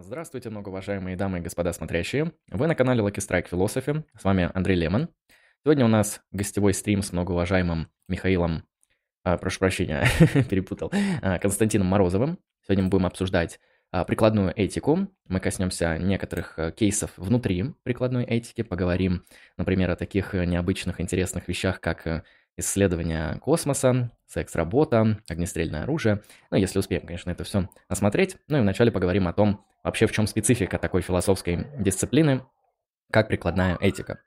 Здравствуйте, многоуважаемые дамы и господа смотрящие. Вы на канале Lucky Strike Philosophy. С вами Андрей Лемон. Сегодня у нас гостевой стрим с многоуважаемым Михаилом, а, прошу прощения, перепутал, а, Константином Морозовым. Сегодня мы будем обсуждать а, прикладную этику. Мы коснемся некоторых а, кейсов внутри прикладной этики, поговорим, например, о таких э, необычных, интересных вещах, как э, исследования космоса, секс-работа, огнестрельное оружие. Ну, если успеем, конечно, это все осмотреть. Ну и вначале поговорим о том, вообще в чем специфика такой философской дисциплины, как прикладная этика.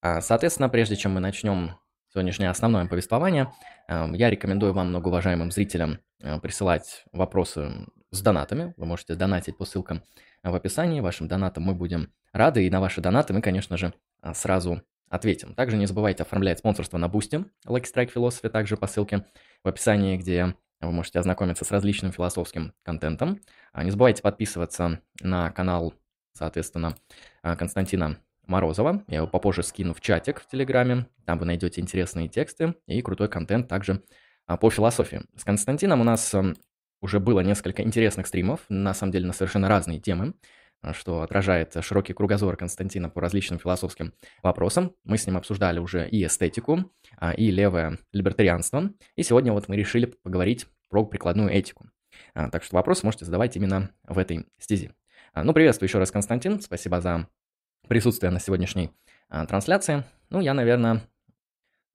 А, соответственно, прежде чем мы начнем сегодняшнее основное повествование, а, я рекомендую вам, многоуважаемым зрителям, а, присылать вопросы с донатами. Вы можете донатить по ссылкам в описании. Вашим донатам мы будем рады, и на ваши донаты мы, конечно же, сразу ответим. Также не забывайте оформлять спонсорство на Boosty, Lucky Strike Philosophy, также по ссылке в описании, где вы можете ознакомиться с различным философским контентом. А, не забывайте подписываться на канал, соответственно, а, Константина Морозова. Я его попозже скину в чатик в Телеграме. Там вы найдете интересные тексты и крутой контент также а, по философии. С Константином у нас уже было несколько интересных стримов, на самом деле на совершенно разные темы. Э, что отражает широкий кругозор Константина по различным философским вопросам. Мы с ним обсуждали уже и эстетику, а, и левое либертарианство. И сегодня вот мы решили поговорить про прикладную этику. А, так что вопросы можете задавать именно в этой стези. А, ну, приветствую еще раз, Константин. Спасибо за присутствие на сегодняшней трансляции. Ну, я, наверное,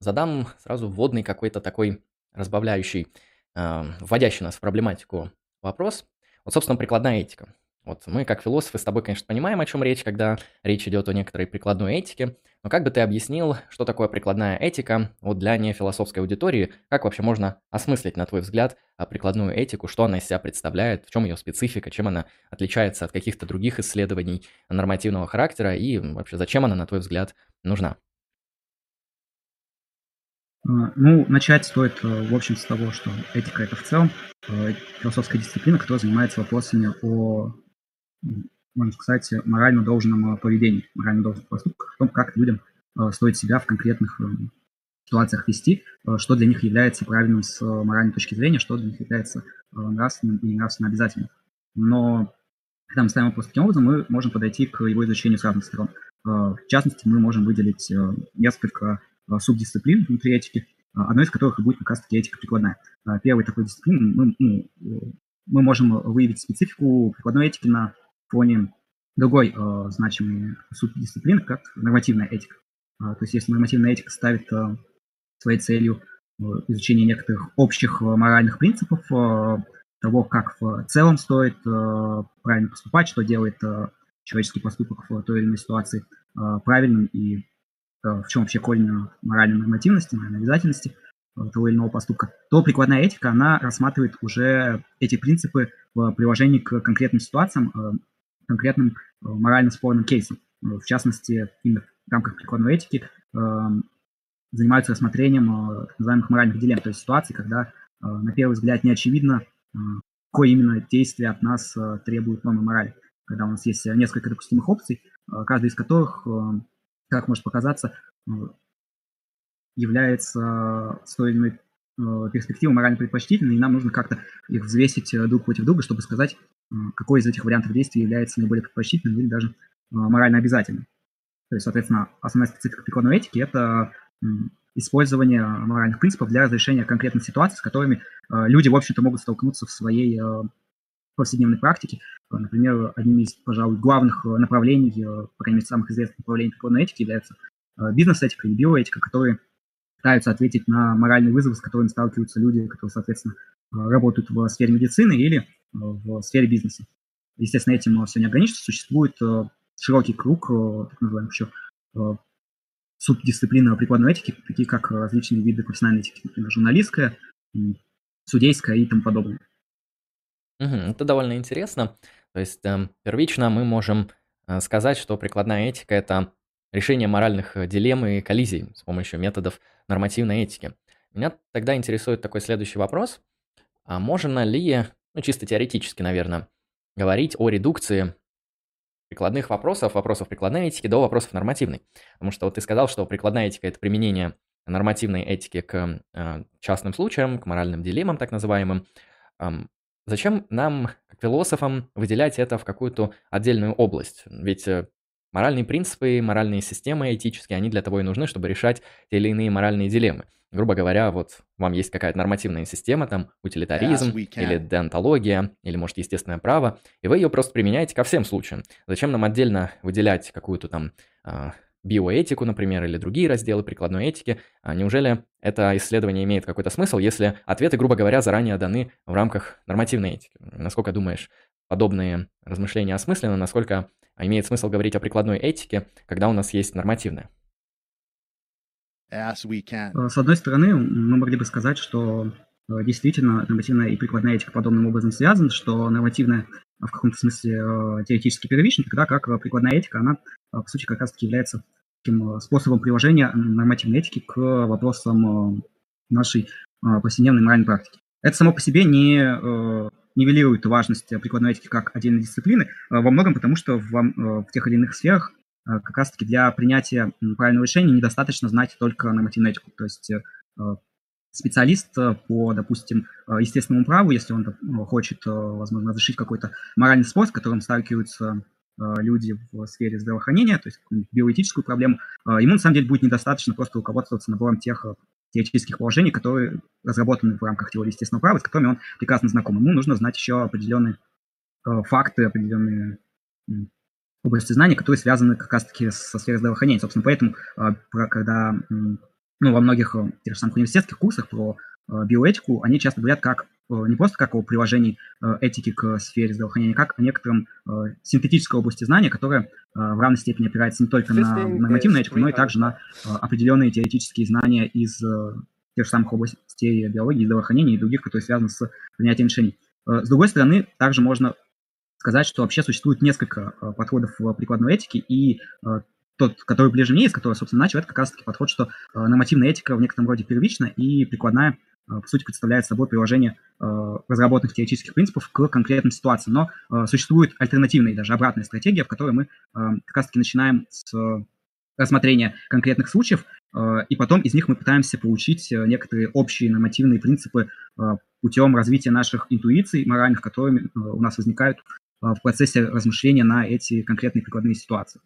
задам сразу вводный какой-то такой разбавляющий, вводящий нас в проблематику вопрос. Вот, собственно, прикладная этика. Вот мы, как философы, с тобой, конечно, понимаем, о чем речь, когда речь идет о некоторой прикладной этике, но как бы ты объяснил, что такое прикладная этика вот для нефилософской аудитории, как вообще можно осмыслить, на твой взгляд, прикладную этику, что она из себя представляет, в чем ее специфика, чем она отличается от каких-то других исследований нормативного характера и вообще зачем она, на твой взгляд, нужна? А, ну, начать стоит, э, в общем, с того, что этика – это в целом э, философская дисциплина, которая занимается вопросами о можно сказать, морально должном поведении, морально должных поступках, о том, как людям э, стоит себя в конкретных э, ситуациях вести, э, что для них является правильным с моральной точки зрения, что для них является нравственным и нравственно обязательным. Но когда мы ставим вопрос таким образом, мы можем подойти к его изучению с разных сторон. В частности, мы можем выделить несколько субдисциплин внутри этики, одной из которых и будет как раз-таки этика прикладная. Первой такой дисциплиной мы, ну, мы можем выявить специфику прикладной этики на фоне другой э, значимой субдисциплины, как нормативная этика. Э, то есть если нормативная этика ставит э, своей целью э, изучение некоторых общих э, моральных принципов, э, того, как в целом стоит э, правильно поступать, что делает э, человеческий поступок в той или иной ситуации э, правильным и э, в чем вообще корень моральной нормативности, моральной обязательности э, того или иного поступка, то прикладная этика, она рассматривает уже эти принципы в приложении к конкретным ситуациям, э, конкретным э, морально спорным кейсом. Э, в частности, именно в рамках прикладной этики эм, занимаются рассмотрением э, так называемых моральных дилемм, то есть ситуаций, когда на первый взгляд не очевидно, какое именно действие от нас требует нормы морали. Когда у нас есть несколько допустимых опций, каждая из которых, как может показаться, является с перспективой морально предпочтительной, и нам нужно как-то их взвесить друг против друга, чтобы сказать, какой из этих вариантов действий является наиболее предпочтительным или даже а, морально обязательным. То есть, соответственно, основная специфика прикладной этики – это использование моральных принципов для разрешения конкретных ситуаций, с которыми а, люди, в общем-то, могут столкнуться в своей а, повседневной практике. Например, одним из, пожалуй, главных направлений, по крайней мере, самых известных направлений прикладной этики является бизнес-этика и биоэтика, которые пытаются ответить на моральные вызовы, с которыми сталкиваются люди, которые, соответственно, работают в сфере медицины или в сфере бизнеса. Естественно, этим все не ограничится. Существует э, широкий круг, э, так называемых еще, э, субдисциплины прикладной этики, такие как различные виды профессиональной этики, например, журналистская, судейская и тому подобное. Это довольно интересно. То есть э, первично мы можем э, сказать, что прикладная этика – это решение моральных дилемм и коллизий с помощью методов нормативной этики. Меня тогда интересует такой следующий вопрос. А можно ли ну, чисто теоретически, наверное, говорить о редукции прикладных вопросов, вопросов прикладной этики до вопросов нормативной. Потому что вот ты сказал, что прикладная этика – это применение нормативной этики к э, частным случаям, к моральным дилеммам так называемым. зачем нам, как философам, выделять это в какую-то отдельную область? Ведь э, моральные принципы, моральные системы этические, они для того и нужны, чтобы решать те или иные моральные дилеммы. Грубо говоря, вот вам есть какая-то нормативная система, там, утилитаризм, или деонтология, или, может, естественное право, и вы ее просто применяете ко всем случаям. Зачем нам отдельно выделять какую-то там а, биоэтику, например, или другие разделы прикладной этики, а неужели это исследование имеет какой-то смысл, если ответы, грубо говоря, заранее даны в рамках нормативной этики? Насколько думаешь, подобные размышления осмысленны, насколько имеет смысл говорить о прикладной этике, когда у нас есть нормативная? Э, с одной стороны, мы могли бы сказать, что э, действительно нормативная и прикладная этика подобным образом связаны, что нормативная в каком-то смысле э, теоретически первична, тогда как прикладная этика, она по сути, как раз-таки является таким э, способом приложения нормативной этики к вопросам э, нашей э, повседневной моральной практики. Это само по себе не нивелирует важность прикладной этики как отдельной дисциплины, во многом потому, что в, в тех или иных сферах как раз-таки для принятия правильного решения недостаточно знать только нормативную этику. То есть специалист по, допустим, естественному праву, если он хочет, возможно, разрешить какой-то моральный спор, с которым сталкиваются Э, люди в сфере здравоохранения, то есть биоэтическую проблему, э, ему на самом деле будет недостаточно просто руководствоваться набором тех э, теоретических положений, которые разработаны в рамках теории естественного права, с которыми он прекрасно знаком. Ему нужно знать еще определенные факты, определенные области знаний, которые связаны как раз-таки со сферой здравоохранения. Собственно, поэтому, когда ну, во многих тех же самых университетских курсах про биоэтику, они часто говорят как Э, не просто как о приложении э, этики к сфере здравоохранения, как о некотором э, синтетической области знания, которая в равной степени опирается не только на нормативную этику, но и также на определенные теоретические знания из тех же самых областей биологии, здравоохранения и других, которые связаны с принятием решений. С другой стороны, также можно сказать, что вообще существует несколько подходов в прикладной этике, и тот, который ближе мне, из которого, собственно, начал, это как раз-таки подход, что нормативная этика в некотором роде первична, и прикладная Э, по сути, представляет собой приложение э, разработанных теоретических принципов к конкретным ситуациям. Но э, существует альтернативная и даже обратная стратегия, в которой мы как раз-таки начинаем с рассмотрения конкретных случаев, и потом из них мы пытаемся получить некоторые общие нормативные принципы путем развития наших интуиций моральных, которые у нас возникают в процессе размышления на эти конкретные прикладные ситуации.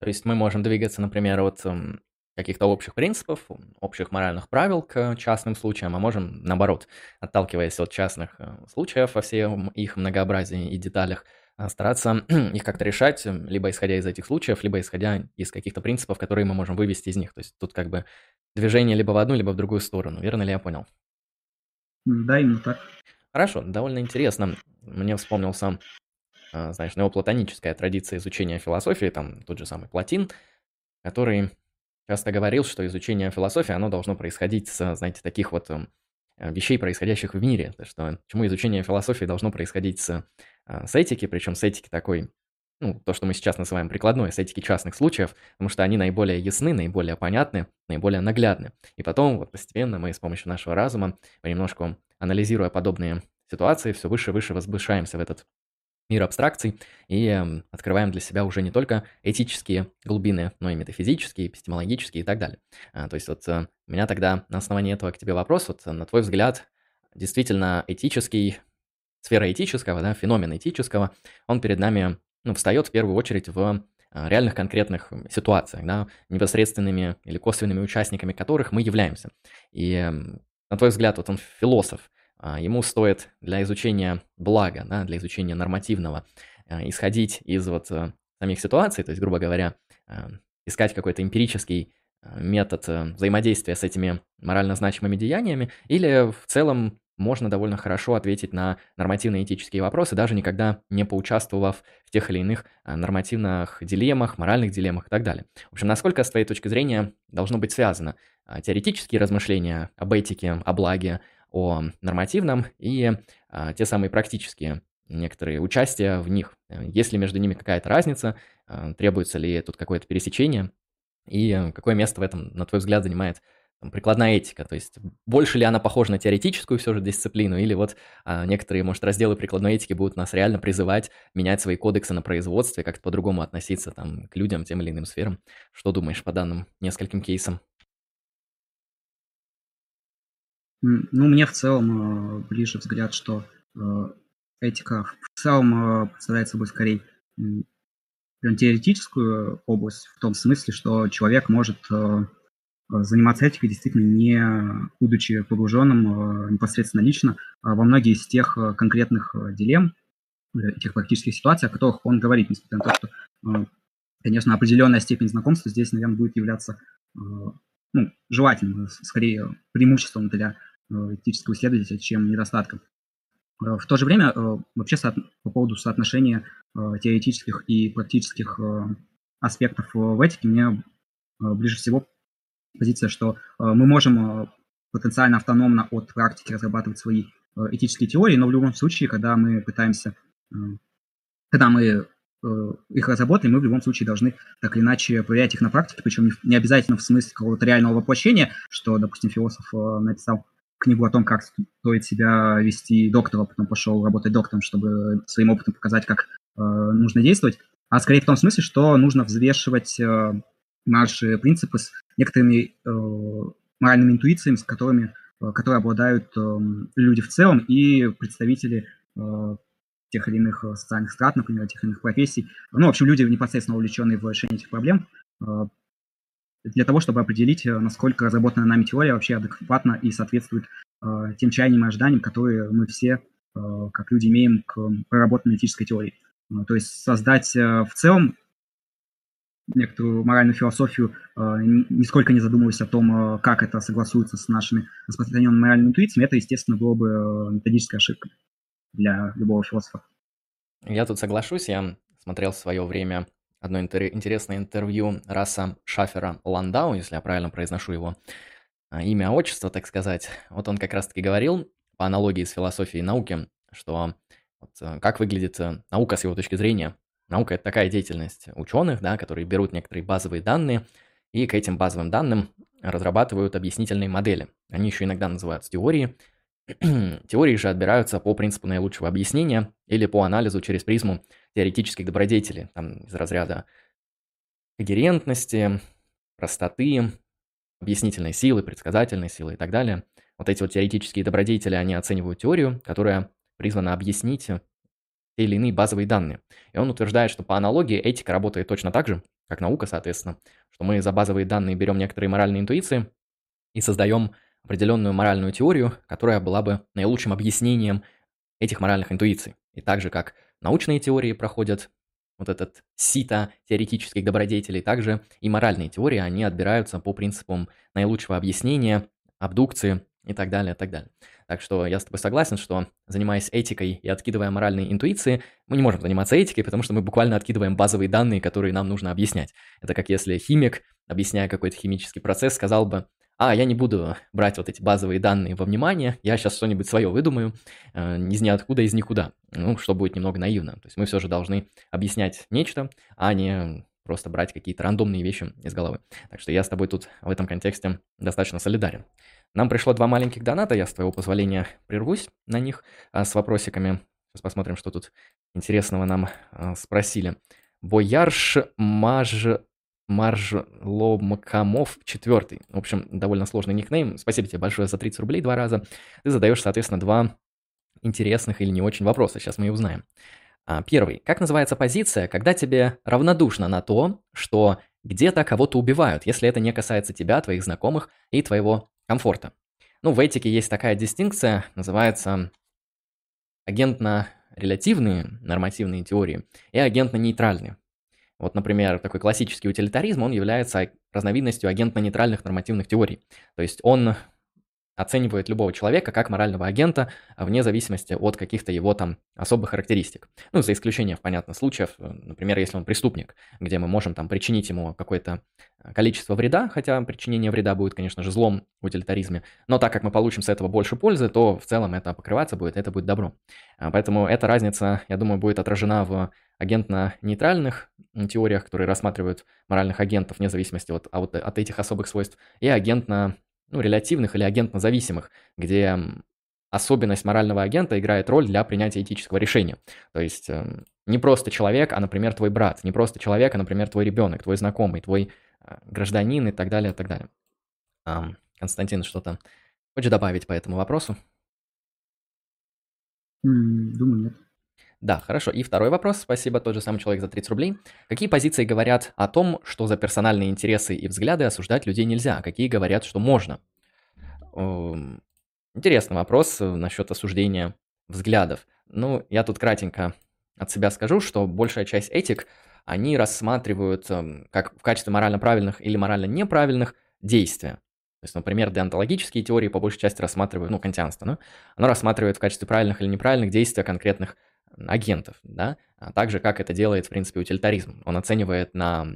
То есть мы можем двигаться, например, от эм, каких-то общих принципов, общих моральных правил к частным случаям, а можем, наоборот, отталкиваясь от частных э, случаев во всем их многообразии и деталях, э, стараться их как-то решать, э, либо исходя из этих случаев, либо исходя из каких-то принципов, которые мы можем вывести из них. То есть тут как бы движение либо в одну, либо в другую сторону. Верно ли я понял? Да, именно так. Хорошо, довольно интересно. Мне вспомнился, знаешь, неоплатоническая традиция изучения философии, там тот же самый Платин, который часто говорил, что изучение философии, оно должно происходить с, знаете, таких вот эм, э, вещей, происходящих в мире. То, что, почему изучение философии должно происходить с, э, с этики, причем с этики такой, ну, то, что мы сейчас называем прикладной, с этики частных случаев, потому что они наиболее ясны, наиболее понятны, наиболее наглядны. И потом вот постепенно мы с помощью нашего разума, понемножку анализируя подобные ситуации, все выше и выше возвышаемся в этот мир абстракций и эм, открываем для себя уже не только этические глубины, но и метафизические, эпистемологические и так далее. А, то есть вот э, у меня тогда на основании этого к тебе вопрос, вот на твой взгляд, действительно этический, сфера этического, да, феномен этического, он перед нами ну, встает в первую очередь в а, реальных конкретных ситуациях, да, непосредственными или косвенными участниками которых мы являемся. И на твой взгляд, вот он философ, а, ему стоит для изучения блага, да, для изучения нормативного, а, исходить из вот э, самих ситуаций, то есть, грубо говоря, искать какой-то эмпирический метод э, взаимодействия с этими морально значимыми деяниями, или в целом можно довольно хорошо ответить на нормативные этические вопросы, даже никогда не поучаствовав в тех или иных нормативных дилеммах, моральных дилеммах и так далее. В общем, насколько с твоей точки зрения должно быть связано теоретические размышления об этике, о благе, о нормативном и а, те самые практические некоторые участия в них. Есть ли между ними какая-то разница, а, требуется ли тут какое-то пересечение, и какое место в этом, на твой взгляд, занимает там, прикладная этика, то есть больше ли она похожа на теоретическую все же дисциплину, или вот а, некоторые, может, разделы прикладной этики будут нас реально призывать менять свои кодексы на производстве, как-то по-другому относиться там, к людям, тем или иным сферам. Что думаешь по данным нескольким кейсам? Ну, мне в целом э, ближе взгляд, что этика в целом представляет собой скорее теоретическую область, в том смысле, что человек может заниматься этикой действительно не будучи погруженным непосредственно лично во многие из тех конкретных дилемм, тех практических ситуаций, о которых он говорит, несмотря на то, что, конечно, определенная степень знакомства здесь, наверное, будет являться ну, желательным, скорее преимуществом для этического исследователя, чем недостатком. В то же время вообще по поводу соотношения теоретических и практических аспектов в этике мне ближе всего позиция, что мы можем потенциально автономно от практики разрабатывать свои этические теории, но в любом случае, когда мы пытаемся, когда мы их разработали, мы в любом случае должны так или иначе проверять их на практике, причем не обязательно в смысле какого-то реального воплощения, что, допустим, философ написал книгу о том, как стоит себя вести доктора, потом пошел работать доктором, чтобы своим опытом показать, как э, нужно действовать, а скорее в том смысле, что нужно взвешивать э, наши принципы с некоторыми э, моральными интуициями, с которыми, э, которые обладают э, люди в целом и представители э, тех или иных социальных страт, например, тех или иных профессий. Ну, в общем, люди, непосредственно увлеченные в решении этих проблем, э, для того, чтобы определить, э, насколько разработанная нами теория вообще адекватна и соответствует э, тем чаяниям и ожиданиям, которые мы все, э, как люди, имеем к проработанной этической теории. Э, то есть создать э, в целом некоторую моральную философию, э, нисколько не задумываясь о том, э, как это согласуется с нашими распространенными моральными интуициями, это, естественно, было бы э, методической ошибкой для любого философа. Я тут соглашусь, я смотрел в свое время одно интер- интересное интервью Раса Шафера Ландау, если я правильно произношу его имя, отчество, так сказать. Вот он как раз-таки говорил, по аналогии с философией науки, что вот, как выглядит наука с его точки зрения. Наука – это такая деятельность ученых, да, которые берут некоторые базовые данные и к этим базовым данным разрабатывают объяснительные модели. Они еще иногда называются теории, Теории же отбираются по принципу наилучшего объяснения или по анализу через призму теоретических добродетелей, там, из разряда когерентности, простоты, объяснительной силы, предсказательной силы и так далее. Вот эти вот теоретические добродетели, они оценивают теорию, которая призвана объяснить или иные базовые данные. И он утверждает, что по аналогии этика работает точно так же, как наука, соответственно, что мы за базовые данные берем некоторые моральные интуиции и создаем определенную моральную теорию, которая была бы наилучшим объяснением этих моральных интуиций. И так же, как научные теории проходят вот этот сито теоретических добродетелей, также и моральные теории, они отбираются по принципам наилучшего объяснения, абдукции и так далее, и так далее. Так что я с тобой согласен, что занимаясь этикой и откидывая моральные интуиции, мы не можем заниматься этикой, потому что мы буквально откидываем базовые данные, которые нам нужно объяснять. Это как если химик, объясняя какой-то химический процесс, сказал бы, а, я не буду брать вот эти базовые данные во внимание, я сейчас что-нибудь свое выдумаю, э, из ниоткуда, из никуда, ну, что будет немного наивно. То есть мы все же должны объяснять нечто, а не просто брать какие-то рандомные вещи из головы. Так что я с тобой тут в этом контексте достаточно солидарен. Нам пришло два маленьких доната, я с твоего позволения прервусь на них а, с вопросиками. Сейчас посмотрим, что тут интересного нам а, спросили. Боярш Маж Маржломкамов четвертый. В общем, довольно сложный никнейм. Спасибо тебе большое за 30 рублей два раза. Ты задаешь, соответственно, два интересных или не очень вопроса. Сейчас мы и узнаем. А, первый. Как называется позиция, когда тебе равнодушно на то, что где-то кого-то убивают, если это не касается тебя, твоих знакомых и твоего комфорта? Ну, в этике есть такая дистинкция, называется агентно-релятивные нормативные теории и агентно-нейтральные. Вот, например, такой классический утилитаризм, он является разновидностью агентно-нейтральных нормативных теорий. То есть он оценивает любого человека как морального агента вне зависимости от каких-то его там особых характеристик. Ну, за исключением, понятно, случаев, э, например, если он преступник, где мы можем там причинить ему какое-то э, количество вреда, хотя причинение вреда будет, конечно же, злом в утилитаризме, но так как мы получим с этого больше пользы, то в целом это покрываться будет, это будет добро. А, поэтому эта разница, я думаю, будет отражена в агентно-нейтральных теориях, которые рассматривают моральных агентов вне зависимости от, от, от этих особых свойств, и агентно ну, релятивных или агентно-зависимых, где особенность морального агента играет роль для принятия этического решения. То есть э, не просто человек, а, например, твой брат, не просто человек, а, например, твой ребенок, твой знакомый, твой э, гражданин и так далее, и так далее. Константин, что-то хочешь добавить по этому вопросу? Думаю, нет. Да, хорошо. И второй вопрос. Спасибо, тот же самый человек за 30 рублей. Какие позиции говорят о том, что за персональные интересы и взгляды осуждать людей нельзя? Какие говорят, что можно? Эм, интересный вопрос насчет осуждения взглядов. Ну, я тут кратенько от себя скажу, что большая часть этик, они рассматривают эм, как в качестве морально правильных или морально неправильных действия. То есть, например, деонтологические теории по большей части рассматривают, ну, кантианство, ну, оно рассматривает в качестве правильных или неправильных действия конкретных агентов, да, а также как это делает, в принципе, утилитаризм. Он оценивает на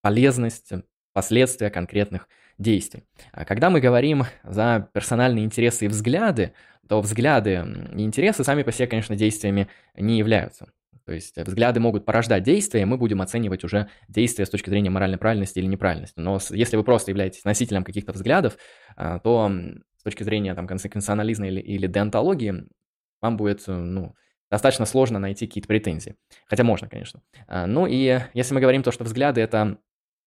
полезность, последствия конкретных действий. А когда мы говорим за персональные интересы и взгляды, то взгляды и интересы сами по себе, конечно, действиями не являются. То есть взгляды могут порождать действия, и мы будем оценивать уже действия с точки зрения моральной правильности или неправильности. Но если вы просто являетесь носителем каких-то взглядов, а, то с точки зрения там, консеквенционализма или, или деонтологии вам будет ну, достаточно сложно найти какие-то претензии. Хотя можно, конечно. А, ну и если мы говорим то, что взгляды – это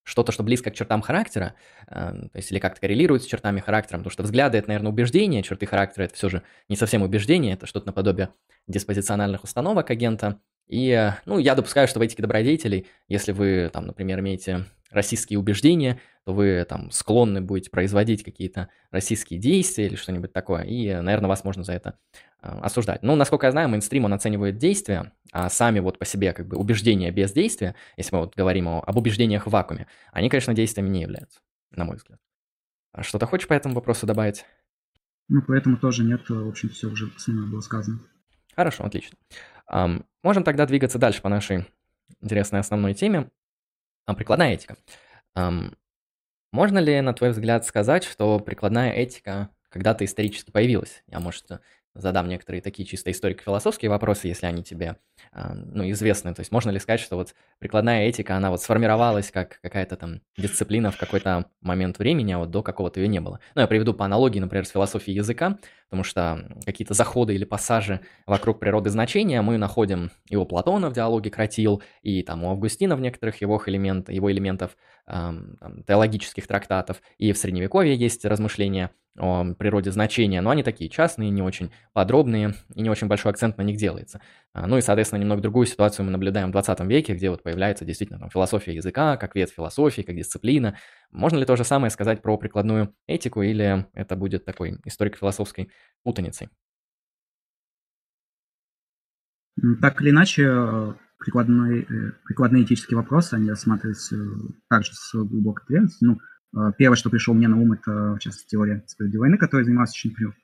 что-то, что близко к чертам характера, а, то есть или как-то коррелирует с чертами характера, потому что взгляды – это, наверное, убеждения, черты характера – это все же не совсем убеждение, это что-то наподобие диспозициональных установок агента. И, ну, я допускаю, что в этике добродетелей, если вы, там, например, имеете российские убеждения, то вы там склонны будете производить какие-то российские действия или что-нибудь такое, и, наверное, вас можно за это э, осуждать. Ну, насколько я знаю, мейнстрим, он оценивает действия, а сами вот по себе как бы убеждения без действия, если мы вот говорим о, об убеждениях в вакууме, они, конечно, действиями не являются, на мой взгляд. А что-то хочешь по этому вопросу добавить? Ну, поэтому тоже нет, в общем, все уже основное было сказано. Хорошо, отлично. Можем тогда двигаться дальше по нашей интересной основной теме. А, прикладная этика. Можно ли, на твой взгляд, сказать, что прикладная этика когда-то исторически появилась? Я, может, задам некоторые такие чисто историко-философские вопросы, если они тебе а, ну, известны. То есть можно ли сказать, что вот прикладная этика, она вот сформировалась как какая-то там дисциплина в какой-то момент времени, а вот до какого-то ее не было. Ну, я приведу по аналогии, например, с философией языка, потому что какие-то заходы или пассажи вокруг природы значения мы находим и у Платона в диалоге Кратил, и там у Августина в некоторых его, элемент, его элементов там, теологических трактатов, и в Средневековье есть размышления о природе значения, но они такие частные, не очень подробные, и не очень большой акцент на них делается. А, ну и, соответственно, немного другую ситуацию мы наблюдаем в 20 веке, где вот появляется действительно там, философия языка, как вид философии, как дисциплина. Можно ли то же самое сказать про прикладную этику, или это будет такой историко-философской путаницей? Так или иначе, прикладной, э, прикладные этические вопросы, они рассматриваются э, также с глубокой древностью. Ну, Э, первое, что пришло мне на ум, это, в частности, теория справедливой войны, которой занимался очень, например,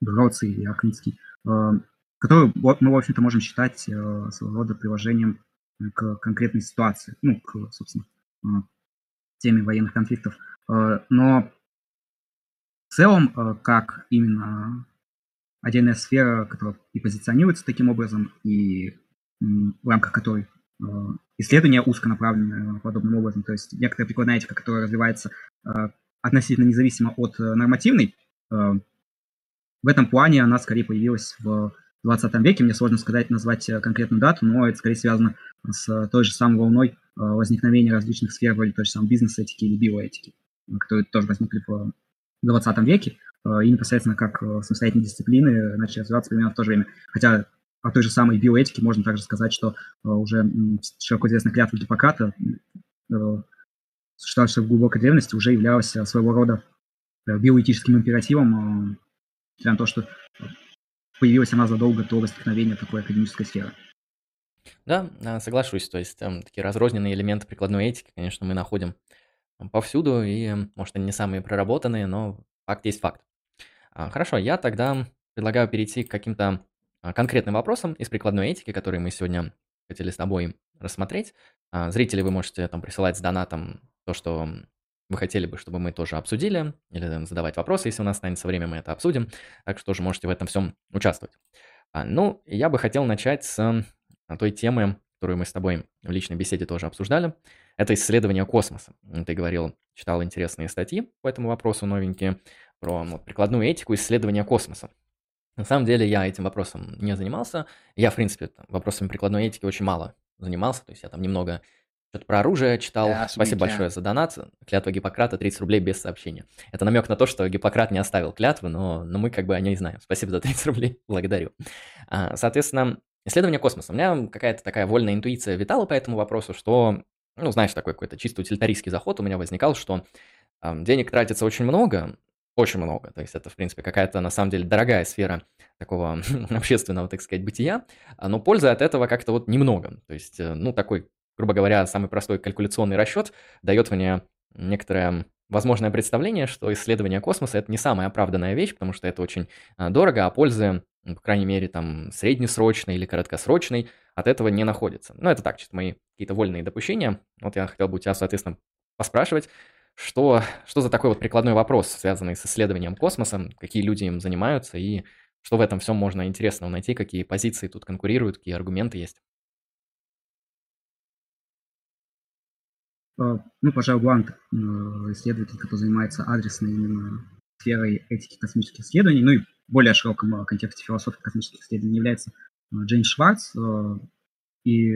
Гроций и Акницкий, которую мы, в общем-то, можем считать своего рода приложением к конкретной ситуации, ну, к, собственно, теме военных конфликтов. Но в целом, как именно отдельная сфера, которая и позиционируется таким образом, и в рамках которой исследования узконаправленные подобным образом. То есть некоторая прикладная этика, которая развивается э, относительно независимо от э, нормативной, э, в этом плане она скорее появилась в 20 веке. Мне сложно сказать, назвать конкретную дату, но это скорее связано с той же самой волной возникновения различных сфер, вроде той же самой бизнес-этики или биоэтики, которые тоже возникли в 20 веке и непосредственно как самостоятельные дисциплины начали развиваться примерно в то же время. Хотя о той же самой биоэтике можно также сказать, что э, уже широко известная клятва Гиппократа, э, считалась в глубокой древности, уже являлась э, своего рода биоэтическим императивом, на то, что появилась она задолго до возникновения такой академической сферы. Да, соглашусь. То есть там такие разрозненные элементы прикладной этики, конечно, мы находим повсюду, и, может, они не самые проработанные, но факт есть факт. А, хорошо, я тогда предлагаю перейти к каким-то конкретным вопросам из прикладной этики, которые мы сегодня хотели с тобой рассмотреть. А, зрители, вы можете там присылать с донатом то, что вы хотели бы, чтобы мы тоже обсудили, или задавать вопросы, если у нас останется время, мы это обсудим. Так что тоже можете в этом всем участвовать. А, ну, я бы хотел начать с той темы, которую мы с тобой в личной беседе тоже обсуждали. Это исследование космоса. Ты говорил, читал интересные статьи по этому вопросу новенькие, про вот, прикладную этику исследования космоса. На самом деле я этим вопросом не занимался. Я, в принципе, там, вопросами прикладной этики очень мало занимался. То есть я там немного что-то про оружие читал. Yes, Спасибо большое за донат. Клятва Гиппократа 30 рублей без сообщения. Это намек на то, что Гиппократ не оставил клятвы, но, но мы как бы о ней знаем. Спасибо за 30 рублей. Благодарю. А, соответственно, исследование космоса. У меня какая-то такая вольная интуиция витала по этому вопросу, что, ну, знаешь, такой какой-то чисто утилитаристский заход у меня возникал, что денег тратится очень много, очень много. То есть это, в принципе, какая-то, на самом деле, дорогая сфера такого общественного, так сказать, бытия, но пользы от этого как-то вот немного. То есть, э, ну, такой грубо говоря, самый простой калькуляционный расчет дает мне некоторое возможное представление, что исследование космоса это не самая оправданная вещь, потому что это очень а, дорого, а пользы, по крайней мере, там среднесрочной или краткосрочной от этого не находится. Ну, это так, чисто мои какие-то вольные допущения. Вот я хотел бы у тебя, соответственно, поспрашивать, что, что за такой вот прикладной вопрос, связанный с исследованием космоса, какие люди им занимаются и что в этом всем можно интересного найти, какие позиции тут конкурируют, какие аргументы есть. Э, ну, пожалуй, Глант, э, исследователь, который занимается адресной именно сферой этики космических исследований, ну и более широком э, контексте философии космических исследований является Джейн Шварц, и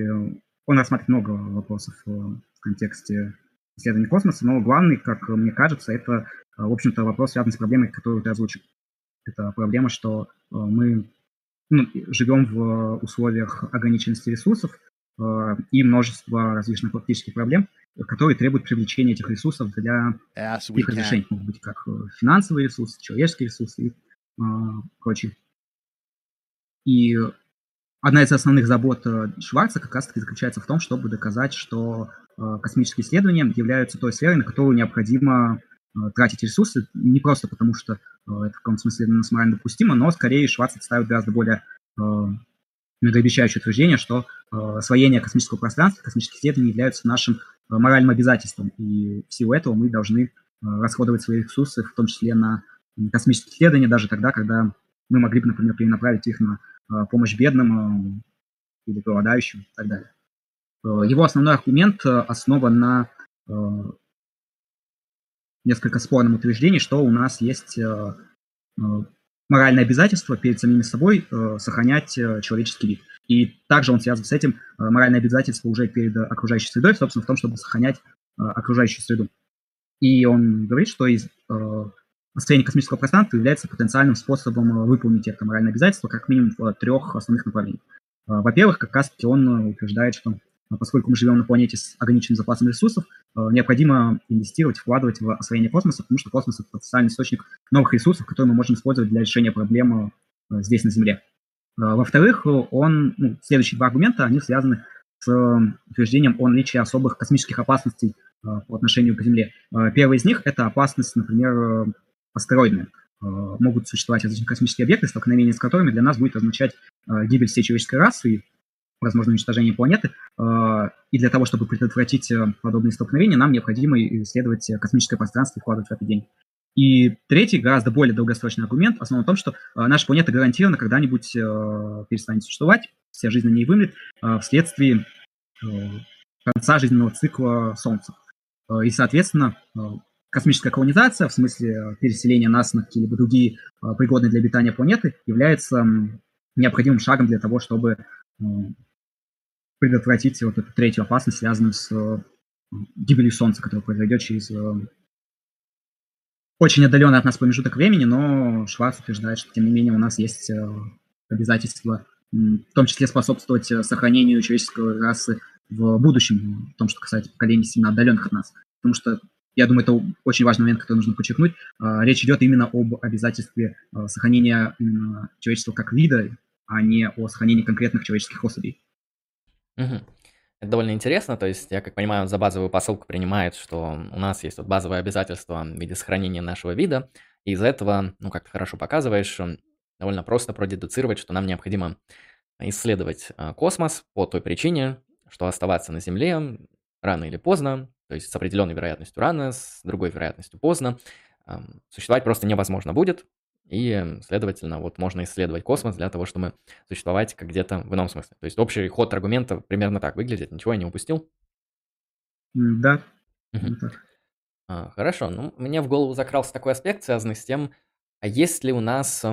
он рассматривает много вопросов в контексте исследований космоса, но главный, как мне кажется, это, в общем-то, вопрос, связанный с проблемой, которую ты озвучил. Это проблема, что мы ну, живем в условиях ограниченности ресурсов и множества различных практических проблем, которые требуют привлечения этих ресурсов для их разрешения. Могут быть как э, финансовые ресурсы, человеческие ресурсы и э, прочее. И одна из основных забот э, Шварца как раз-таки заключается в том, чтобы доказать, что э, космические исследования являются той сферой, на которую необходимо э, тратить ресурсы, не просто потому, что это в каком-то смысле нас морально допустимо, но скорее Шварц ставит гораздо более многообещающее утверждение, что освоение космического пространства, космических исследований являются нашим моральным обязательством. И в силу этого мы должны расходовать свои ресурсы, в том числе на космические исследования, даже тогда, когда мы могли бы, например, перенаправить их на помощь бедным или голодающим и так далее. Его основной аргумент основан на несколько спорном утверждении, что у нас есть моральное обязательство перед самими собой сохранять человеческий вид. И также он связан с этим э, моральное обязательство уже перед окружающей средой, собственно, в том, чтобы сохранять э, окружающую среду. И он говорит, что из э, построение космического пространства является потенциальным способом выполнить это моральное обязательство как минимум в трех основных направлениях. Во-первых, как раз-таки он утверждает, что поскольку мы живем на планете с ограниченным запасом ресурсов, необходимо инвестировать, вкладывать в освоение космоса, потому что космос – это потенциальный источник новых ресурсов, которые мы можем использовать для решения проблем здесь, на Земле. Во-вторых, он, ну, следующие два аргумента, они связаны с утверждением о наличии особых космических опасностей по отношению к Земле. Первый из них – это опасность, например, астероидная. Могут существовать различные космические объекты, столкновение с которыми для нас будет означать гибель всей человеческой расы и, возможно, уничтожение планеты. И для того, чтобы предотвратить подобные столкновения, нам необходимо исследовать космическое пространство и вкладывать в это деньги. И третий, гораздо более долгосрочный аргумент основан в том, что э, наша планета гарантированно когда-нибудь э, перестанет существовать, вся жизнь на ней вымрет э, вследствие э, конца жизненного цикла Солнца. Э, и, соответственно, э, космическая колонизация, в смысле э, переселения нас на какие-либо другие э, пригодные для обитания планеты, является необходимым шагом для того, чтобы предотвратить вот эту третью опасность, связанную с э, гибелью Солнца, которая произойдет через очень отдаленный от нас промежуток времени, но Шварц утверждает, что тем не менее у нас есть обязательство в том числе способствовать сохранению человеческой расы в будущем, в том, что касается поколений сильно отдаленных от нас. Потому что, я думаю, это очень важный момент, который нужно подчеркнуть. А, речь идет именно об обязательстве э, сохранения человечества как вида, а не о сохранении конкретных человеческих особей. Угу. Это довольно интересно, то есть я, как понимаю, за базовую посылку принимает, что у нас есть вот базовое обязательство в виде сохранения нашего вида, и из-за этого, ну, как ты хорошо показываешь, довольно просто продедуцировать, что нам необходимо исследовать а, космос по той причине, что оставаться на Земле рано или поздно, то есть с определенной вероятностью рано, с другой вероятностью поздно, существовать просто невозможно будет, и, следовательно, вот можно исследовать космос для того, чтобы существовать как где-то в ином смысле. То есть общий ход аргумента примерно так выглядит. Ничего я не упустил? Да. А, хорошо. Ну, мне в голову закрался такой аспект, связанный с тем, а есть ли у нас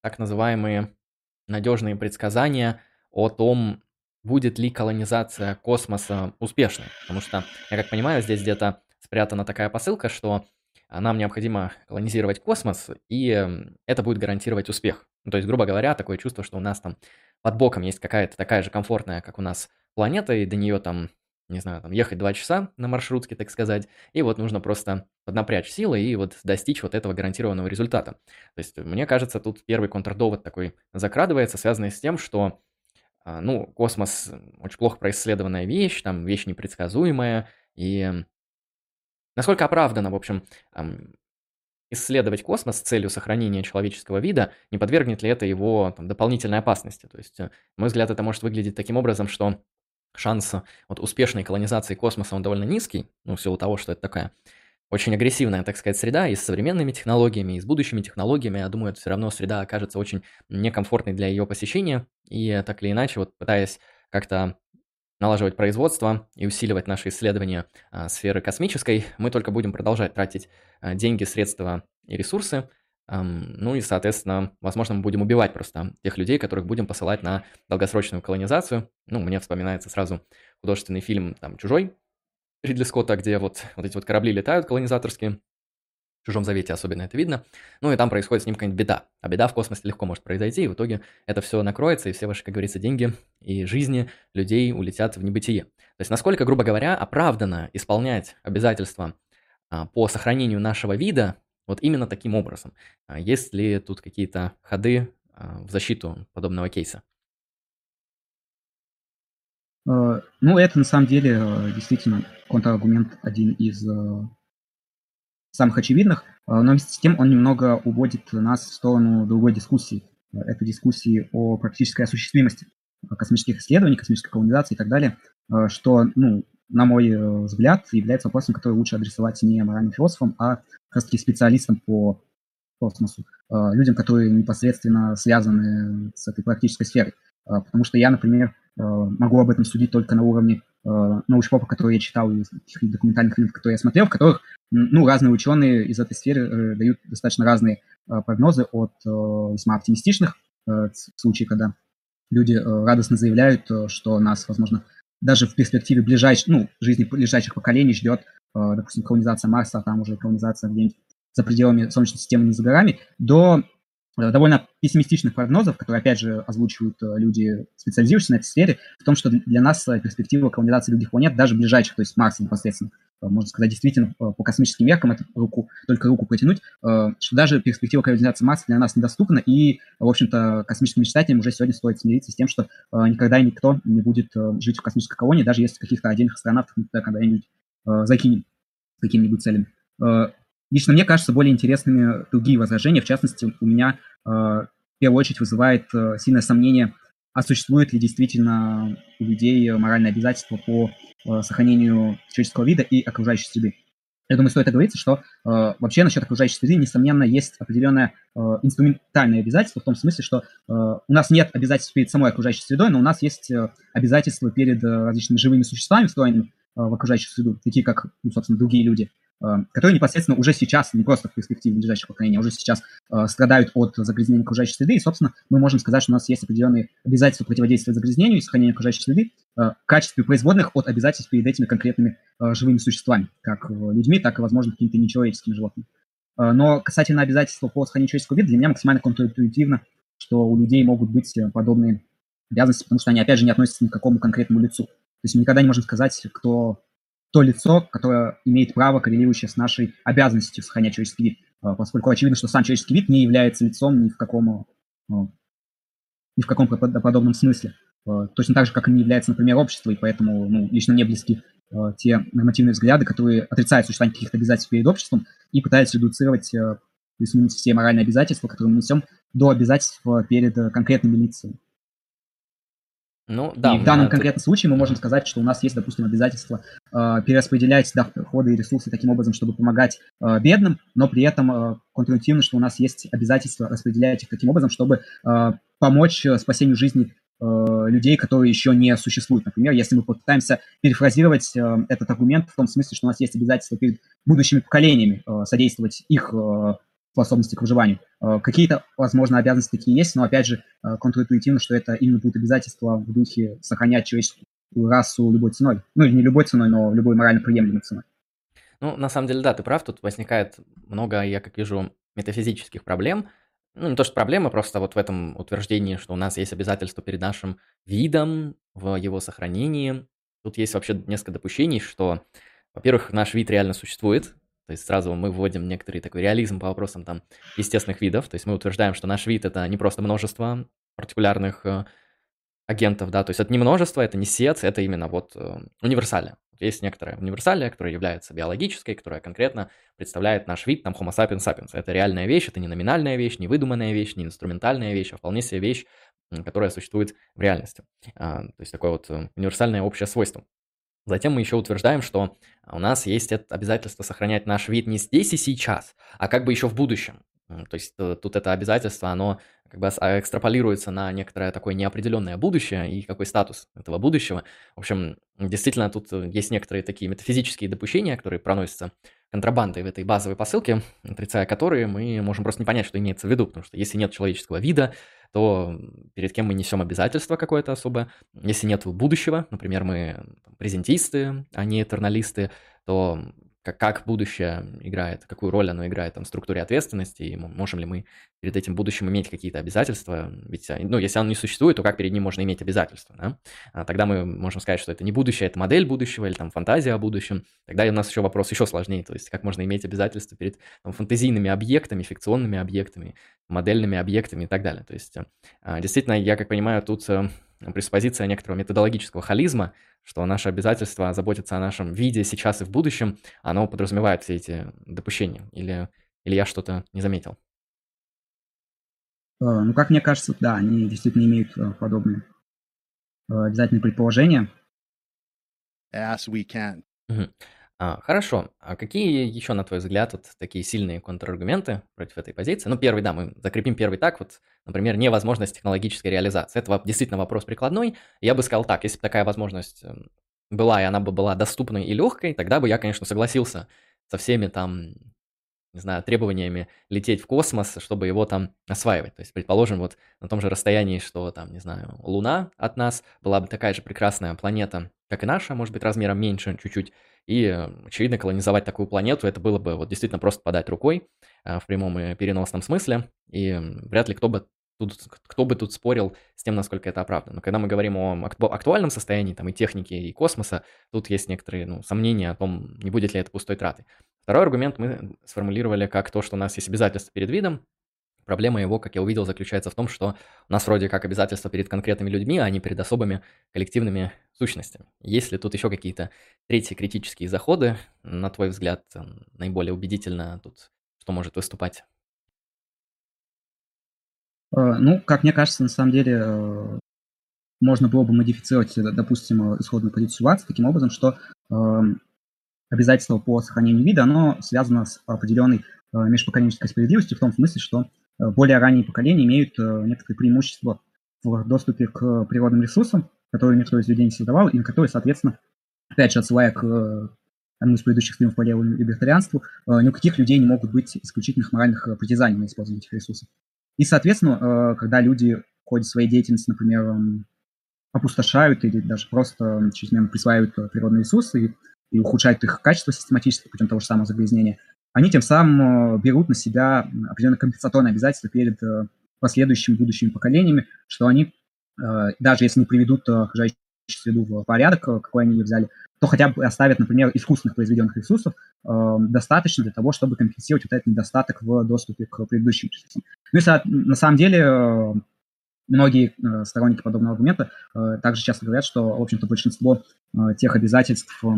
так называемые надежные предсказания о том, будет ли колонизация космоса успешной. Потому что, я как понимаю, здесь где-то спрятана такая посылка, что нам необходимо колонизировать космос, и эм, это будет гарантировать успех. Ну, то есть, грубо говоря, такое чувство, что у нас там под боком есть какая-то такая же комфортная, как у нас планета, и до нее там, не знаю, там ехать два часа на маршрутке, так сказать, и вот нужно просто поднапрячь силы и вот достичь вот этого гарантированного результата. То есть, мне кажется, тут первый контрдовод такой закрадывается, связанный с тем, что ну, космос очень плохо происследованная вещь, там вещь непредсказуемая, и насколько оправдано, в общем, исследовать космос с целью сохранения человеческого вида, не подвергнет ли это его там, дополнительной опасности. То есть, э, на мой взгляд, это может выглядеть таким образом, что шанс вот, успешной колонизации космоса он довольно низкий, ну, в силу того, что это такая очень агрессивная, так сказать, среда, и с современными технологиями, и с будущими технологиями, я думаю, это все равно среда окажется очень некомфортной для ее посещения, и так или иначе, вот пытаясь как-то налаживать производство и усиливать наши исследования а, сферы космической, мы только будем продолжать тратить а, деньги, средства и ресурсы, ну и, соответственно, возможно, мы будем убивать просто тех людей, которых будем посылать на долгосрочную колонизацию. Ну, мне вспоминается сразу художественный фильм там «Чужой», Ридли Скотта, где вот, вот эти вот корабли летают колонизаторские, в «Чужом завете» особенно это видно, ну и там происходит с ним какая-нибудь беда, а беда в космосе легко может произойти, и в итоге это все накроется, и все ваши, как говорится, деньги и жизни людей улетят в небытие. То есть насколько, грубо говоря, оправдано исполнять обязательства а, по сохранению нашего вида вот именно таким образом. А есть ли тут какие-то ходы а, в защиту подобного кейса? Э, ну, это на самом деле э, действительно контраргумент один из э, самых очевидных, но вместе с тем он немного уводит нас в сторону другой дискуссии. Это дискуссии о практической осуществимости космических исследований, космической колонизации и так далее, что, ну, на мой взгляд, является вопросом, который лучше адресовать не моральным философам, а как раз-таки специалистам по космосу, людям, которые непосредственно связаны с этой практической сферой. Потому что я, например, могу об этом судить только на уровне э, научпопа, который я читал, и документальных фильмов, которые я смотрел, в которых ну, разные ученые из этой сферы э, дают достаточно разные прогнозы от весьма оптимистичных в случае, когда люди радостно заявляют, что нас, возможно, даже в перспективе ближайших, ну, жизни ближайших поколений ждет, допустим, колонизация Марса, а там уже колонизация где-нибудь за пределами Солнечной системы не за горами, до Э, довольно пессимистичных прогнозов, которые, опять же, озвучивают э, люди, специализирующиеся на этой сфере, в том, что для нас э, перспектива колонизации других планет, даже ближайших, то есть Марса непосредственно, можно сказать, действительно по космическим меркам это руку, только руку протянуть, что даже перспектива колонизации Марса для нас недоступна, и, в общем-то, космическим мечтателям уже сегодня стоит смириться с тем, что никогда и никто не будет жить в космической колонии, даже если каких-то отдельных астронавтов мы туда когда-нибудь закинем какими-нибудь целями. Лично мне кажется более интересными другие возражения. В частности, у меня э, в первую очередь вызывает э, сильное сомнение, а существует ли действительно у людей моральное обязательство по э, сохранению человеческого вида и окружающей среды. Я думаю, стоит оговориться, что э, вообще насчет окружающей среды, несомненно, есть определенное э, инструментальное обязательство в том смысле, что э, у нас нет обязательств перед самой окружающей средой, но у нас есть э, обязательства перед э, различными живыми существами, встроенными э, в окружающую среду, такие как, ну, собственно, другие люди. Э, которые непосредственно уже сейчас, не просто в перспективе ближайших поколений, а уже сейчас э, страдают от загрязнения окружающей среды. И, собственно, мы можем сказать, что у нас есть определенные обязательства противодействия загрязнению и сохранению окружающей среды э, в качестве производных от обязательств перед этими конкретными э, живыми существами, как людьми, так и, возможно, какими-то нечеловеческими животными. Э, но касательно обязательства по сохранению человеческого вида, для меня максимально контринтуитивно, что у людей могут быть подобные обязанности, потому что они, опять же, не относятся ни к какому конкретному лицу. То есть мы никогда не можем сказать, кто то лицо, которое имеет право, коррелирующее с нашей обязанностью сохранять человеческий вид, а, поскольку очевидно, что сам человеческий вид не является лицом ни в каком, а, ни в каком подобном смысле. А, точно так же, как и не является, например, общество, и поэтому ну, лично мне близки те нормативные взгляды, которые отрицают существование каких-то обязательств перед обществом и пытаются редуцировать плюс-минус все моральные обязательства, которые мы несем, до обязательств перед конкретными лицами. Ну, да, и в данном это... конкретном случае мы можем сказать, что у нас есть, допустим, обязательство э, перераспределять доходы и ресурсы таким образом, чтобы помогать э, бедным, но при этом э, контринтуитивно, что у нас есть обязательство распределять их таким образом, чтобы э, помочь э, спасению жизни э, людей, которые еще не существуют. Например, если мы попытаемся перефразировать э, этот аргумент в том смысле, что у нас есть обязательство перед будущими поколениями э, содействовать их э, способности к выживанию. Какие-то, возможно, обязанности такие есть, но, опять же, контринтуитивно, что это именно будут обязательства в духе сохранять человеческую расу любой ценой. Ну, или не любой ценой, но любой морально приемлемой ценой. Ну, на самом деле, да, ты прав, тут возникает много, я как вижу, метафизических проблем. Ну, не то, что проблемы, просто вот в этом утверждении, что у нас есть обязательства перед нашим видом, в его сохранении. Тут есть вообще несколько допущений, что, во-первых, наш вид реально существует, то есть сразу мы вводим некоторый такой реализм по вопросам там естественных видов. То есть мы утверждаем, что наш вид это не просто множество партикулярных э, агентов, да, то есть это не множество, это не сет, это именно вот э, универсалия. Есть некоторая универсалия, которая является биологической, которая конкретно представляет наш вид, там, Homo sapiens sapiens. Это реальная вещь, это не номинальная вещь, не выдуманная вещь, не инструментальная вещь, а вполне себе вещь, которая существует в реальности. А, то есть такое вот э, универсальное общее свойство. Затем мы еще утверждаем, что у нас есть это обязательство сохранять наш вид не здесь и сейчас, а как бы еще в будущем. То есть э, тут это обязательство, оно как бы а, экстраполируется на некоторое такое неопределенное будущее и какой статус этого будущего. В общем, действительно, тут э, есть некоторые такие метафизические допущения, которые проносятся контрабандой в этой базовой посылке, отрицая которые мы можем просто не понять, что имеется в виду, потому что если нет человеческого вида, то перед кем мы несем обязательство какое-то особое. Если нет будущего, например, мы презентисты, а не этерналисты, то как, как будущее играет, какую роль оно играет там, в структуре ответственности, и можем ли мы перед этим будущим иметь какие-то обязательства. Ведь, а, ну, если оно не существует, то как перед ним можно иметь обязательства, да? А тогда мы можем сказать, что это не будущее, это модель будущего или там фантазия о будущем. Тогда у нас еще вопрос еще сложнее, то есть как можно иметь обязательства перед там, фантазийными объектами, фикционными объектами, модельными объектами и так далее. То есть а, действительно, я как понимаю, тут э, преспозиция некоторого методологического холизма, что наше обязательство заботиться о нашем виде сейчас и в будущем, оно подразумевает все эти допущения. Или, или я что-то не заметил? Э, ну, как мне кажется, да, они действительно имеют э, подобные э, обязательные предположения. As we can. Угу. А, хорошо. А какие еще, на твой взгляд, вот такие сильные контраргументы против этой позиции? Ну, первый, да, мы закрепим первый так, вот, например, невозможность технологической реализации. Это действительно вопрос прикладной. Я бы сказал так, если бы такая возможность эм, была, и она бы была доступной и легкой, тогда бы я, конечно, согласился со всеми там не знаю, требованиями лететь в космос, чтобы его там осваивать. То есть, предположим, вот на том же расстоянии, что там, не знаю, Луна от нас была бы такая же прекрасная планета, как и наша, может быть, размером меньше чуть-чуть, и, очевидно, колонизовать такую планету, это было бы вот действительно просто подать рукой э, в прямом и переносном смысле, и вряд ли кто бы тут, кто бы тут спорил с тем, насколько это оправдано. Но когда мы говорим о актуальном состоянии там, и техники, и космоса, тут есть некоторые ну, сомнения о том, не будет ли это пустой траты. Второй аргумент мы сформулировали как то, что у нас есть обязательства перед видом. Проблема его, как я увидел, заключается в том, что у нас вроде как обязательства перед конкретными людьми, а не перед особыми коллективными сущностями. Есть ли тут еще какие-то третьи критические заходы, на твой взгляд, наиболее убедительно тут, что может выступать? Э, ну, как мне кажется, на самом деле э, можно было бы модифицировать, э, допустим, исходную позицию ситуации таким образом, что эм, обязательство по сохранению вида, оно связано с определенной межпоколенческой справедливостью в том смысле, что более ранние поколения имеют некоторые преимущества в доступе к природным ресурсам, которые никто из людей не создавал, и на которые, соответственно, опять же, отсылая к одному из предыдущих стримов по левому либертарианству, ни у каких людей не могут быть исключительных моральных притязаний на использование этих ресурсов. И, соответственно, э, когда люди в ходе своей деятельности, например, опустошают или даже просто чрезмерно присваивают э, природные ресурсы и, и ухудшают их качество систематически путем того же самого загрязнения, они тем самым э, берут на себя определенное компенсаторное обязательство перед последующими будущими поколениями, что они, даже если не приведут окружающую среду в порядок, какой они ее взяли, то хотя бы оставят, например, искусственных произведенных ресурсов э, достаточно для того, чтобы компенсировать вот этот недостаток в доступе к предыдущим ресурсам. Ну и на самом деле э, многие э, сторонники подобного аргумента э, также часто говорят, что, в общем-то, большинство э, тех обязательств, э,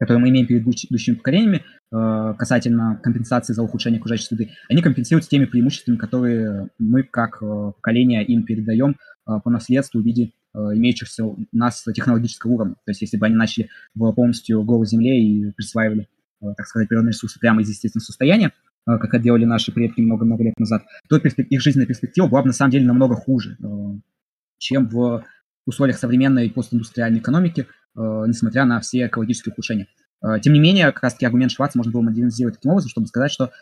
которые мы имеем перед будущими поколениями, э, касательно компенсации за ухудшение окружающей среды, они компенсируются теми преимуществами, которые мы как э, поколение им передаем э, по наследству в виде имеющихся у нас технологического уровня. То есть если бы они начали в полностью голой земле и присваивали, так сказать, природные ресурсы прямо из естественного состояния, как это делали наши предки много-много лет назад, то их жизненная перспектива была бы на самом деле намного хуже, чем в условиях современной постиндустриальной экономики, несмотря на все экологические ухудшения. Тем не менее, как раз-таки аргумент Шварца можно было модернизировать таким образом, чтобы сказать, что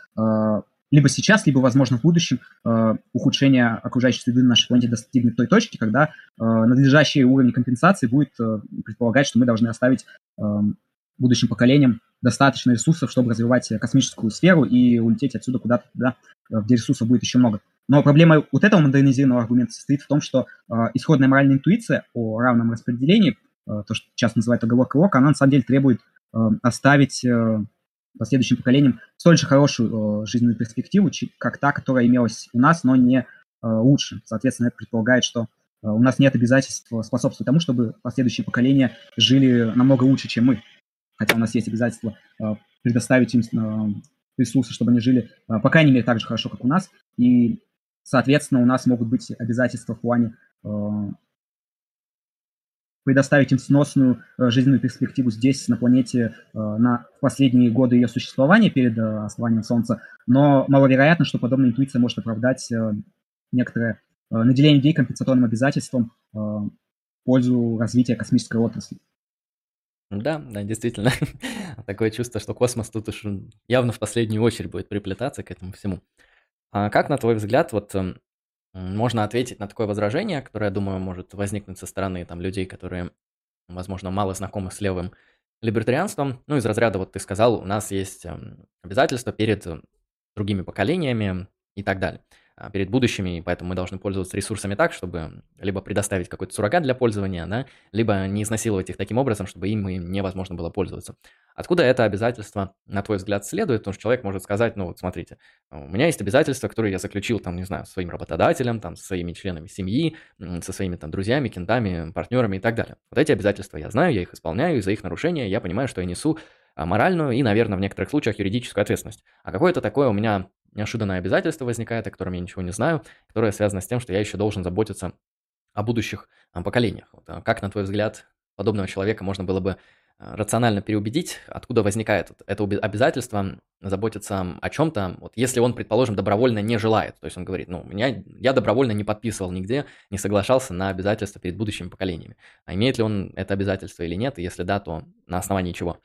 либо сейчас, либо, возможно, в будущем э, ухудшение окружающей среды на нашей планете достигнет той точки, когда э, надлежащий уровень компенсации будет э, предполагать, что мы должны оставить э, будущим поколениям достаточно ресурсов, чтобы развивать космическую сферу и улететь отсюда куда-то туда, где ресурсов будет еще много. Но проблема вот этого модернизированного аргумента состоит в том, что э, исходная моральная интуиция о равном распределении, э, то, что часто называют оговорка Лока, она на самом деле требует э, оставить э, последующим поколениям столь же хорошую э, жизненную перспективу, как та, которая имелась у нас, но не э, лучше. Соответственно, это предполагает, что э, у нас нет обязательств способствовать тому, чтобы последующие поколения жили намного лучше, чем мы. Хотя у нас есть обязательства э, предоставить им э, ресурсы, чтобы они жили, э, по крайней мере, так же хорошо, как у нас. И, соответственно, у нас могут быть обязательства в плане э, предоставить им сносную э, жизненную перспективу здесь, на планете, э, на последние годы ее существования перед э, основанием Солнца, но маловероятно, что подобная интуиция может оправдать некоторое наделение людей компенсаторным обязательством в пользу развития космической отрасли. Да, да, действительно. Такое чувство, что космос тут уж явно в последнюю очередь будет приплетаться к этому всему. А как, на твой взгляд, вот эм, можно ответить на такое возражение, которое, я думаю, может возникнуть со стороны там, людей, которые, возможно, мало знакомы с левым либертарианством. Ну, из разряда, вот ты сказал, у нас есть эм, обязательства перед э, другими поколениями и так далее. А, перед будущими, и поэтому мы должны пользоваться ресурсами так, чтобы либо предоставить какой-то суррогат для пользования, да, либо не изнасиловать их таким образом, чтобы им невозможно было пользоваться. Откуда это обязательство, на твой взгляд, следует? Потому что человек может сказать, ну вот смотрите, у меня есть обязательства, которые я заключил, там, не знаю, с своим работодателем, там, со своими членами семьи, со своими там друзьями, кентами, партнерами и так далее. Вот эти обязательства я знаю, я их исполняю, и за их нарушение я понимаю, что я несу а, моральную и, наверное, в некоторых случаях юридическую ответственность. А какое-то такое у меня неожиданное обязательство возникает, о котором я ничего не знаю, которое связано с тем, что я еще должен заботиться о будущих а, поколениях. Вот, а как, на твой взгляд, подобного человека можно было бы а, рационально переубедить, откуда возникает это обязательство заботиться о чем-то, вот если он, предположим, добровольно не желает, то есть он говорит, ну, меня, я добровольно не подписывал нигде, не соглашался на обязательства перед будущими поколениями. А имеет ли он это обязательство или нет, и если да, то на основании чего?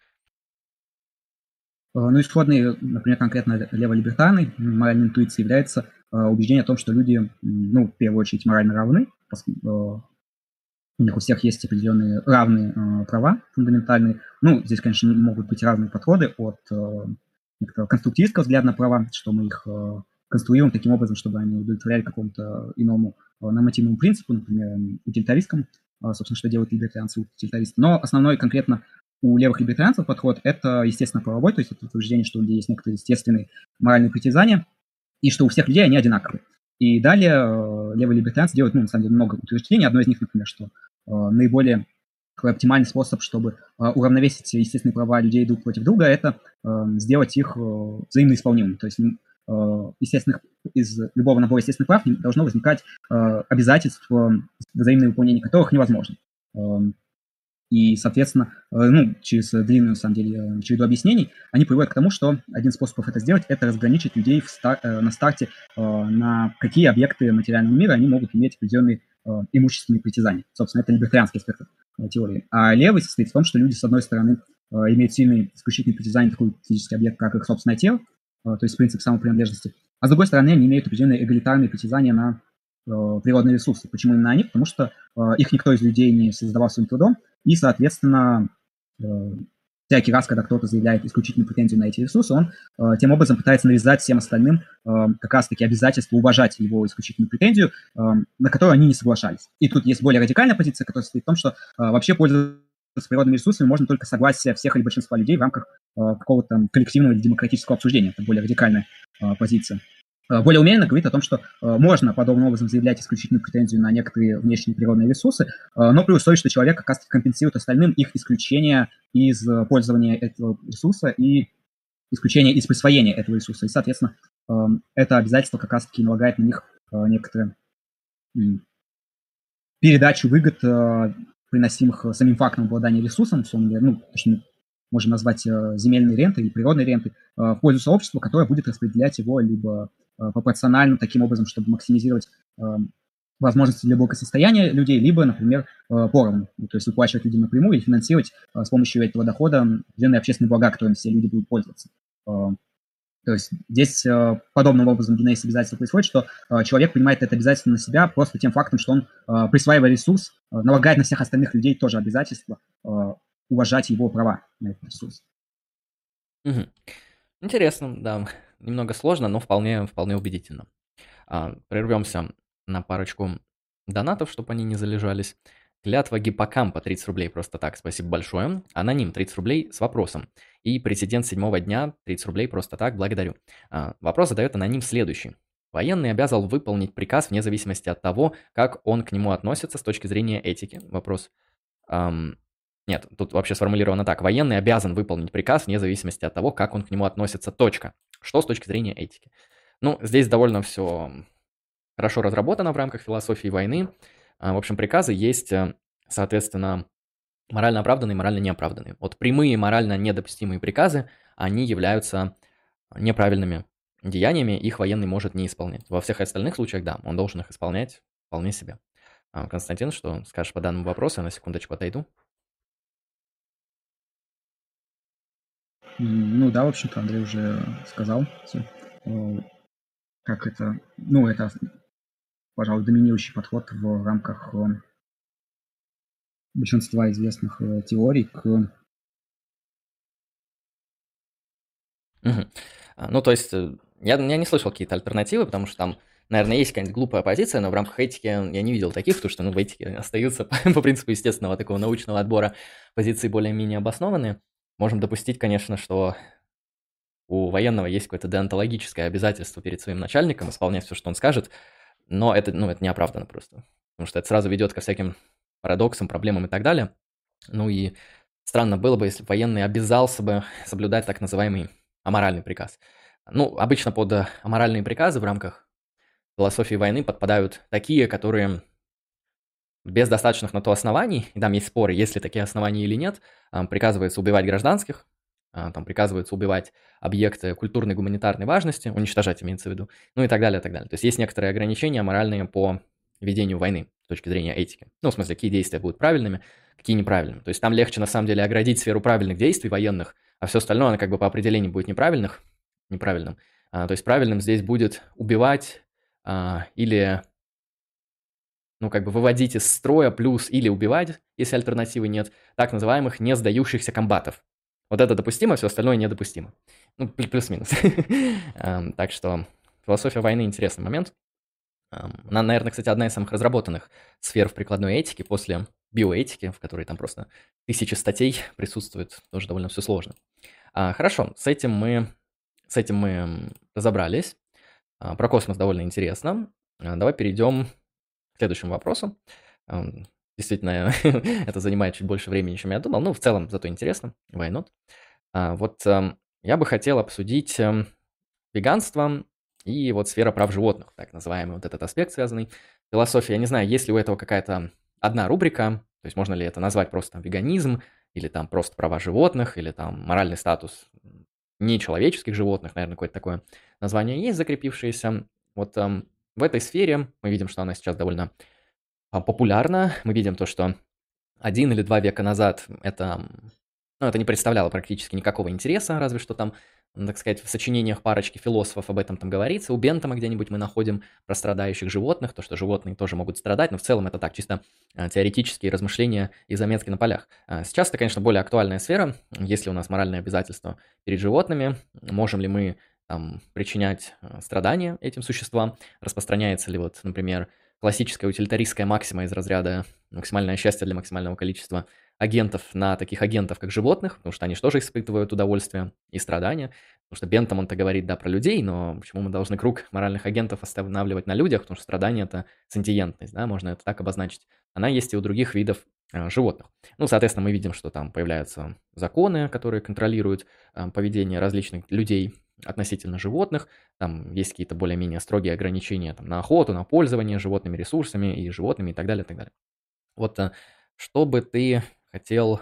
Э, ну, исходной, например, конкретно леволибертарной моральной интуиции является э, убеждение о том, что люди, ну, в первую очередь, морально равны. Э, у них у всех есть определенные равные права фундаментальные. Ну, здесь, конечно, могут быть разные подходы от конструктивистского взгляда на права, что мы их конструируем таким образом, чтобы они удовлетворяли какому-то иному нормативному принципу, например, утилитаристскому, собственно, что делают либертарианцы утилитаристы. Но основной конкретно у левых либертарианцев подход – это, естественно, правовой, то есть это утверждение, что у людей есть некоторые естественные моральные притязания, и что у всех людей они одинаковые. И далее э, левые либертарианцы делают, ну, на самом деле, много утверждений. Одно из них, например, что э, наиболее такой оптимальный способ, чтобы э, уравновесить естественные права людей друг против друга, это э, сделать их э, взаимно исполнимыми. То есть э, естественных, из любого набора естественных прав должно возникать э, обязательств, э, взаимное выполнение которых невозможно. Эм, и, соответственно, э, ну, через длинную, на самом деле, э, череду объяснений, они приводят к тому, что один из способов это сделать – это разграничить людей в стар- э, на старте, на какие объекты материального мира они могут иметь определенные имущественные притязания. Собственно, это либертарианский аспект теории. А левый состоит в том, что люди, с одной стороны, имеют сильные исключительные притязания на такой физический объект, как их собственное тело, то есть принцип самопринадлежности, а с другой стороны, они имеют определенные эгалитарные притязания на природные ресурсы. Почему именно они? Потому что их никто из людей не создавал своим трудом, и, соответственно, э, всякий раз, когда кто-то заявляет исключительную претензию на эти ресурсы, он э, тем образом пытается навязать всем остальным э, как раз-таки обязательство уважать его исключительную претензию, на которую они не соглашались. И тут есть более радикальная позиция, которая состоит в том, что вообще пользоваться природными ресурсами можно только согласие всех или большинства людей в рамках какого-то коллективного или демократического обсуждения. Это более радикальная позиция. Э, более умеренно говорит о том, что э, можно подобным образом заявлять исключительную претензию на некоторые внешние природные ресурсы, э, но при условии, что человек как раз компенсирует остальным их исключение из пользования этого ресурса и исключение из присвоения этого ресурса. И, соответственно, это обязательство как раз-таки налагает на них некоторые передачу выгод, приносимых самим фактом обладания ресурсом, условно ну, точнее, можем назвать земельной рентой или природной рентой, в пользу сообщества, которое будет распределять его либо пропорционально таким образом, чтобы максимизировать э, возможности для благосостояния людей, либо, например, э, поровну, ну, то есть выплачивать людям напрямую или финансировать с помощью этого дохода определенные общественные блага, которыми все люди будут пользоваться. То есть здесь э, подобным образом генезис обязательства происходит, что э, человек принимает это обязательство на себя просто тем фактом, что он, э, присваивая ресурс, э, налагает на всех остальных людей тоже обязательство э, уважать его права на этот ресурс. Угу. Интересно, да. Немного сложно, но вполне, вполне убедительно. А, прервемся на парочку донатов, чтобы они не залежались. Клятва гиппокампа 30 рублей просто так, спасибо большое. Аноним 30 рублей с вопросом. И президент седьмого дня 30 рублей просто так, благодарю. А, вопрос задает аноним следующий. Военный обязан выполнить приказ вне зависимости от того, как он к нему относится с точки зрения этики. Вопрос. Эм, нет, тут вообще сформулировано так. Военный обязан выполнить приказ вне зависимости от того, как он к нему относится. Точка. Что с точки зрения этики? Ну, здесь довольно все хорошо разработано в рамках философии войны. А, в общем, приказы есть, э, соответственно, морально оправданные и морально неоправданные. Вот прямые морально недопустимые приказы, они являются неправильными деяниями, их военный может не исполнять. Во всех остальных случаях, да, он должен их исполнять вполне себе. А, Константин, что скажешь по данному вопросу? Я на секундочку отойду. Ну да, в общем-то, Андрей уже сказал э, Как это... Ну, это пожалуй, доминирующий подход в рамках э, большинства известных э, теорий к... Угу. Ну, то есть, я, я не слышал какие-то альтернативы, потому что там, наверное, есть какая-нибудь глупая позиция, но в рамках этики я не видел таких, потому что, ну, в этике остаются по, по принципу естественного такого научного отбора позиции более-менее обоснованные. Можем допустить, конечно, что у военного есть какое-то деонтологическое обязательство перед своим начальником исполнять все, что он скажет, но это, ну, это неоправданно просто. Потому что это сразу ведет ко всяким парадоксам, проблемам и так далее. Ну и странно было бы, если военный обязался бы соблюдать так называемый аморальный приказ. Ну, обычно под аморальные приказы в рамках философии войны подпадают такие, которые без достаточных на то оснований, и там есть споры, есть ли такие основания или нет, приказывается убивать гражданских, а, там приказывается убивать объекты культурной гуманитарной важности, уничтожать имеется в виду, ну и так далее, и так далее. То есть есть некоторые ограничения моральные по ведению войны с точки зрения этики. Ну, в смысле, какие действия будут правильными, какие неправильными. То есть там легче, на самом деле, оградить сферу правильных действий военных, а все остальное, оно как бы по определению будет неправильных, неправильным. А, то есть правильным здесь будет убивать а, или ну, как бы выводить из строя плюс или убивать, если альтернативы нет, так называемых не сдающихся комбатов. Вот это допустимо, все остальное недопустимо. Ну, плюс-минус. Эм, так что философия войны – интересный момент. Эм, она, наверное, кстати, одна из самых разработанных сфер в прикладной этике после биоэтики, в которой там просто тысячи статей присутствует, тоже довольно все сложно. А, хорошо, с этим мы, с этим мы разобрались. А, про космос довольно интересно. А, давай перейдем к следующему вопросу. Эм, Действительно, это занимает чуть больше времени, чем я думал. Ну, в целом, зато интересно. Why not? А, вот эм, я бы хотел обсудить эм, веганство и вот сфера прав животных, так называемый вот этот аспект связанный. Философия, я не знаю, есть ли у этого какая-то одна рубрика, то есть можно ли это назвать просто там, веганизм, или там просто права животных, или там моральный статус нечеловеческих животных, наверное, какое-то такое название есть закрепившееся. Вот эм, в этой сфере мы видим, что она сейчас довольно а, популярна. Мы видим то, что один или два века назад это, ну, это не представляло практически никакого интереса, разве что там, так сказать, в сочинениях парочки философов об этом там говорится. У Бентома где-нибудь мы находим про страдающих животных, то, что животные тоже могут страдать, но в целом это так, чисто а, теоретические размышления и заметки на полях. А, сейчас это, конечно, более актуальная сфера. Если у нас моральные обязательства перед животными, можем ли мы там, причинять страдания этим существам, распространяется ли вот, например, классическая утилитаристская максима из разряда максимальное счастье для максимального количества агентов на таких агентов, как животных, потому что они же тоже испытывают удовольствие и страдания. Потому что Бентам он-то говорит, да, про людей, но почему мы должны круг моральных агентов останавливать на людях? Потому что страдание – это сентиентность, да, можно это так обозначить. Она есть и у других видов э, животных. Ну, соответственно, мы видим, что там появляются законы, которые контролируют э, поведение различных людей относительно животных. Там есть какие-то более-менее строгие ограничения там, на охоту, на пользование животными ресурсами и животными и так далее, и так далее. Вот э, что бы ты хотел,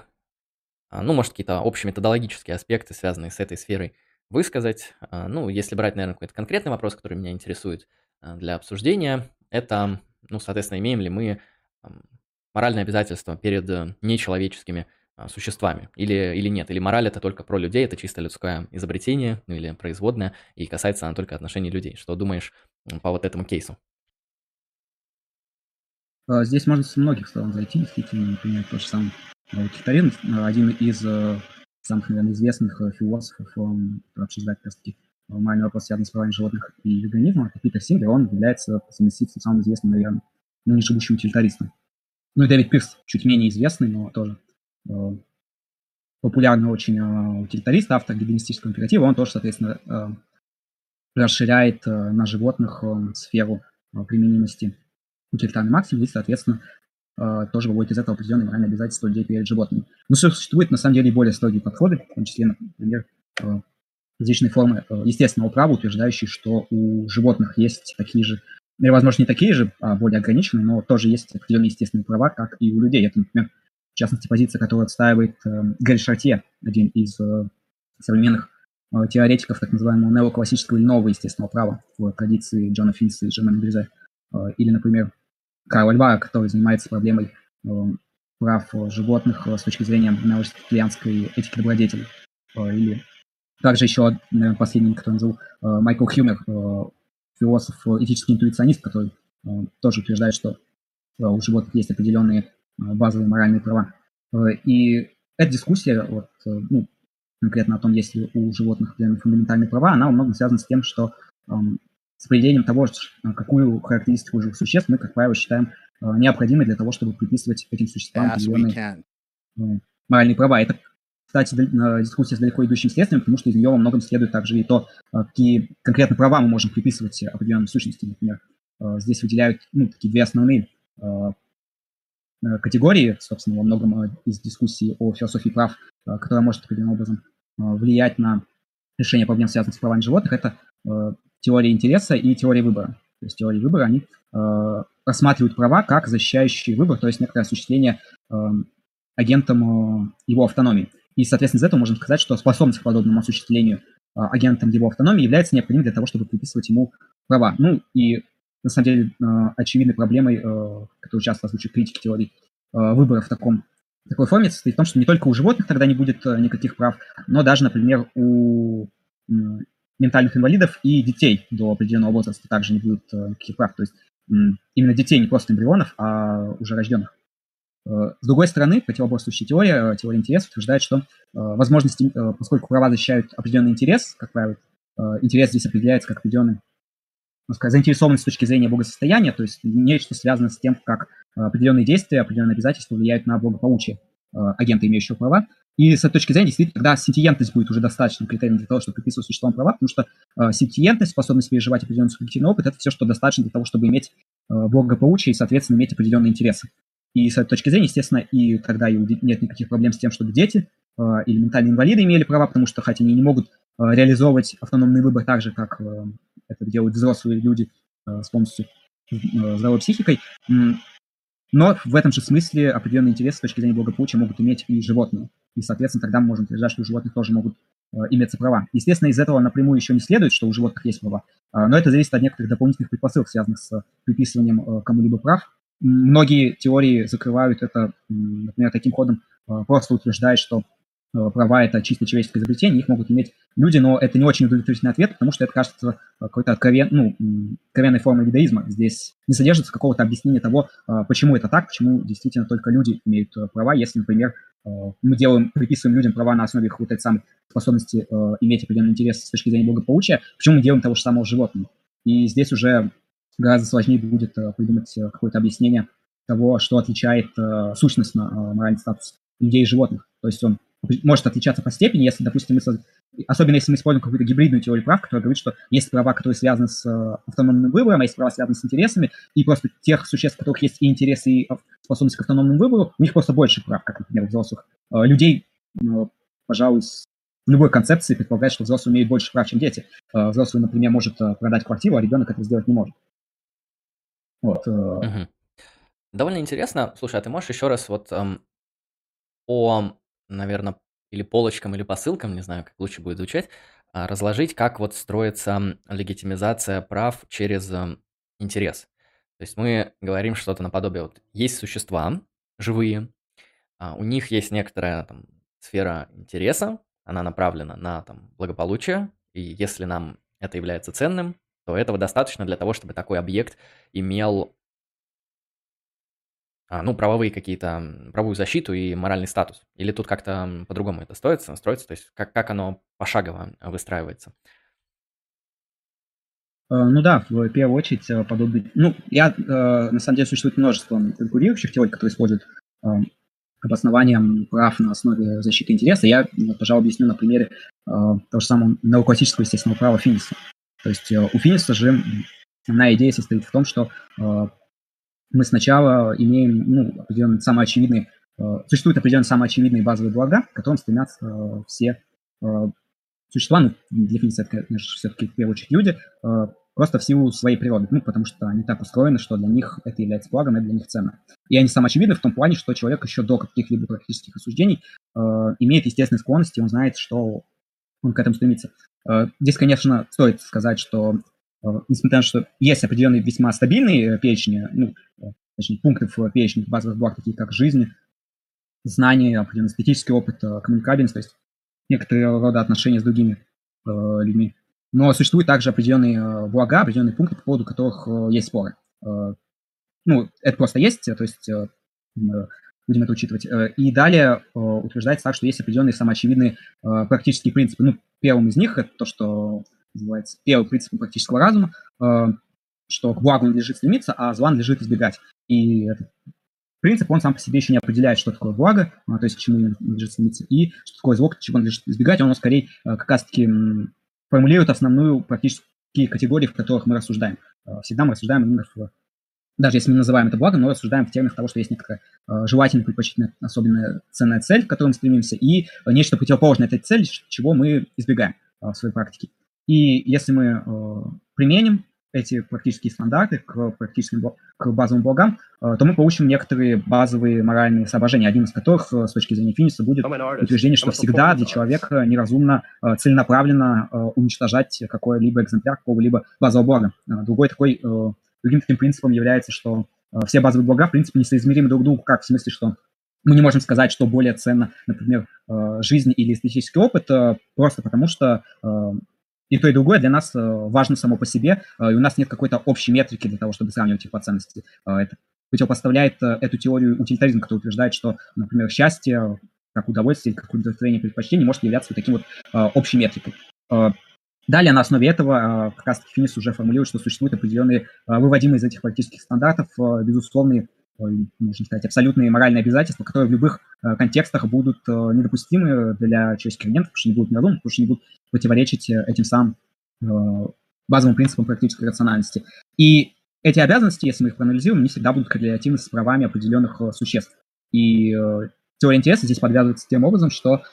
а, ну, может, какие-то общие методологические аспекты, связанные с этой сферой, высказать. А, ну, если брать, наверное, какой-то конкретный вопрос, который меня интересует а, для обсуждения, это, ну, соответственно, имеем ли мы моральные обязательства перед э, нечеловеческими существами? Или, или нет? Или мораль это только про людей, это чисто людское изобретение, ну или производное, и касается она только отношений людей. Что думаешь по вот этому кейсу? А, здесь можно с многих сторон зайти, действительно, например, то же самое утилитаризм. Один из самых, наверное, известных философов, он обсуждает как раз таки нормальный вопрос, связанный с правами животных и веганизмом, это Питер Сингер, он является по совместительству самым известным, наверное, ныне живущим утилитаристом. Ну и Дэвид Пирс, чуть менее известный, но тоже э, популярный очень э, утилитарист, автор гедонистического императива, он тоже, соответственно, э, расширяет э, на животных э, сферу э, применимости утилитарной максимум и, соответственно, э, тоже выводит из этого определенные моральные обязательства людей перед животными. Но существует, на самом деле, и более строгие подходы, в том числе, например, э, различные формы э, естественного права, утверждающие, что у животных есть такие же или, возможно, не такие же, а более ограниченные, но тоже есть определенные естественные права, как и у людей. Это, например, в частности, позиция, которую отстаивает э, Гэль Шартье, один из э, современных э, теоретиков так называемого неоклассического или нового естественного права в традиции Джона Финса и Жермена Брюзе. Э, или, например, Карл Альвара, который занимается проблемой э, прав животных э, с точки зрения неоклассической этики добродетели. Э, или также еще, наверное, последний, который назову, э, Майкл Хьюмер, э, философ, этический интуиционист, который э, тоже утверждает, что э, у животных есть определенные э, базовые моральные права. И эта дискуссия, вот, ну, конкретно о том, есть ли у животных фундаментальные права, она во многом связана с тем, что с определением того, какую характеристику живых существ мы, как правило, считаем необходимой для того, чтобы приписывать этим существам определенные моральные права. Это кстати, дискуссия с далеко идущим следствием, потому что из нее во многом следует также и то, какие конкретно права мы можем приписывать определенным сущности. Например, здесь выделяют ну, такие две основные категории, собственно, во многом из дискуссии о философии прав, которая может определенным образом влиять на решение проблем, связанных с правами животных, это теория интереса и теория выбора. То есть теории выбора, они рассматривают права как защищающий выбор, то есть некоторое осуществление агентом его автономии. И, соответственно, из этого можно сказать, что способность к подобному осуществлению агентом его автономии является необходимой для того, чтобы приписывать ему права. Ну и, на самом деле, а, очевидной проблемой, а, которую часто озвучивают критики теории выбора в таком такой форме, состоит в том, что не только у животных тогда не будет никаких прав, но даже, например, у ментальных инвалидов и детей до определенного возраста также не будет никаких прав. То есть именно детей, не просто эмбрионов, а уже рожденных. Э, с другой стороны, противоборствующая теория, э, теория интереса утверждает, что э, возможности, поскольку права защищают определенный интерес, как правило, интерес здесь определяется как определенный сказать, заинтересованность с точки зрения благосостояния, то есть нечто связано с тем, как определенные действия, определенные обязательства влияют на благополучие агента, имеющего права. И с этой точки зрения, действительно, тогда сентиентность будет уже достаточным критерием для того, чтобы приписывать существам права, потому что э, сентиентность, способность переживать определенный субъективный опыт, это все, что достаточно для того, чтобы иметь э, благополучие и, соответственно, иметь определенные интересы. И с этой точки зрения, естественно, и тогда и нет никаких проблем с тем, чтобы дети э, или ментальные инвалиды имели права, потому что хотя они не могут э, реализовывать автономный выбор так же, как это делают взрослые люди э, с полностью э, здоровой психикой, но в этом же смысле определенные интересы с точки зрения благополучия могут иметь и животные. И, соответственно, тогда мы можем утверждать, что у животных тоже могут э, иметься права. Естественно, из этого напрямую еще не следует, что у животных есть права, э, но это зависит от некоторых дополнительных предпосылок, связанных с приписыванием э, кому-либо прав. Многие теории закрывают это, например, таким ходом, а, просто утверждают, что а, права – это чисто человеческое изобретение, их могут иметь люди, но это не очень удовлетворительный ответ, потому что это кажется а, какой-то откровен, ну, откровенной формой видоизма. Здесь не содержится какого-то объяснения того, почему это так, почему действительно только люди имеют права, если, например, мы делаем, приписываем людям права на основе их вот этой самой способности иметь определенный интерес с точки зрения благополучия, почему мы делаем того же самого животного. И здесь уже гораздо сложнее будет э, придумать э, какое-то объяснение того, что отличает э, сущность на моральный статус людей и животных. То есть он может отличаться по степени, если, допустим, мы, особенно если мы используем какую-то гибридную теорию прав, которая говорит, что есть права, которые связаны с автономным выбором, а есть права, связанные с интересами, и просто тех существ, у которых есть и интересы, и способность к автономному выбору, у них просто больше прав, как, например, у взрослых людей, пожалуй, в любой концепции предполагает, что взрослый имеет больше прав, чем дети. Взрослый, например, может продать квартиру, а ребенок это сделать не может. Вот. Угу. Довольно интересно. Слушай, а ты можешь еще раз вот эм, по, наверное, или полочкам, или посылкам, не знаю, как лучше будет звучать, э, разложить, как вот строится легитимизация прав через э, интерес. То есть мы говорим что-то наподобие, вот есть существа живые, а, у них есть некоторая там, сфера интереса, она направлена на там, благополучие, и если нам это является ценным, то этого достаточно для того, чтобы такой объект имел а, ну, правовые какие-то, правовую защиту и моральный статус? Или тут как-то по-другому это строится, строится? То есть как, как оно пошагово выстраивается? Э, ну да, в первую очередь э, подобный... Ну, я, э, на самом деле, существует множество конкурирующих теорий, которые используют обоснованием прав на основе защиты интереса. Я, пожалуй, объясню на примере того же самого неоклассического естественного права Финиса. То есть у Финиса же основная идея состоит в том, что мы сначала имеем ну, определенные самые очевидные, существуют определенные самые очевидные базовые блага, к которым стремятся все существа, ну, для Финиса конечно, все-таки в первую очередь люди, просто в силу своей природы, ну, потому что они так устроены, что для них это является благом, это для них ценно. И они самоочевидны в том плане, что человек еще до каких-либо практических рассуждений э, имеет естественные склонности, он знает, что он к этому стремится. Э, здесь, конечно, стоит сказать, что э, несмотря на то, что есть определенные весьма стабильные перечни, ну, э, точнее, пункты в перечне базовых благ, такие как жизнь, знания, определенный эстетический опыт, э, коммуникабельность, то есть некоторые рода отношения с другими э, людьми, но существуют также определенные э, блага, определенные пункты, по поводу которых э, есть споры. Э, ну, это просто есть, то есть будем это учитывать. И далее утверждается так, что есть определенные самоочевидные практические принципы. Ну, первым из них это то, что называется первый принцип практического разума, что к благу надлежит стремиться, а зла надлежит избегать. И этот принцип, он сам по себе еще не определяет, что такое благо, то есть к чему надлежит стремиться, и что такое зло, к чему надлежит избегать. Он скорее как раз-таки формулирует основную практические категории, в которых мы рассуждаем. Э, всегда мы рассуждаем именно в даже если мы называем это благом, но рассуждаем в терминах того, что есть некоторая э, желательная, предпочтительная, особенная ценная цель, к которой мы стремимся, и нечто противоположное этой цели, чего мы избегаем э, в своей практике. И если мы э, применим эти практические стандарты к практическим к базовым блогам, э, то мы получим некоторые базовые моральные соображения, один из которых э, с точки зрения Финиса будет утверждение, что всегда для человека неразумно целенаправленно уничтожать какой-либо экземпляр какого-либо базового блога. Другой такой, другим таким принципом является, что все базовые блага, в принципе, несоизмеримы друг другу, как в смысле, что мы не можем сказать, что более ценно, например, жизнь или эстетический опыт, просто потому что и то, и другое для нас э, важно само по себе, э, и у нас нет какой-то общей метрики для того, чтобы сравнивать их по ценности. Э, это противопоставляет эту теорию утилитаризм, который утверждает, что, например, счастье, как удовольствие, как удовлетворение предпочтений может являться вот таким вот общей метрикой. Далее на основе этого как раз Финис уже формулирует, что существуют определенные выводимые из этих политических стандартов безусловные можно сказать, абсолютные моральные обязательства, которые в любых э, контекстах будут э, недопустимы для человеческих агентов, потому что не будут неразумны, потому что не будут противоречить э, этим самым базовым принципам практической рациональности. И эти обязанности, если мы их проанализируем, не всегда будут коррелятивны с правами определенных существ. И теория интереса здесь подвязывается тем образом, что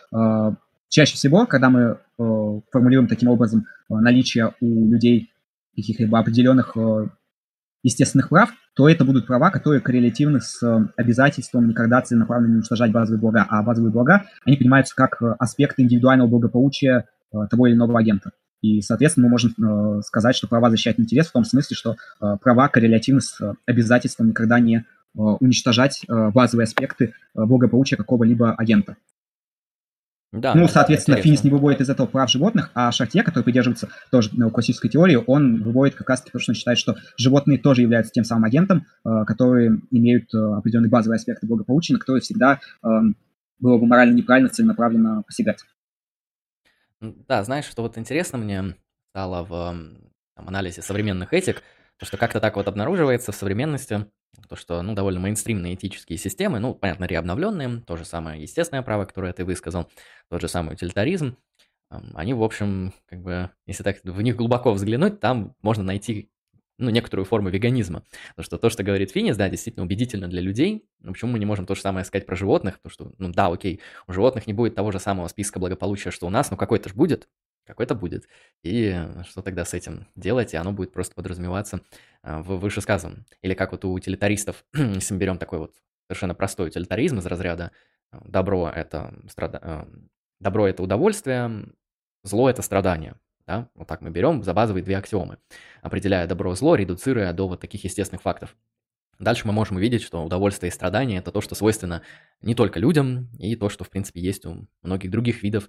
чаще всего, когда мы формулируем таким образом наличие у людей каких-либо определенных естественных прав, то это будут права, которые коррелятивны с э, обязательством никогда целенаправленно не уничтожать базовые блага. А базовые блага, они понимаются как э, аспект индивидуального благополучия э, того или иного агента. И, соответственно, мы можем сказать, что права защищать интерес в том смысле, что права коррелятивны с обязательством никогда не уничтожать базовые аспекты благополучия какого-либо агента. Да, ну, соответственно, Финис не выводит из этого прав животных, а Шартье, который придерживается тоже классической теории, он выводит как раз-таки потому, что он считает, что животные тоже являются тем самым агентом, э, которые имеют э, определенные базовые аспекты благополучия, на которые всегда э, было бы морально неправильно целенаправленно посягать. Да, знаешь, что вот интересно мне стало в там, анализе современных этик, то, что как-то так вот обнаруживается в современности, то, что, ну, довольно мейнстримные этические системы, ну, понятно, реобновленные, то же самое естественное право, которое ты высказал, тот же самый утилитаризм, они, в общем, как бы, если так в них глубоко взглянуть, там можно найти ну, некоторую форму веганизма. Потому что то, что говорит Финис, да, действительно убедительно для людей. Но почему мы не можем то же самое сказать про животных? Потому что, ну да, окей, у животных не будет того же самого списка благополучия, что у нас, но какой-то же будет какой-то будет. И что тогда с этим делать? И оно будет просто подразумеваться а, в вышесказанном. Или как вот у утилитаристов, если мы берем такой вот совершенно простой утилитаризм из разряда а, добро это, страда... Добро это удовольствие, зло это страдание. Да? Вот так мы берем за базовые две аксиомы, определяя добро-зло, редуцируя до вот таких естественных фактов. дальше мы можем увидеть, что удовольствие и страдание – это то, что свойственно не только людям, и то, что, в принципе, есть у многих других видов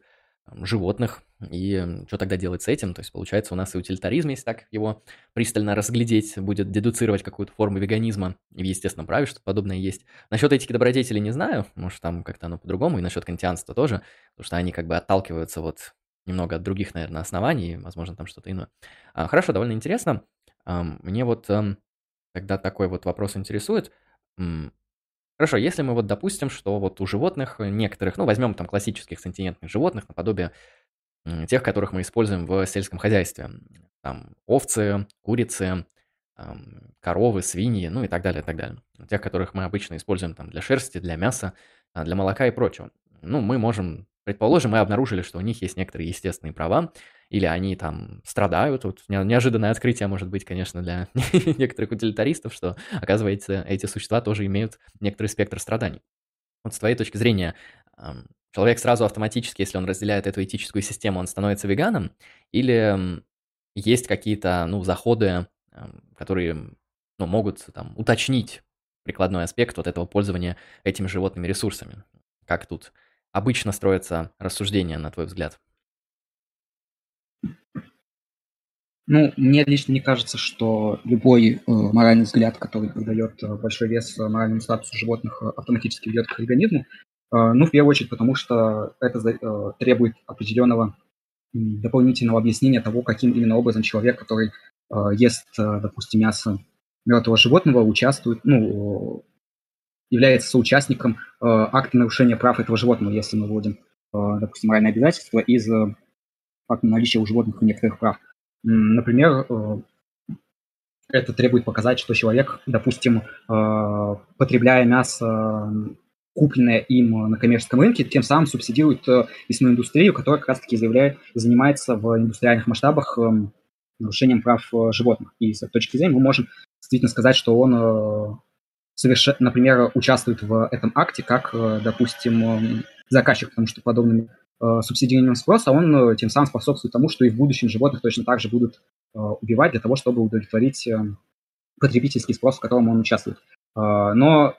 животных. И что тогда делать с этим? То есть, получается, у нас и утилитаризм, если так его пристально разглядеть, будет дедуцировать какую-то форму веганизма. В естественном праве что-то подобное есть. Насчет этики добродетели не знаю, может, там как-то оно по-другому, и насчет кантианства тоже, потому что они как бы отталкиваются вот немного от других, наверное, оснований, возможно, там что-то иное. А, хорошо, довольно интересно. А, мне вот а, тогда такой вот вопрос интересует. Хорошо, если мы вот допустим, что вот у животных некоторых, ну, возьмем там классических сантиентных животных, наподобие тех, которых мы используем в сельском хозяйстве, там овцы, курицы, коровы, свиньи, ну и так далее, и так далее. Тех, которых мы обычно используем там для шерсти, для мяса, для молока и прочего. Ну, мы можем Предположим, мы обнаружили, что у них есть некоторые естественные права, или они там страдают. Вот неожиданное открытие может быть, конечно, для некоторых утилитаристов, что, оказывается, эти существа тоже имеют некоторый спектр страданий. Вот с твоей точки зрения, человек сразу автоматически, если он разделяет эту этическую систему, он становится веганом, или есть какие-то, ну, заходы, которые, ну, могут там уточнить прикладной аспект вот этого пользования этими животными ресурсами? Как тут обычно строятся рассуждения, на твой взгляд? Ну, мне лично не кажется, что любой э, моральный взгляд, который придает э, большой вес моральному статусу животных, э, автоматически ведет к веганизму. Э, ну, в первую очередь, потому что это э, требует определенного дополнительного объяснения того, каким именно образом человек, который э, ест, э, допустим, мясо мертвого животного, участвует, ну, является соучастником э, акта нарушения прав этого животного, если мы вводим, э, допустим, моральное обязательство из э, факта наличия у животных некоторых прав. Например, э, это требует показать, что человек, допустим, э, потребляя мясо, купленное им на коммерческом рынке, тем самым субсидирует э, мясную индустрию, которая как раз-таки заявляет, занимается в индустриальных масштабах э, нарушением прав э, животных. И с этой точки зрения мы можем действительно сказать, что он э, соверш... например, участвует в этом акте как, э, допустим, эм, заказчик, потому что подобными э, субсидированием спроса он э, тем самым способствует тому, что и в будущем животных точно так же будут убивать для того, чтобы удовлетворить потребительский спрос, в котором он участвует. Но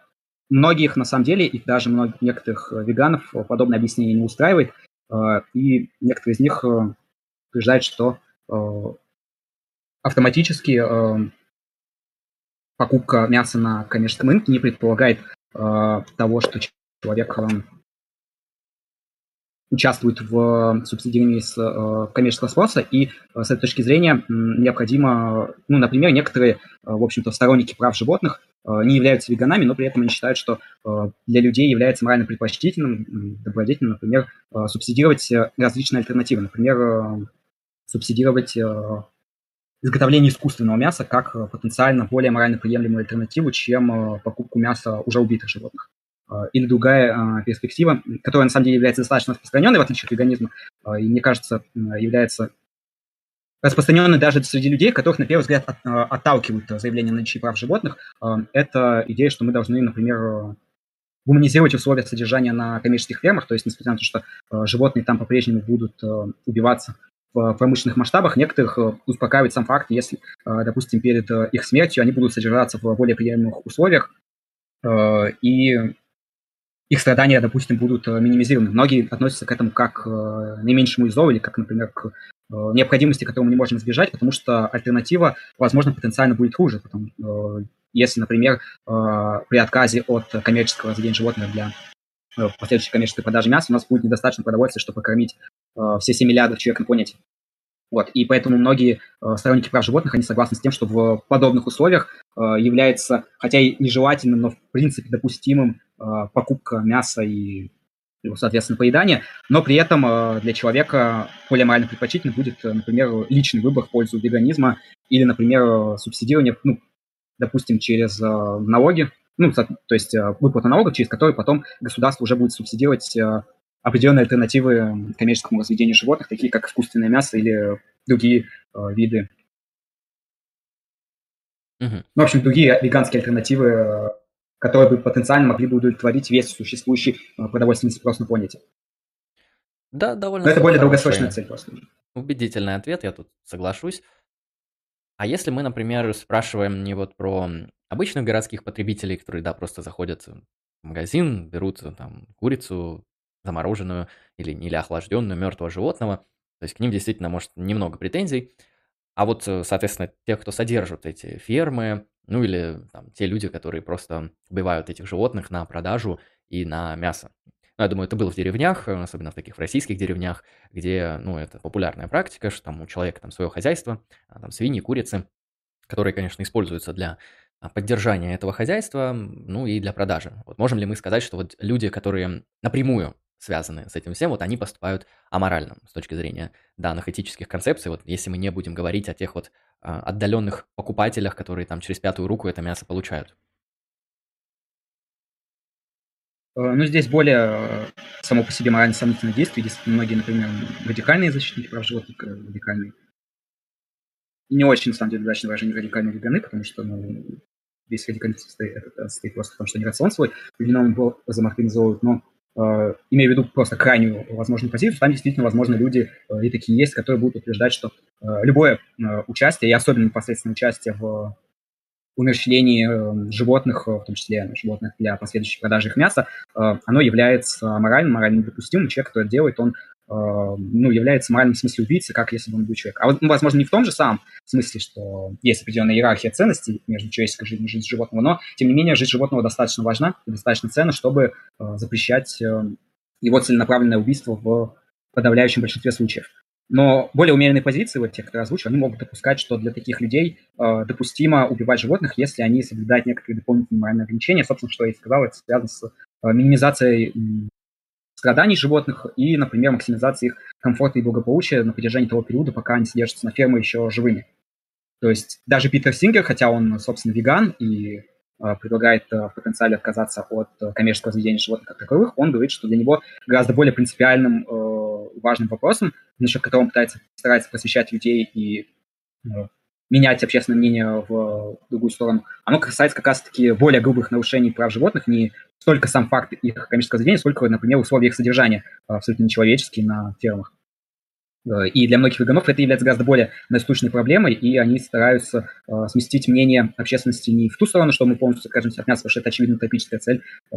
многих, на самом деле, и даже многих, некоторых веганов подобное объяснение не устраивает, и некоторые из них утверждают, что автоматически покупка мяса на коммерческом рынке не предполагает э, того, что человек э, участвует в субсидировании с э, коммерческого спроса, и э, с этой точки зрения необходимо, ну, например, некоторые, э, в общем-то, сторонники прав животных э, не являются веганами, но при этом они считают, что э, для людей является морально предпочтительным, добродетельным, например, э, субсидировать различные альтернативы, например, э, субсидировать э, изготовление искусственного мяса как э, потенциально более морально приемлемую альтернативу, чем э, покупку мяса уже убитых животных. Э, или другая перспектива, которая на самом деле является достаточно распространенной, в отличие от веганизма, и, мне кажется, является распространенной даже среди людей, которых, на первый взгляд, отталкивают заявление о наличии прав животных. Это идея, что мы должны, например, гуманизировать условия содержания на коммерческих фермах, то есть, несмотря на то, что животные там по-прежнему будут убиваться в промышленных масштабах. Некоторых э, успокаивает сам факт, если, э, допустим, перед э, их смертью они будут содержаться в более приемлемых условиях, и их страдания, допустим, будут минимизированы. Многие относятся к этому как к наименьшему из или как, например, к необходимости, которую мы не можем избежать, потому что альтернатива, возможно, потенциально будет хуже. Потому, если, например, при отказе от коммерческого разведения животных для последующей коммерческой продажи мяса у нас будет недостаточно продовольствия, чтобы покормить Э, все 7 миллиардов человек на планете. Вот, и поэтому многие э, сторонники прав животных, они согласны с тем, что в подобных условиях э, является, хотя и нежелательным, но в принципе допустимым э, покупка мяса и его, соответственно, поедание, но при этом э, для человека более морально предпочтительным будет, э, например, личный выбор в пользу веганизма или, например, субсидирование, ну, допустим, через э, налоги, ну, то есть э, выплата налогов, через которые потом государство уже будет субсидировать э, определенные альтернативы коммерческому разведению животных, такие как искусственное мясо или другие э, виды. Угу. Ну, в общем, другие веганские альтернативы, которые бы потенциально могли бы удовлетворить весь существующий продовольственный спрос на планете. Да, довольно. Но это более долгосрочная цель просто. Убедительный ответ, я тут соглашусь. А если мы, например, спрашиваем не вот про обычных городских потребителей, которые, да, просто заходят в магазин, берут там курицу замороженную или, или охлажденную мертвого животного. То есть к ним действительно может немного претензий. А вот, э, соответственно, тех, кто содержит эти фермы, ну или там, те люди, которые просто убивают этих животных на продажу и на мясо. Ну, я думаю, это было в деревнях, э, особенно в таких российских деревнях, где, ну, это популярная практика, что там у человека там свое хозяйство, а, там свиньи, курицы, которые, конечно, используются для поддержания этого хозяйства, ну и для продажи. Вот можем ли мы сказать, что вот люди, которые напрямую связаны с этим всем, вот они поступают аморально с точки зрения данных этических концепций. Вот если мы не будем говорить о тех вот а, отдаленных покупателях, которые там через пятую руку это мясо получают. Э, ну, здесь более э, само по себе морально сомнительное действие. Здесь многие, например, радикальные защитники прав животных, э, радикальные. Не очень, на самом деле, удачное выражение радикальные веганы, потому что ну, весь радикализм состоит, состоит просто в том, что они рацион свой вином заморганизовывают, но э, имея в виду просто крайнюю возможную позицию, там действительно, возможно, люди э, и такие есть, которые будут утверждать, что э, любое э, участие, и особенно непосредственное участие в умерщвлении э, животных, в том числе животных для последующей продажи их мяса, э, оно является моральным, морально недопустимым. Человек, который это делает, он э, ну, является в моральном смысле убийцей, как если бы он был человек. А вот, ну, возможно, не в том же самом смысле, что есть определенная иерархия ценностей между человеческой жизнью и жизнью животного, но, тем не менее, жизнь животного достаточно важна и достаточно ценна, чтобы запрещать его целенаправленное убийство в подавляющем большинстве случаев. Но более умеренные позиции, вот те, которые озвучил, они могут допускать, что для таких людей э, допустимо убивать животных, если они соблюдают некоторые дополнительные моральные ограничения. Собственно, что я и сказал, это связано с э, минимизацией э, страданий животных и, например, максимизацией их комфорта и благополучия на протяжении того периода, пока они содержатся на ферме еще живыми. То есть даже Питер Сингер, хотя он, собственно, веган и э, предлагает э, в потенциале отказаться от э, коммерческого заведения животных как таковых, он говорит, что для него гораздо более принципиальным э, важным вопросом, насчет которого он пытается, старается просвещать людей и ну, менять общественное мнение в другую сторону, оно касается как раз-таки более грубых нарушений прав животных, не столько сам факт их коммерческого заведения, сколько, например, условия их содержания абсолютно нечеловеческие на фермах. Э, и для многих веганов это является гораздо более насущной проблемой, и они стараются э, сместить мнение общественности не в ту сторону, что мы полностью откажемся от мяса, потому что это очевидно утопическая цель, э,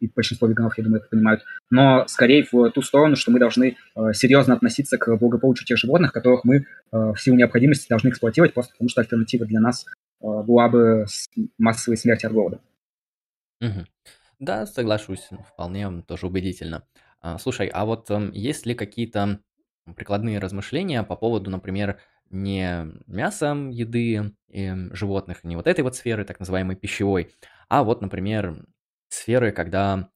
и большинство веганов, я думаю, это понимают, но скорее в ту сторону, что мы должны э, серьезно относиться к благополучию тех животных, которых мы э, в силу необходимости должны эксплуатировать, просто потому что альтернатива для нас э, была бы массовой смерти от голода. Угу. Да, соглашусь, вполне тоже убедительно. А, слушай, а вот э, есть ли какие-то прикладные размышления по поводу, например, не мяса еды и животных, не вот этой вот сферы, так называемой пищевой, а вот, например, сферы, когда...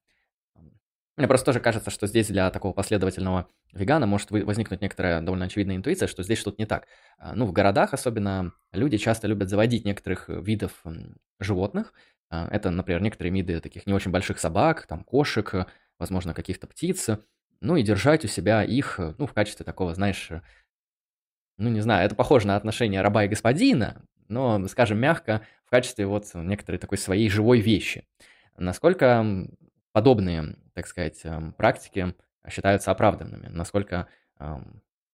Мне просто тоже кажется, что здесь для такого последовательного вегана может возникнуть некоторая довольно очевидная интуиция, что здесь что-то не так. А, ну, в городах особенно люди часто любят заводить некоторых видов животных. А, это, например, некоторые виды таких не очень больших собак, там, кошек, возможно, каких-то птиц, ну и держать у себя их, э, ну, в качестве такого, знаешь, э, ну, не знаю, это похоже на отношение раба и господина, но, скажем мягко, в качестве вот некоторой такой своей живой вещи. Насколько подобные, так сказать, эм, практики считаются оправданными, насколько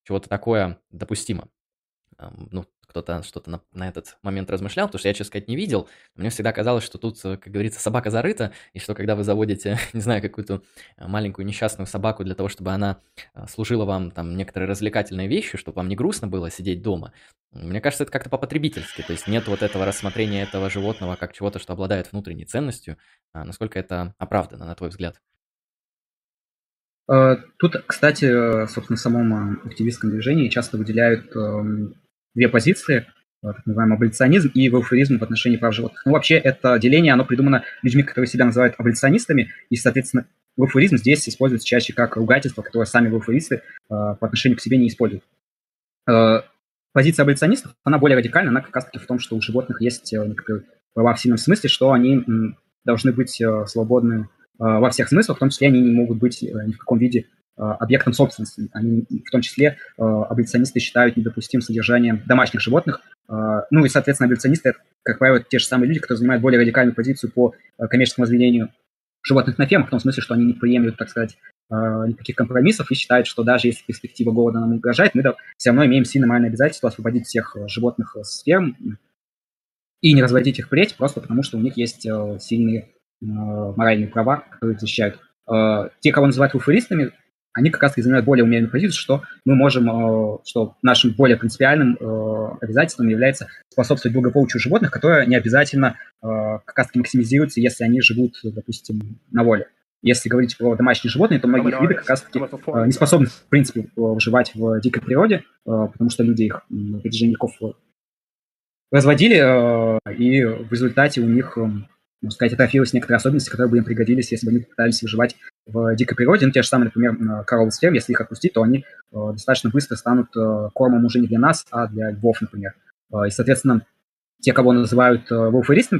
чего-то такое допустимо. Ну, кто-то что-то на, на этот момент размышлял, потому что я, честно сказать, не видел. Мне всегда казалось, что тут, э, как говорится, собака зарыта, и что когда вы заводите, не знаю, какую-то э, маленькую несчастную собаку для того, чтобы она э, служила вам там некоторые развлекательные вещи, чтобы вам не грустно было сидеть дома, мне кажется, это как-то по-потребительски, то есть нет вот этого рассмотрения этого животного как чего-то, что обладает внутренней ценностью. А насколько это оправдано, на твой взгляд? Тут, кстати, собственно, самом активистском движении часто выделяют эм, две позиции, э, так называемый аболиционизм и велферизм в отношении прав животных. Ну, вообще, это деление, оно придумано людьми, которые себя называют аболиционистами, и, соответственно, велферизм здесь используется чаще как ругательство, которое сами велферисты э, по отношению к себе не используют. Э, позиция аболиционистов, она более радикальна, она как раз-таки в том, что у животных есть некоторые права в сильном смысле, что они должны быть свободны во всех смыслах, в том числе они не могут быть ни в каком виде объектом собственности. Они, в том числе, э, аболиционисты считают недопустимым содержание домашних животных. Э, ну и, соответственно, аболиционисты, как правило, те же самые люди, которые занимают более радикальную позицию по коммерческому разведению животных на фермах, в том смысле, что они не приемлют, так сказать, никаких компромиссов и считают, что даже если перспектива голода нам угрожает, мы все равно имеем сильно моральное обязательство освободить всех животных с ферм и не разводить их впредь просто потому, что у них есть сильные моральные права, которые защищают. Те, кого называют вулфаристами, они как раз занимают более умеренную позицию, что мы можем, э, что нашим более принципиальным э, обязательством является способствовать благополучию животных, которое не обязательно э, как раз максимизируется, если они живут, допустим, на воле. Если говорить про домашние животные, то многие виды как раз-таки не способны, в принципе, выживать в дикой природе, потому что люди их на протяжении веков разводили, и в результате у них можно сказать, атрофировались некоторые особенности, которые бы им пригодились, если бы они пытались выживать в дикой природе. Ну, те же самые, например, коровы с ферм, если их отпустить, то они э, достаточно быстро станут э, кормом уже не для нас, а для львов, например. Э, и, соответственно, те, кого называют э,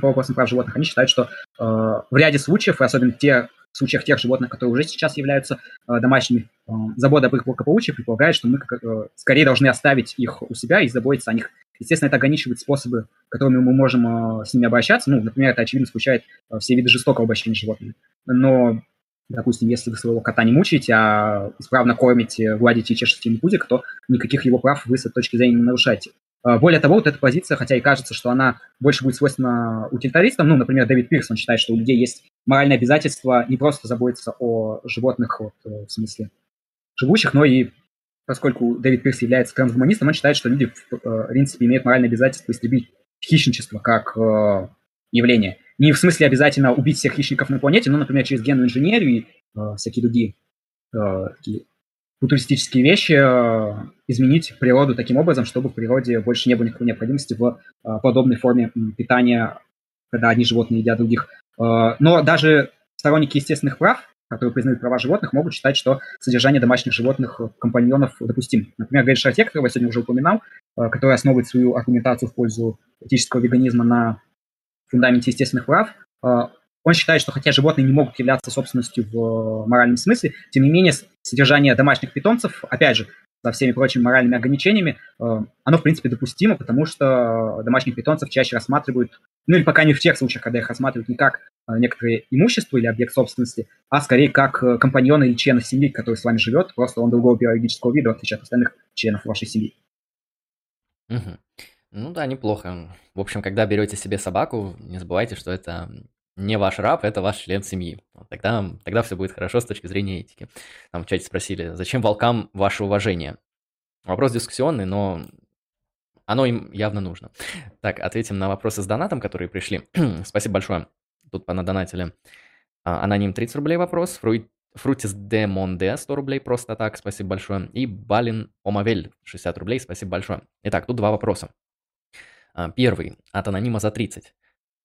по вопросам прав животных, они считают, что э, в ряде случаев, и особенно те, в случаях тех животных, которые уже сейчас являются э, домашними, э, забота об их благополучии предполагает, что мы э, скорее должны оставить их у себя и заботиться о них Естественно, это ограничивает способы, которыми мы можем э, с ними обращаться. Ну, например, это, очевидно, включает э, все виды жестокого обращения с животными. Но, допустим, если вы своего кота не мучаете, а исправно кормите, гладите и чешете ему пузик, то никаких его прав вы с этой точки зрения не нарушаете. Э, более того, вот эта позиция, хотя и кажется, что она больше будет свойственна утилитаристам, ну, например, Дэвид Пирс, он считает, что у людей есть моральное обязательство не просто заботиться о животных, вот, в смысле живущих, но и поскольку Дэвид Пирс является трансгуманистом, он считает, что люди, в э, принципе, имеют моральное обязательство истребить хищничество как э, явление. Не в смысле обязательно убить всех хищников на планете, но, например, через генную инженерию и э, всякие другие э, такие футуристические вещи э, изменить природу таким образом, чтобы в природе больше не было никакой необходимости в э, подобной форме питания, когда одни животные едят других. Э, но даже сторонники естественных прав которые признают права животных, могут считать, что содержание домашних животных компаньонов допустим. Например, Гэрри Шартек, которого я сегодня уже упоминал, который основывает свою аргументацию в пользу этического веганизма на фундаменте естественных прав, он считает, что хотя животные не могут являться собственностью в моральном смысле, тем не менее содержание домашних питомцев, опять же, со всеми прочими моральными ограничениями, э, оно, в принципе, допустимо, потому что домашних питомцев чаще рассматривают, ну или пока не в тех случаях, когда их рассматривают не как э, некоторое имущество или объект собственности, а скорее как э, компаньона или члена семьи, который с вами живет, просто он другого биологического вида, в отличие от остальных членов вашей семьи. Угу. Ну да, неплохо. В общем, когда берете себе собаку, не забывайте, что это не ваш раб, это ваш член семьи. Тогда, тогда все будет хорошо с точки зрения этики. Там в чате спросили, зачем волкам ваше уважение? Вопрос дискуссионный, но оно им явно нужно. Так, ответим на вопросы с донатом, которые пришли. Спасибо большое. Тут понадонатили. А, аноним 30 рублей вопрос. Фруит Фрутис де Монде 100 рублей просто так, спасибо большое. И Балин Омавель 60 рублей, спасибо большое. Итак, тут два вопроса. А, первый от анонима за 30.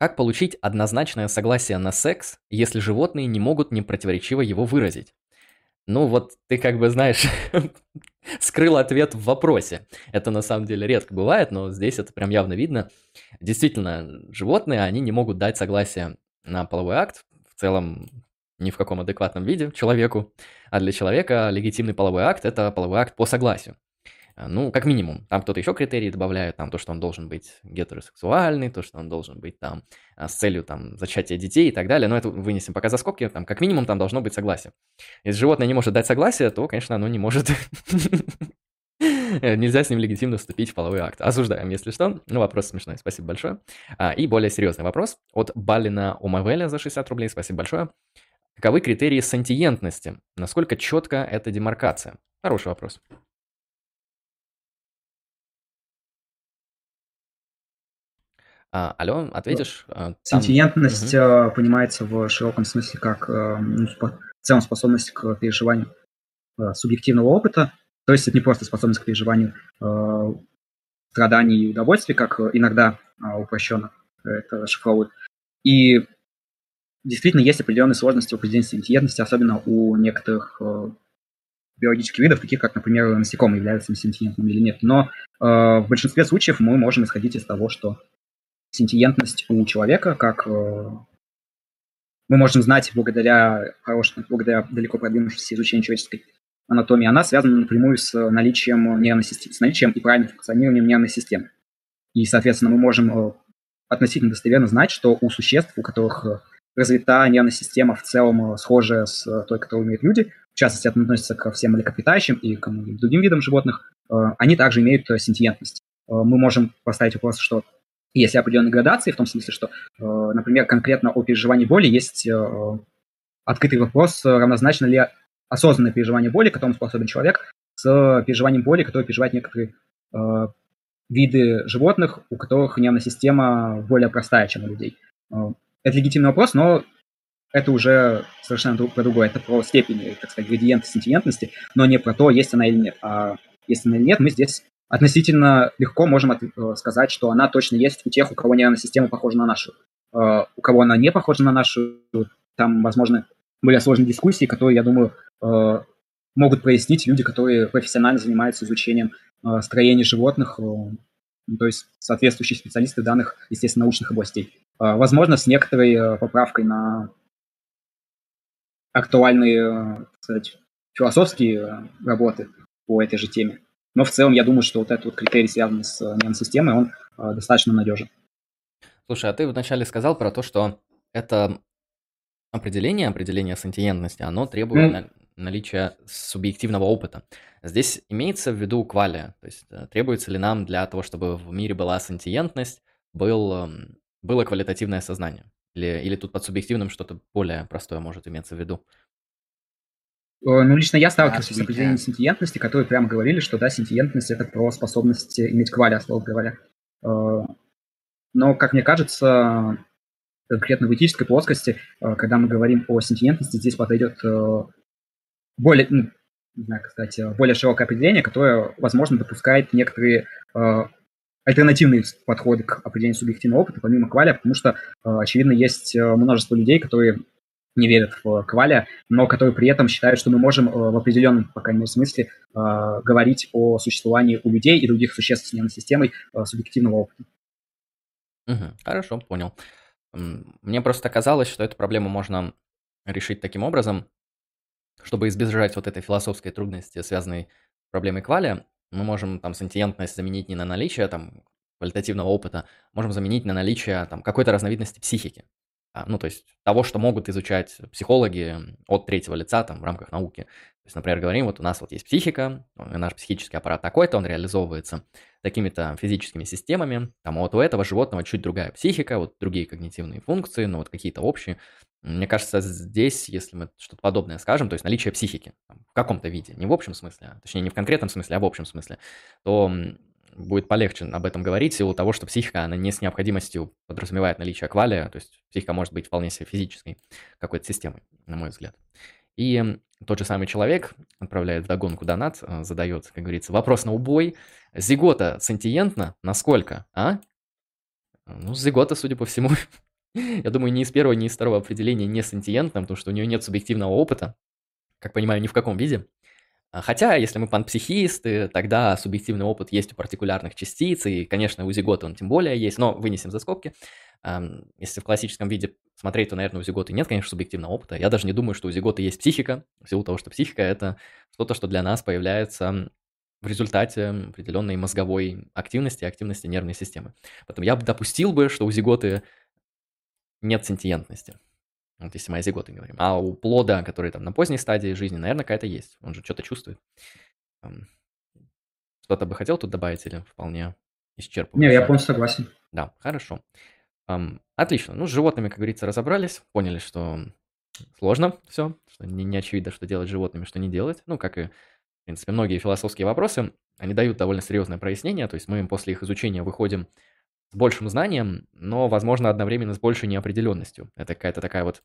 Как получить однозначное согласие на секс, если животные не могут непротиворечиво его выразить? Ну вот ты как бы знаешь, скрыл ответ в вопросе. Это на самом деле редко бывает, но здесь это прям явно видно. Действительно, животные, они не могут дать согласие на половой акт. В целом, ни в каком адекватном виде человеку. А для человека легитимный половой акт – это половой акт по согласию. А, ну, как минимум. Там кто-то еще критерии добавляет, там то, что он должен быть гетеросексуальный, то, что он должен быть там а, с целью там зачатия детей и так далее. Но это вынесем пока за скобки, там как минимум там должно быть согласие. Если животное не может дать согласие, то, конечно, оно не может... Нельзя с ним легитимно вступить в половой акт. Осуждаем, если что. Ну, вопрос смешной. Спасибо большое. А, и более серьезный вопрос от Балина Умавеля за 60 рублей. Спасибо большое. Каковы критерии сантиентности? Насколько четко эта демаркация? Хороший вопрос. Алло, ответишь? А, Сентиентность угу. понимается в широком смысле как ну, в целом способность к переживанию субъективного опыта. То есть это не просто способность к переживанию страданий и удовольствий, как иногда упрощенно это расшифровывают. И действительно есть определенные сложности в определении сентиентности, особенно у некоторых биологических видов, таких как, например, насекомые являются сентиентными или нет. Но э, в большинстве случаев мы можем исходить из того, что сентиентность у человека, как э, мы можем знать благодаря хорошему, благодаря далеко продвинувшемуся изучению человеческой анатомии, она связана напрямую с наличием нервной системы, с наличием и правильным функционированием нервной системы. И, соответственно, мы можем э, относительно достоверно знать, что у существ, у которых э, развита нервная система в целом схожая с той, которую имеют люди, в частности, это относится ко всем млекопитающим и к другим видам животных, они также имеют сентиентность. Мы можем поставить вопрос, что есть определенные градации, в том смысле, что, например, конкретно о переживании боли есть открытый вопрос, равнозначно ли осознанное переживание боли, которому способен человек, с переживанием боли, которое переживают некоторые виды животных, у которых нервная система более простая, чем у людей. Это легитимный вопрос, но это уже совершенно друг, про другое. Это про степень, так сказать, градиента сентиентности, но не про то, есть она или нет. А есть она или нет, мы здесь относительно легко можем э, сказать, что она точно есть у тех, у кого нервная система похожа на нашу. Э, у кого она не похожа на нашу, там, возможно, более сложные дискуссии, которые, я думаю, э, могут прояснить люди, которые профессионально занимаются изучением строения животных, то есть соответствующие специалисты данных, естественно, научных областей. Возможно, с некоторой поправкой на актуальные, так сказать, философские работы по этой же теме. Но в целом я думаю, что вот этот вот критерий, связанный с нервной системой, он э, достаточно надежен. Слушай, а ты вначале сказал про то, что это определение, определение сентиентности, оно требует mm. наличия субъективного опыта. Здесь имеется в виду квалия, то есть э, требуется ли нам для того, чтобы в мире была сентиентность, был, эм, было квалитативное сознание? Или, или тут под субъективным что-то более простое может иметься в виду? Э, ну, лично я сталкивался с определением сентиентности, которые прямо говорили, что, да, сентиентность — это про способность иметь квали, слово говоря. Э, но, как мне кажется, конкретно в этической плоскости, э, когда мы говорим о сентиентности, здесь подойдет более, ну, не знаю, как сказать, более широкое определение, которое, возможно, допускает некоторые альтернативные подходы к определению субъективного опыта, помимо кваля, потому что, очевидно, есть множество людей, которые не верят в кваля, но которые при этом считают, что мы можем э, в определенном, по крайней мере, смысле э, говорить о существовании у людей и других существ с системой э, субъективного опыта. Угу, хорошо, понял. Мне просто казалось, что эту проблему можно решить таким образом, чтобы избежать вот этой философской трудности, связанной с проблемой кваля, мы можем там сентиентность заменить не на наличие там квалитативного опыта, можем заменить на наличие там какой-то разновидности психики. А, ну, то есть того, что могут изучать психологи от третьего лица там в рамках науки. То есть, например, говорим, вот у нас вот есть психика, наш психический аппарат такой-то, он реализовывается такими-то физическими системами, там вот у этого животного чуть другая психика, вот другие когнитивные функции, ну вот какие-то общие. Мне кажется, здесь, если мы что-то подобное скажем, то есть наличие психики там, в каком-то виде, не в общем смысле, а, точнее не в конкретном смысле, а в общем смысле, то будет полегче об этом говорить, в силу того, что психика, она не с необходимостью подразумевает наличие квалия, то есть психика может быть вполне себе физической какой-то системой, на мой взгляд. И тот же самый человек отправляет в догонку донат, э, задает, как говорится, вопрос на убой. Зигота сентиентна? Насколько, а? Ну, зигота, судя по всему, я думаю, ни из первого, ни из второго определения не сентиентна, потому что у нее нет субъективного опыта, как понимаю, ни в каком виде. А, хотя, если мы панпсихисты, тогда субъективный опыт есть у партикулярных частиц, и, конечно, у зигота он тем более есть, но вынесем за скобки. Если в классическом виде смотреть, то, наверное, у зиготы нет, конечно, субъективного опыта. Я даже не думаю, что у зиготы есть психика, в силу того, что психика — это что-то, что для нас появляется в результате определенной мозговой активности, активности нервной системы. Поэтому я бы допустил бы, что у зиготы нет сентиентности. Вот если мы о зиготе говорим. А у плода, который там на поздней стадии жизни, наверное, какая-то есть. Он же что-то чувствует. Что-то бы хотел тут добавить или вполне исчерпывающе? Не, я полностью согласен. Да, хорошо. Отлично. Ну, с животными, как говорится, разобрались. Поняли, что сложно все, что не, не очевидно, что делать с животными, что не делать. Ну, как и, в принципе, многие философские вопросы, они дают довольно серьезное прояснение. То есть мы после их изучения выходим с большим знанием, но, возможно, одновременно с большей неопределенностью. Это какая-то такая вот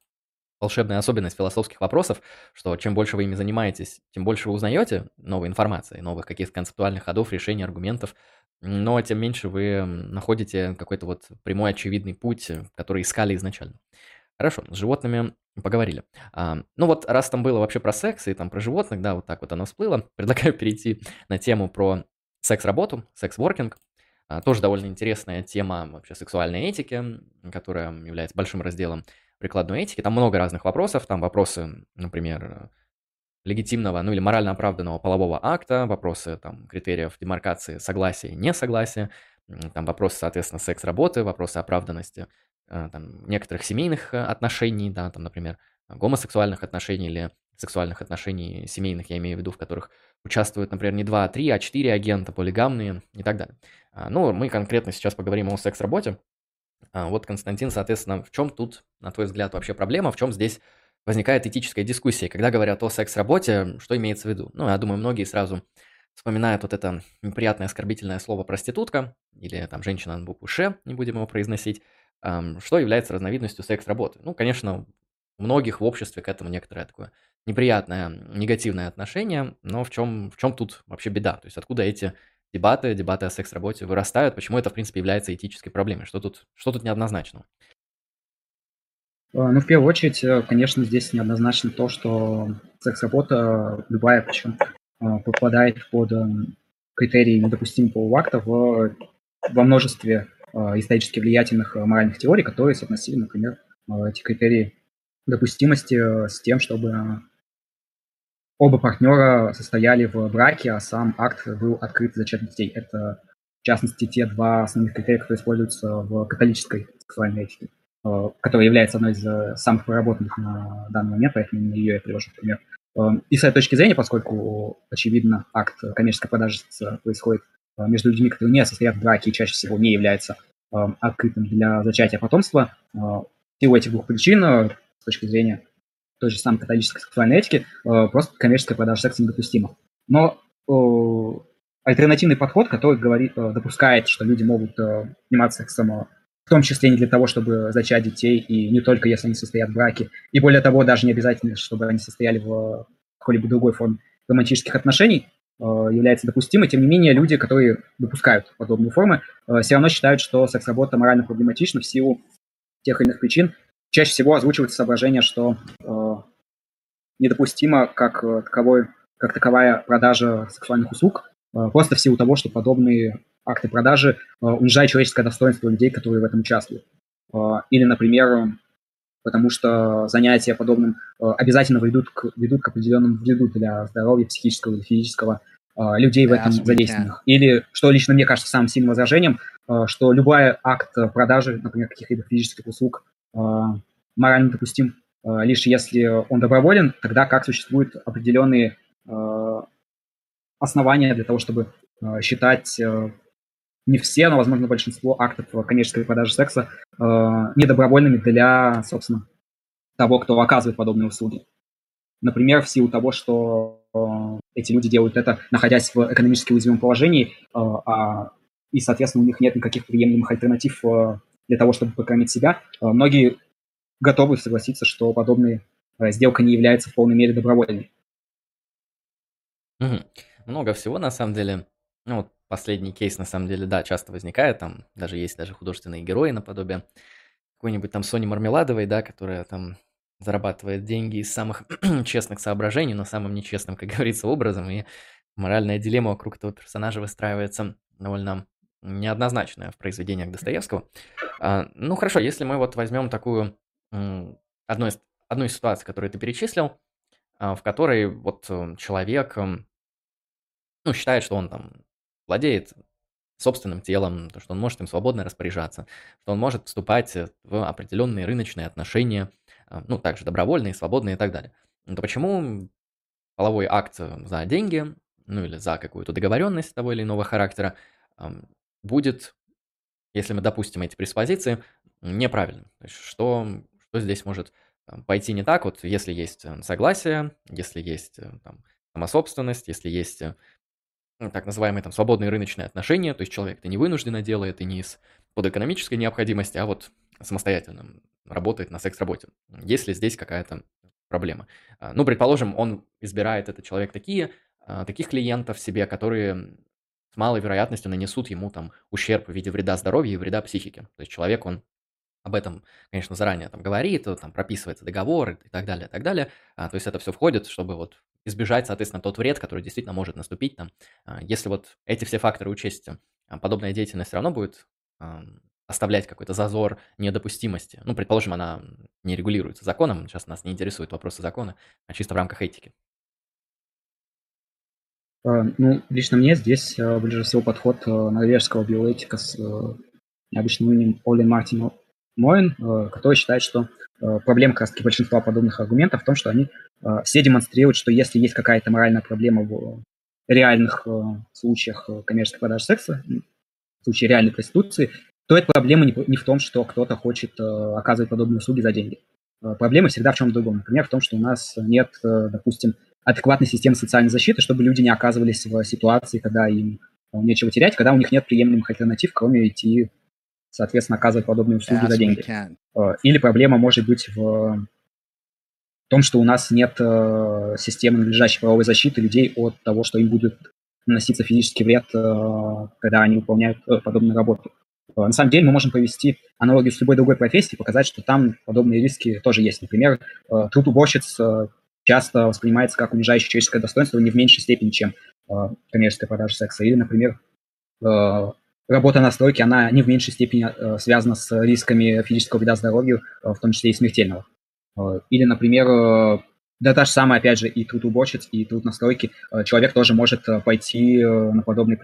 волшебная особенность философских вопросов, что чем больше вы ими занимаетесь, тем больше вы узнаете новой информации, новых каких-то концептуальных ходов, решений, аргументов, но тем меньше вы находите какой-то вот прямой очевидный путь, который искали изначально. Хорошо, с животными поговорили. А, ну вот, раз там было вообще про секс и там про животных, да, вот так вот оно всплыло, предлагаю перейти на тему про секс-работу, секс-воркинг. А, тоже довольно интересная тема вообще сексуальной этики, которая является большим разделом прикладной этики. Там много разных вопросов. Там вопросы, например, легитимного, ну или морально оправданного полового акта, вопросы там критериев демаркации согласия и несогласия, там вопросы, соответственно, секс-работы, вопросы оправданности э, там, некоторых семейных э, отношений, да, там, например, гомосексуальных отношений или сексуальных отношений, семейных, я имею в виду, в которых участвуют, например, не 2, а 3, а 4 агента, полигамные и так далее. А, ну, мы конкретно сейчас поговорим о секс-работе. А, вот, Константин, соответственно, в чем тут, на твой взгляд, вообще проблема, в чем здесь возникает этическая дискуссия, когда говорят о секс-работе, что имеется в виду? Ну, я думаю, многие сразу вспоминают вот это неприятное оскорбительное слово проститутка, или там женщина на букву «ш», не будем его произносить, что является разновидностью секс-работы. Ну, конечно, многих в обществе к этому некоторое такое неприятное, негативное отношение, но в чем, в чем тут вообще беда? То есть откуда эти дебаты, дебаты о секс-работе вырастают, почему это, в принципе, является этической проблемой? Что тут, что тут неоднозначно? Ну, в первую очередь, э, конечно, здесь неоднозначно то, что секс-работа, любая причем, а, попадает под критерии недопустимого акта в, во множестве а, исторически влиятельных моральных теорий, которые соотносили, например, а, эти критерии допустимости э, с тем, чтобы оба партнера состояли в браке, а сам акт был открыт зачат детей. Это, в частности, те два основных критерия, которые используются в католической сексуальной этике, которая является одной из самых проработанных на данный момент, поэтому ее я привожу в пример. Эм, и с этой точки зрения, поскольку, очевидно, акт коммерческой продажи происходит э, между людьми, которые не состоят в браке и чаще всего не являются открытым для зачатия потомства, э, в силу этих двух причин, э, с точки зрения той же самой католической сексуальной этики, просто коммерческая продажа секса недопустима. Но альтернативный подход, который говорит, допускает, что люди могут заниматься сексом в том числе не для того, чтобы зачать детей, и не только если они состоят в браке. И более того, даже не обязательно, чтобы они состояли в какой-либо другой форме романтических отношений, э, является допустимой. Тем не менее, люди, которые допускают подобные формы, э, все равно считают, что секс-работа морально проблематична в силу тех или иных причин. Чаще всего озвучивается соображение, что э, недопустимо как, таковой, как таковая продажа сексуальных услуг, просто в силу того, что подобные акты продажи э, унижают человеческое достоинство людей, которые в этом участвуют. Э, или, например, потому что занятия подобным э, обязательно ведут к, ведут к определенному вреду для здоровья психического или физического людей в этом задействованных. Или, что лично мне кажется самым сильным возражением, что любой акт продажи, например, каких-либо физических услуг, морально допустим, лишь если он доброволен, тогда как существуют определенные основания для того, чтобы считать не все, но, возможно, большинство актов коммерческой продажи секса недобровольными для, собственно, того, кто оказывает подобные услуги. Например, в силу того, что эти люди делают это, находясь в экономически уязвимом положении, а, и, соответственно, у них нет никаких приемлемых альтернатив для того, чтобы покормить себя, многие готовы согласиться, что подобная э, сделка не является в полной мере добровольной. Много всего, на самом деле. Ну, вот последний кейс, на самом деле, да, часто возникает, там даже есть даже художественные герои наподобие какой-нибудь там Сони Мармеладовой, да, которая там зарабатывает деньги из самых честных соображений, но самым нечестным, как говорится, образом, и моральная дилемма вокруг этого персонажа выстраивается довольно неоднозначная в произведениях Достоевского. А, ну хорошо, если мы вот возьмем такую одну из ситуаций, которую ты перечислил, а, в которой вот э, человек ну, считает, что он там владеет собственным телом, то, что он может им свободно распоряжаться, что он может вступать в определенные рыночные отношения, а, ну, также добровольные, свободные и так далее. То почему половой акт за деньги, ну или за какую-то договоренность того или иного характера будет, если мы допустим эти преспозиции, неправильным? То есть что, что здесь может пойти не так, вот если есть э, согласие, если есть э, там, самособственность, если есть э, ну, так называемые там свободные рыночные отношения, то есть человек это не вынужденно делает и не из под экономической необходимости, а вот самостоятельно работает на секс-работе. Есть ли здесь какая-то проблема? А, ну, предположим, он избирает, этот человек, такие, а, таких клиентов себе, которые с малой вероятностью нанесут ему там ущерб в виде вреда здоровью и вреда психике. То есть человек, он об этом, конечно, заранее там говорит, там прописывается договор и так далее, и так далее. А, то есть это все входит, чтобы вот избежать, соответственно, тот вред, который действительно может наступить там. А, если вот эти все факторы учесть, а, подобная деятельность все равно будет а, оставлять какой-то зазор недопустимости. Ну, предположим, она не регулируется законом, сейчас нас не интересуют вопросы закона, а чисто в рамках этики. Ну, лично мне здесь ближе всего подход норвежского биоэтика с необычным именем Оли Мартина Моин, который считает, что проблема как раз таки большинства подобных аргументов в том, что они все демонстрируют, что если есть какая-то моральная проблема в реальных случаях коммерческой продажи секса, в случае реальной проституции, то эта проблема не в том, что кто-то хочет оказывать подобные услуги за деньги. Проблема всегда в чем другом. Например, в том, что у нас нет, допустим, адекватной системы социальной защиты, чтобы люди не оказывались в ситуации, когда им э, нечего терять, когда у них нет приемлемых альтернатив, кроме идти, соответственно, оказывать подобные услуги за деньги. Э, или проблема может быть в том, что у нас нет э, системы надлежащей правовой защиты людей от того, что им будет наноситься физический вред, когда они выполняют подобную работу. На самом деле мы можем провести аналогию с любой другой профессией, показать, что там подобные риски тоже есть. Например, труд уборщиц часто воспринимается как унижающее человеческое достоинство не в меньшей степени, чем э, коммерческая продажа секса. Или, например, э, работа на стройке, она не в меньшей степени э, связана с рисками физического вреда здоровью, э, в том числе и смертельного. Э, или, например, да та же самая, опять же, и труд уборщиц, и труд на стройке. Человек тоже может пойти на подобный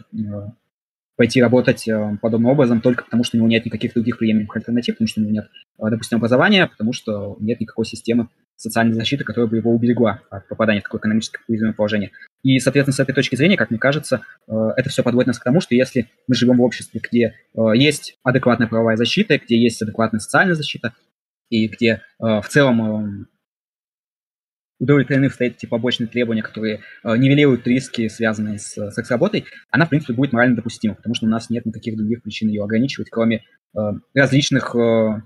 пойти работать подобным образом только потому, что у него нет никаких других приемлемых альтернатив, потому что у него нет, допустим, образования, потому что нет никакой системы социальной защиты, которая бы его уберегла от попадания в такое экономически уязвимое положение. И, соответственно, с этой точки зрения, как мне кажется, э, это все подводит нас к тому, что если мы живем в обществе, где есть адекватная правовая защита, где есть адекватная социальная защита, и где в целом удовлетворены стоят эти побочные требования, которые э, нивелируют риски, связанные с э, секс-работой, она, в принципе, будет морально допустима, потому что у нас нет никаких других причин ее ограничивать, кроме э, различных э,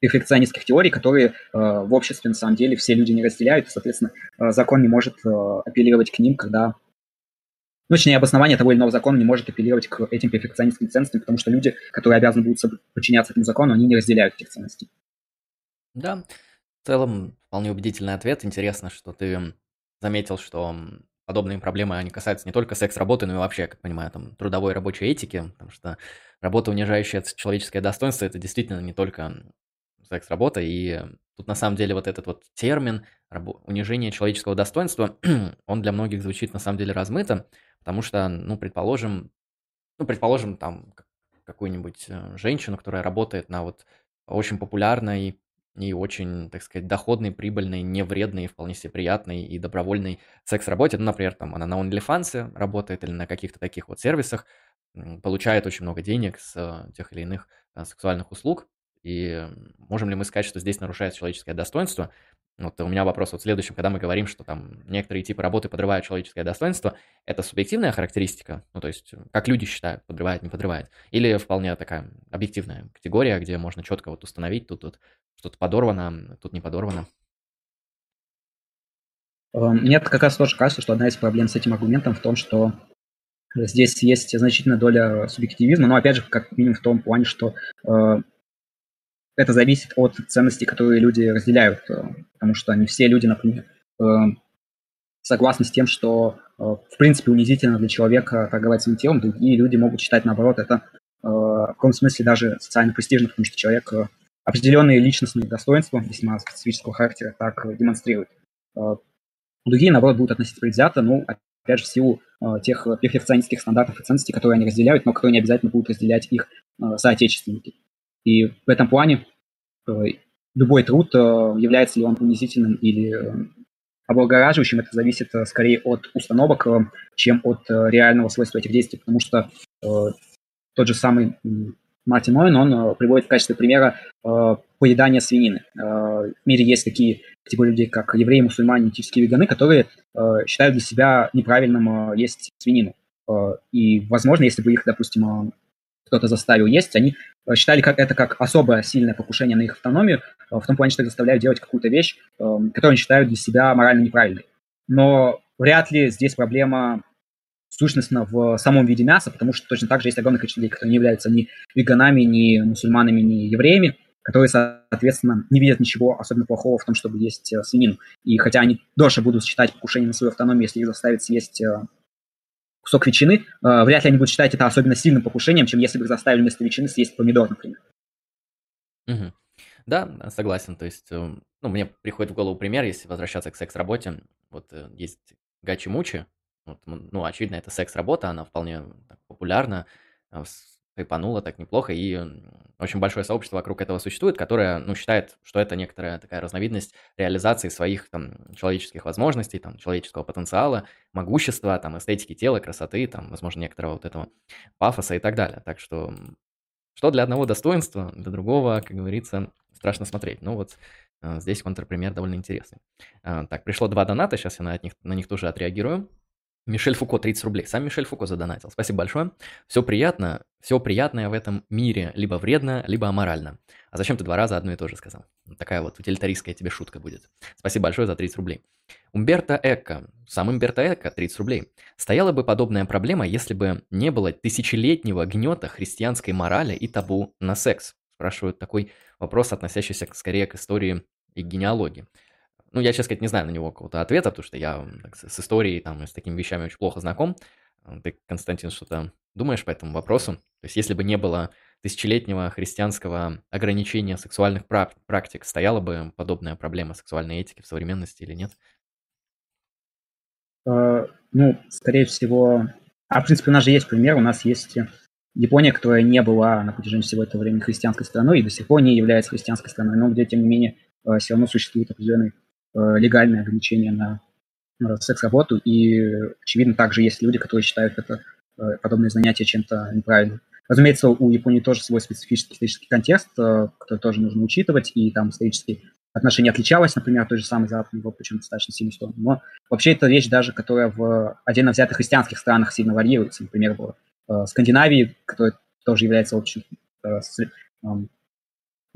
перфекционистских теорий, которые э, в обществе, на самом деле, все люди не разделяют, и, соответственно, э, закон не может э, апеллировать к ним, когда ну, точнее, обоснование того или иного закона не может апеллировать к этим перфекционистским ценностям, потому что люди, которые обязаны будут подчиняться этому закону, они не разделяют этих ценностей. Да, в целом, вполне убедительный ответ. Интересно, что ты заметил, что подобные проблемы, они касаются не только секс-работы, но и вообще, как понимаю, там, трудовой и рабочей этики, потому что работа, унижающая человеческое достоинство, это действительно не только секс-работа, и тут на самом деле вот этот вот термин унижение человеческого достоинства, он для многих звучит на самом деле размыто, потому что, ну, предположим, ну, предположим, там, какую-нибудь э, женщину, которая работает на вот очень популярной и очень, так сказать, доходной, прибыльной, невредной, вполне себе приятной и добровольной секс-работе. Ну, например, там она на OnlyFans работает или на каких-то таких вот сервисах, получает очень много денег с э, тех или иных э, сексуальных услуг. И можем ли мы сказать, что здесь нарушается человеческое достоинство? Вот у меня вопрос вот в следующем, когда мы говорим, что там некоторые типы работы подрывают человеческое достоинство, это субъективная характеристика, ну то есть как люди считают, подрывает, не подрывает, или вполне такая объективная категория, где можно четко вот установить, тут, тут что-то подорвано, тут не подорвано? Эм, мне как раз тоже кажется, что одна из проблем с этим аргументом в том, что здесь есть значительная доля субъективизма, но опять же, как минимум в том плане, что э, это зависит от ценностей, которые люди разделяют, э, потому что не все люди, например, э, согласны с тем, что э, в принципе унизительно для человека торговать своим телом, другие люди могут считать наоборот это в каком смысле даже социально престижно, потому что человек определенные личностные достоинства весьма специфического характера так демонстрирует. Другие, наоборот, будут относиться предвзято, ну, опять же, в силу тех перфекционистских стандартов и ценностей, которые они разделяют, но которые не обязательно будут разделять их соотечественники. И в этом плане э, любой труд, э, является ли он унизительным или э, облагораживающим, это зависит скорее от установок, чем от реального свойства этих действий, потому что тот же самый Мартин Ойн, он приводит в качестве примера поедания свинины. В мире есть такие категории людей, как евреи, мусульмане, этические веганы, которые считают для себя неправильным есть свинину. И, возможно, если бы их, допустим, кто-то заставил есть, они э, считали как это как особое сильное покушение на их автономию, э, в том плане, что их заставляют делать какую-то вещь, эм, которую они считают для себя морально неправильной. Но вряд ли здесь проблема сущностно в самом виде мяса, потому что точно так же есть огромное количество людей, которые не являются ни веганами, ни мусульманами, ни евреями, которые, соответственно, не видят ничего особенно плохого в том, чтобы есть э, свинину. И хотя они дольше будут считать покушение на свою автономию, если их заставить съесть кусок ветчины, э, вряд ли они будут считать это особенно сильным покушением, чем если бы их заставили вместо ветчины съесть помидор, например. Угу. Да, согласен. То есть, э, ну, мне приходит в голову пример, если возвращаться к секс-работе. Вот э, есть Гачи Мучи. Вот, ну, очевидно, это секс-работа, она вполне так, популярна. Хайпануло так неплохо, и очень большое сообщество вокруг этого существует, которое, ну, считает, что это некоторая такая разновидность реализации своих там человеческих возможностей, там, человеческого потенциала, могущества, там, эстетики тела, красоты, там, возможно, некоторого вот этого пафоса и так далее. Так что, что для одного достоинства, для другого, как говорится, страшно смотреть. Ну, вот э, здесь контрпример довольно интересный. Э, так, пришло два доната, сейчас я на них, на них тоже отреагирую. Мишель Фуко 30 рублей. Сам Мишель Фуко задонатил. Спасибо большое. Все приятно, все приятное в этом мире либо вредно, либо аморально. А зачем ты два раза одно и то же сказал? Такая вот утилитаристская тебе шутка будет. Спасибо большое за 30 рублей. Умберто Эко, сам Умберто Эко, 30 рублей. Стояла бы подобная проблема, если бы не было тысячелетнего гнета христианской морали и табу на секс. Спрашивают такой вопрос, относящийся скорее к истории и генеалогии. Ну, я, честно сказать, не знаю на него какого-то ответа, потому что я так, с историей там, с такими вещами очень плохо знаком. Ты, Константин, что-то думаешь по этому вопросу? То есть, если бы не было тысячелетнего христианского ограничения сексуальных практик, стояла бы подобная проблема сексуальной этики в современности или нет? Э, ну, скорее всего... А, в принципе, у нас же есть пример. У нас есть Япония, которая не была на протяжении всего этого времени христианской страной и до сих пор не является христианской страной, но где, тем не менее, э, все равно существует определенный Э, легальные ограничения на, секс-работу, и, очевидно, также есть люди, которые считают это э, подобное занятие чем-то неправильным. Разумеется, у Японии тоже свой специфический исторический контекст, э, который тоже нужно учитывать, и там исторические отношения отличалось, например, той же самой Западной Европы, причем достаточно сильно сторону. Но вообще это вещь даже, которая в отдельно взятых христианских странах сильно варьируется. Например, в Скандинавии, которая тоже является общим, ну,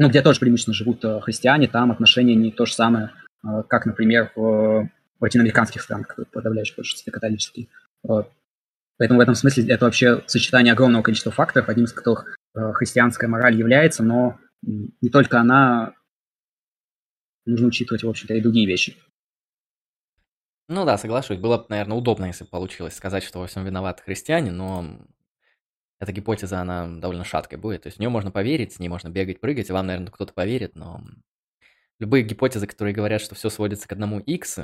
где тоже преимущественно живут христиане, там отношения не то же самое как, например, в латиноамериканских странах, подавляющее большинство католические. Поэтому в этом смысле это вообще сочетание огромного количества факторов, одним из которых а, христианская мораль является, но не только она, нужно учитывать, в общем-то, и другие вещи. Ну да, соглашусь. Было бы, наверное, удобно, если бы получилось сказать, что во всем виноват христиане, но эта гипотеза, она довольно шаткой будет. То есть в нее можно поверить, с ней можно бегать, прыгать, и вам, наверное, кто-то поверит, но любые гипотезы, которые говорят, что все сводится к одному x,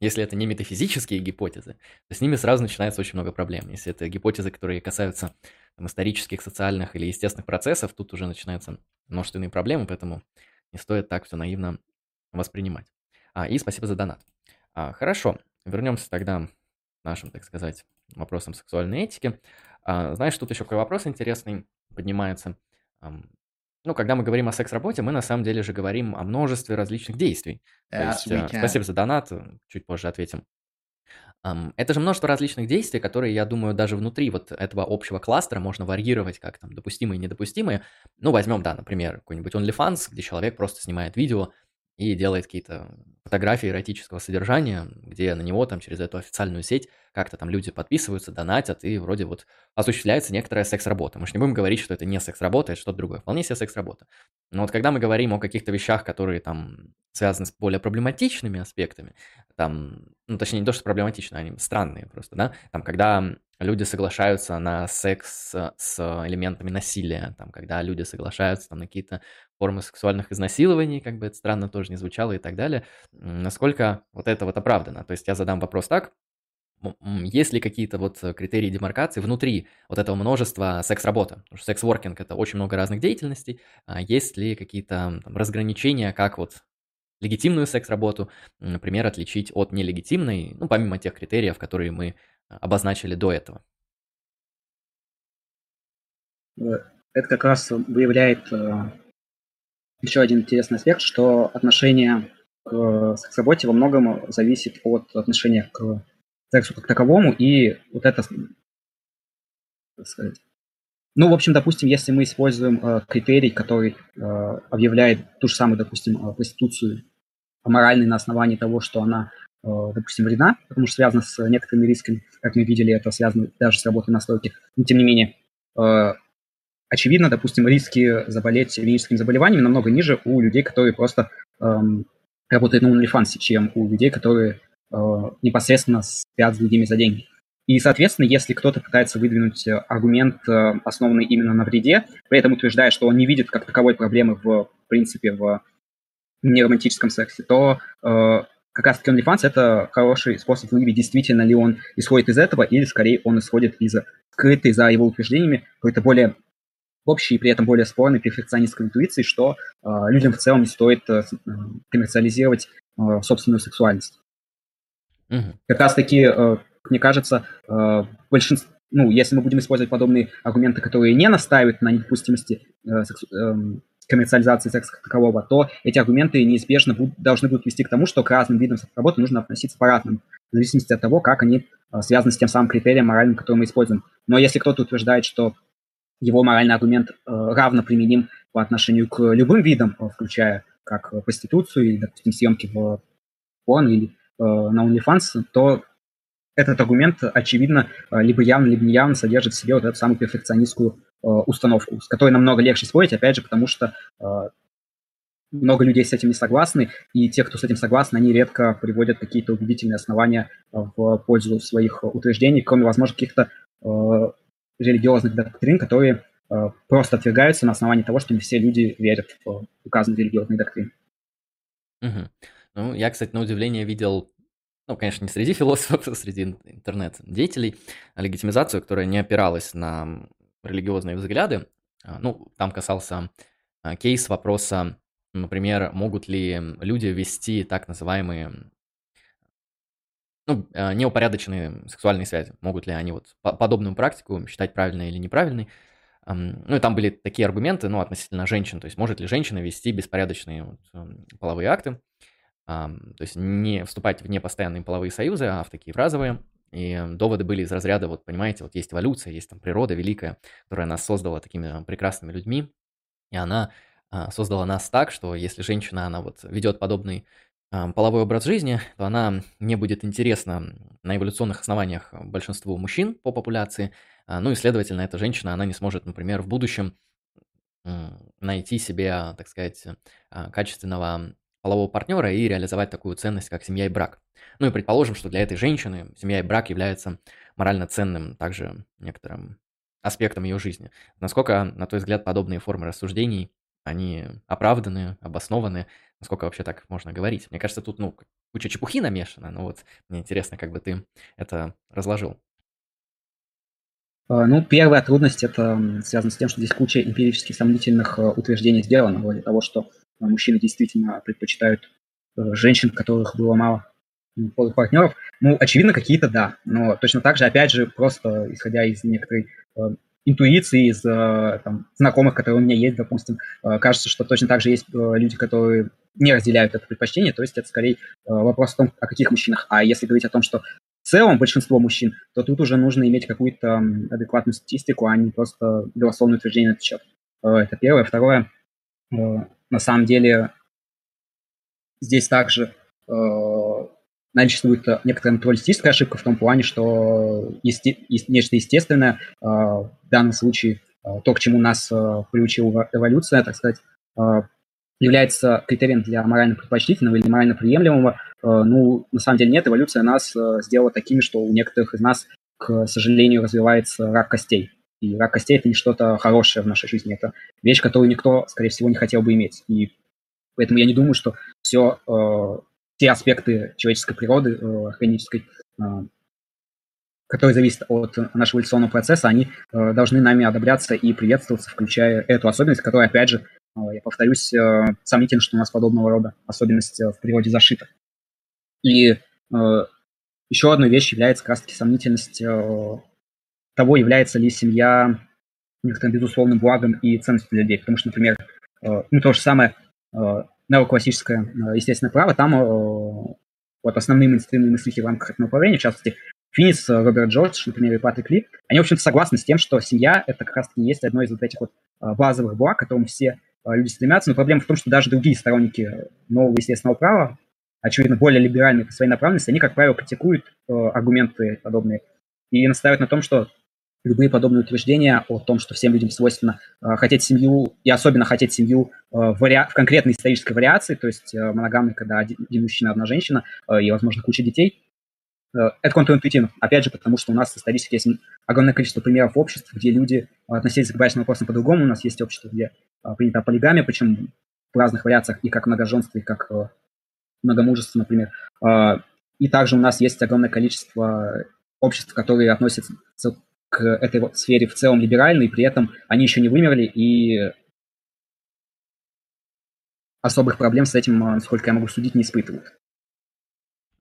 если это не метафизические гипотезы, то с ними сразу начинается очень много проблем. Если это гипотезы, которые касаются там, исторических, социальных или естественных процессов, тут уже начинаются множественные проблемы, поэтому не стоит так все наивно воспринимать. А, и спасибо за донат. А, хорошо, вернемся тогда к нашим, так сказать, вопросам сексуальной этики. А, знаешь, тут еще какой вопрос интересный поднимается. Ну, когда мы говорим о секс-работе, мы на самом деле же говорим о множестве различных действий. То есть, э, спасибо за донат, чуть позже ответим. Это же множество различных действий, которые, я думаю, даже внутри вот этого общего кластера можно варьировать как там допустимые и недопустимые. Ну, возьмем, да, например, какой-нибудь OnlyFans, где человек просто снимает видео и делает какие-то фотографии эротического содержания, где на него там через эту официальную сеть как-то там люди подписываются, донатят, и вроде вот осуществляется некоторая секс-работа. Мы же не будем говорить, что это не секс-работа, это что-то другое. Вполне себе секс-работа. Но вот когда мы говорим о каких-то вещах, которые там связаны с более проблематичными аспектами, там, ну, точнее, не то, что проблематичные, они странные просто, да, там, когда люди соглашаются на секс с элементами насилия, там, когда люди соглашаются там, на какие-то формы сексуальных изнасилований, как бы это странно тоже не звучало и так далее, насколько вот это вот оправдано. То есть я задам вопрос так, есть ли какие-то вот критерии демаркации внутри вот этого множества секс-работы? Потому что секс-воркинг – это очень много разных деятельностей. А есть ли какие-то там, разграничения, как вот легитимную секс-работу, например, отличить от нелегитимной, ну, помимо тех критериев, которые мы обозначили до этого? Э, это как раз выявляет э, еще один интересный аспект, что отношение к секс-работе во многом зависит от отношения к сексу как таковому, и вот это, сказать, ну, в общем, допустим, если мы используем э, критерий, который э, объявляет ту же самую, допустим, э, проституцию аморальной на основании того, что она, э, допустим, вредна, потому что связана с некоторыми рисками, как мы видели, это связано даже с работой настройки, но тем не менее, э, очевидно, допустим, риски заболеть венерическими заболеваниями намного ниже у людей, которые просто эм, работают на OnlyFans, чем у людей, которые э, непосредственно спят с другими за деньги. И, соответственно, если кто-то пытается выдвинуть э, аргумент, э, основанный именно на вреде, при этом утверждая, что он не видит как таковой проблемы в, в принципе в неромантическом сексе, то э, как раз таки OnlyFans это хороший способ выявить, действительно ли он исходит из этого, или скорее он исходит из скрытой за его утверждениями какой-то более общей и при этом более спорной перфекционистской интуиции, что э, людям в целом не стоит э, коммерциализировать э, собственную сексуальность. Mm-hmm. Как раз таки, э, мне кажется, э, большинство, ну, если мы будем использовать подобные аргументы, которые не настаивают на недопустимости э, сексу, э, коммерциализации секса как такового, то эти аргументы неизбежно будут, должны будут вести к тому, что к разным видам работы нужно относиться по-разному, в зависимости от того, как они э, связаны с тем самым критерием моральным, который мы используем. Но если кто-то утверждает, что его моральный аргумент э, равно применим по отношению к любым видам, э, включая как проституцию или, допустим, съемки в порно или э, на OnlyFans, то этот аргумент, очевидно, э, либо явно, либо неявно содержит в себе вот эту самую перфекционистскую установку, с которой намного легче спорить, опять же, потому что э, много людей с этим не согласны, и те, кто с этим согласны, они редко приводят какие-то убедительные основания в пользу своих утверждений, кроме, возможно, каких-то религиозных доктрин, которые просто отвергаются на основании того, что не все люди верят в указанные религиозные доктрины. Угу. Ну, я, кстати, на удивление видел ну, конечно, не среди философов, а среди интернет-деятелей, легитимизацию, которая не опиралась на религиозные взгляды. А, ну, там касался кейс вопроса, например, могут ли люди вести так называемые ну, неупорядоченные сексуальные связи. Могут ли они вот подобную практику считать правильной или неправильной. Ну, и там были такие аргументы, ну, относительно женщин. То есть, может ли женщина вести беспорядочные вот, половые акты то есть не вступать в непостоянные половые союзы, а в такие разовые. И доводы были из разряда, вот понимаете, вот есть эволюция, есть там природа великая, которая нас создала такими прекрасными людьми, и она а, создала нас так, что если женщина, она вот ведет подобный половой образ жизни, то она не будет интересна на эволюционных основаниях большинству мужчин по популяции, а, ну и, следовательно, эта женщина, она не сможет, например, в будущем найти себе, так сказать, а, качественного полового партнера и реализовать такую ценность, как семья и брак. Ну и предположим, что для этой женщины семья и брак являются морально ценным также некоторым аспектом ее жизни. Насколько, на твой взгляд, подобные формы рассуждений, они оправданы, обоснованы? Насколько вообще так можно говорить? Мне кажется, тут, ну, куча чепухи намешана, но вот мне интересно, как бы ты это разложил. А, ну, первая трудность это связано с тем, что здесь куча эмпирически сомнительных э, утверждений сделано, вроде того, что мужчины действительно предпочитают э, женщин, которых было мало полых партнеров. Ну, очевидно, какие-то да, но точно так же, опять же, просто исходя из некоторой э, интуиции, из э, там, знакомых, которые у меня есть, допустим, э, кажется, что точно так же есть э, люди, которые не разделяют это предпочтение, то есть это скорее э, вопрос о том, о каких мужчинах. А если говорить о том, что в целом большинство мужчин, то тут уже нужно иметь какую-то адекватную статистику, а не просто голословное утверждение на этот счет. Э, это первое. Второе, э, на самом деле здесь также э, наличествует некоторая натуралистическая ошибка в том плане, что есте, нечто естественное, э, в данном случае э, то, к чему нас э, приучила эволюция, так сказать, э, является критерием для морально предпочтительного или морально приемлемого. Э, ну, на самом деле нет, эволюция нас э, сделала такими, что у некоторых из нас, к сожалению, развивается рак костей. И рак костей – это не что-то хорошее в нашей жизни, это вещь, которую никто, скорее всего, не хотел бы иметь. И поэтому я не думаю, что все, э, те аспекты человеческой природы, э, органической, э, которые зависят от нашего эволюционного процесса, они э, должны нами одобряться и приветствоваться, включая эту особенность, которая, опять же, э, я повторюсь, э, сомнительно, что у нас подобного рода особенность э, в природе зашита. И э, еще одной вещью является как раз-таки сомнительность э, того, является ли семья некоторым безусловным благом и ценностью для людей. Потому что, например, э, ну, то же самое э, неоклассическое э, естественное право, там вот основные мейнстримные мыслители в рамках этого направления, в частности, Финис, Роберт Джордж, например, и Патрик Ли, они, в общем-то, согласны с тем, что семья – это как раз-таки есть одно из вот этих вот базовых благ, к которым все люди стремятся. Но проблема в том, что даже другие сторонники нового естественного права, очевидно, более либеральные по своей направленности, они, как правило, критикуют аргументы подобные и настаивают на том, что любые подобные утверждения о том, что всем людям свойственно э, хотеть семью, и особенно хотеть семью э, в, вари... в конкретной исторической вариации, то есть э, моногамной, когда один, один мужчина, одна женщина, э, и, возможно, куча детей, э, это контринтуитивно. Опять же, потому что у нас исторически есть огромное количество примеров обществ, где люди относились к брачным вопросам по-другому. У нас есть общество, где э, принята полигамия, причем в разных вариациях, и как многоженство, и как э, многомужество, например. Э, и также у нас есть огромное количество обществ, которые относятся к этой вот сфере в целом либеральны, и при этом они еще не вымерли, и особых проблем с этим, насколько я могу судить, не испытывают.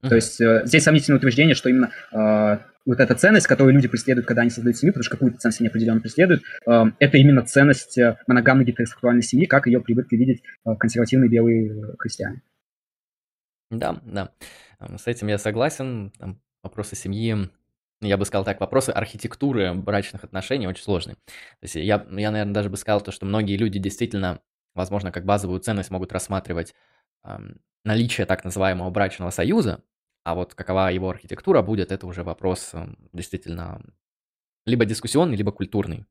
Mm-hmm. То есть э, здесь сомнительное утверждение, что именно э, вот эта ценность, которую люди преследуют, когда они создают семью, потому что какую-то ценность они определенно преследуют, э, это именно ценность э, моногамной гетеросексуальной семьи, как ее привыкли видеть э, консервативные белые э, христиане. Да, да. С этим я согласен. Там вопросы семьи, я бы сказал так, вопросы архитектуры брачных отношений очень сложные. То есть я, я, наверное, даже бы сказал то, что многие люди действительно, возможно, как базовую ценность могут рассматривать эм, наличие так называемого брачного союза, а вот какова его архитектура будет, это уже вопрос эм, действительно либо дискуссионный, либо культурный.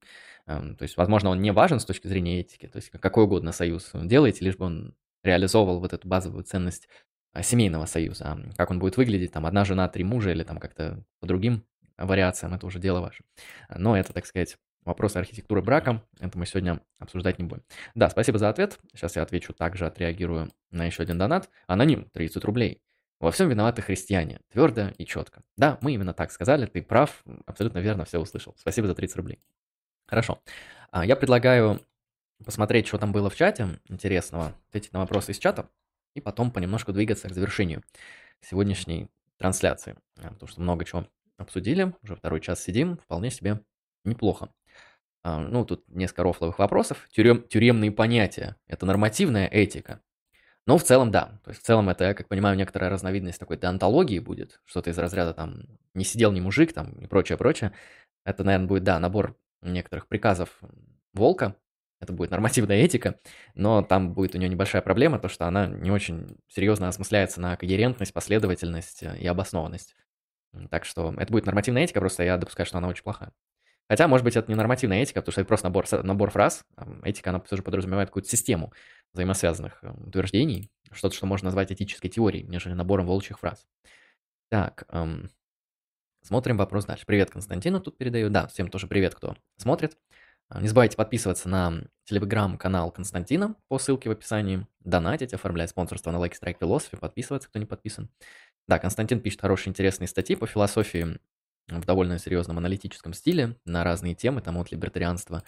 Эм, то есть, возможно, он не важен с точки зрения этики, то есть какой угодно союз делаете, лишь бы он реализовывал вот эту базовую ценность а, семейного союза. Как он будет выглядеть, там, одна жена, три мужа или там как-то по другим вариациям, это уже дело ваше. Но это, так сказать, вопросы архитектуры брака, это мы сегодня обсуждать не будем. Да, спасибо за ответ. Сейчас я отвечу, также отреагирую на еще один донат. Аноним, 30 рублей. Во всем виноваты христиане. Твердо и четко. Да, мы именно так сказали, ты прав, абсолютно верно все услышал. Спасибо за 30 рублей. Хорошо. А, я предлагаю посмотреть, что там было в чате интересного, ответить на вопросы из чата и потом понемножку двигаться к завершению сегодняшней трансляции. Потому что много чего обсудили, уже второй час сидим, вполне себе неплохо. А, ну, тут несколько рофловых вопросов. Тюрем, тюремные понятия – это нормативная этика. Ну, в целом, да. То есть, в целом, это, я как понимаю, некоторая разновидность такой деонтологии будет. Что-то из разряда там «не сидел ни мужик» там и прочее, прочее. Это, наверное, будет, да, набор некоторых приказов волка, это будет нормативная этика, но там будет у нее небольшая проблема, то что она не очень серьезно осмысляется на когерентность, последовательность и обоснованность. Так что это будет нормативная этика, просто я допускаю, что она очень плохая. Хотя, может быть, это не нормативная этика, потому что это просто набор, набор фраз. Этика, она тоже подразумевает какую-то систему взаимосвязанных э, утверждений, что-то, что можно назвать этической теорией, нежели набором волчьих фраз. Так, эм, смотрим вопрос дальше. Привет Константину тут передаю. Да, всем тоже привет, кто смотрит. А, не забывайте подписываться на телеграм-канал Константина по ссылке в описании, донатить, оформлять спонсорство на Lucky Strike Philosophy, подписываться, кто не подписан. Да, Константин пишет хорошие интересные статьи по философии в довольно серьезном аналитическом стиле на разные темы, там от либертарианства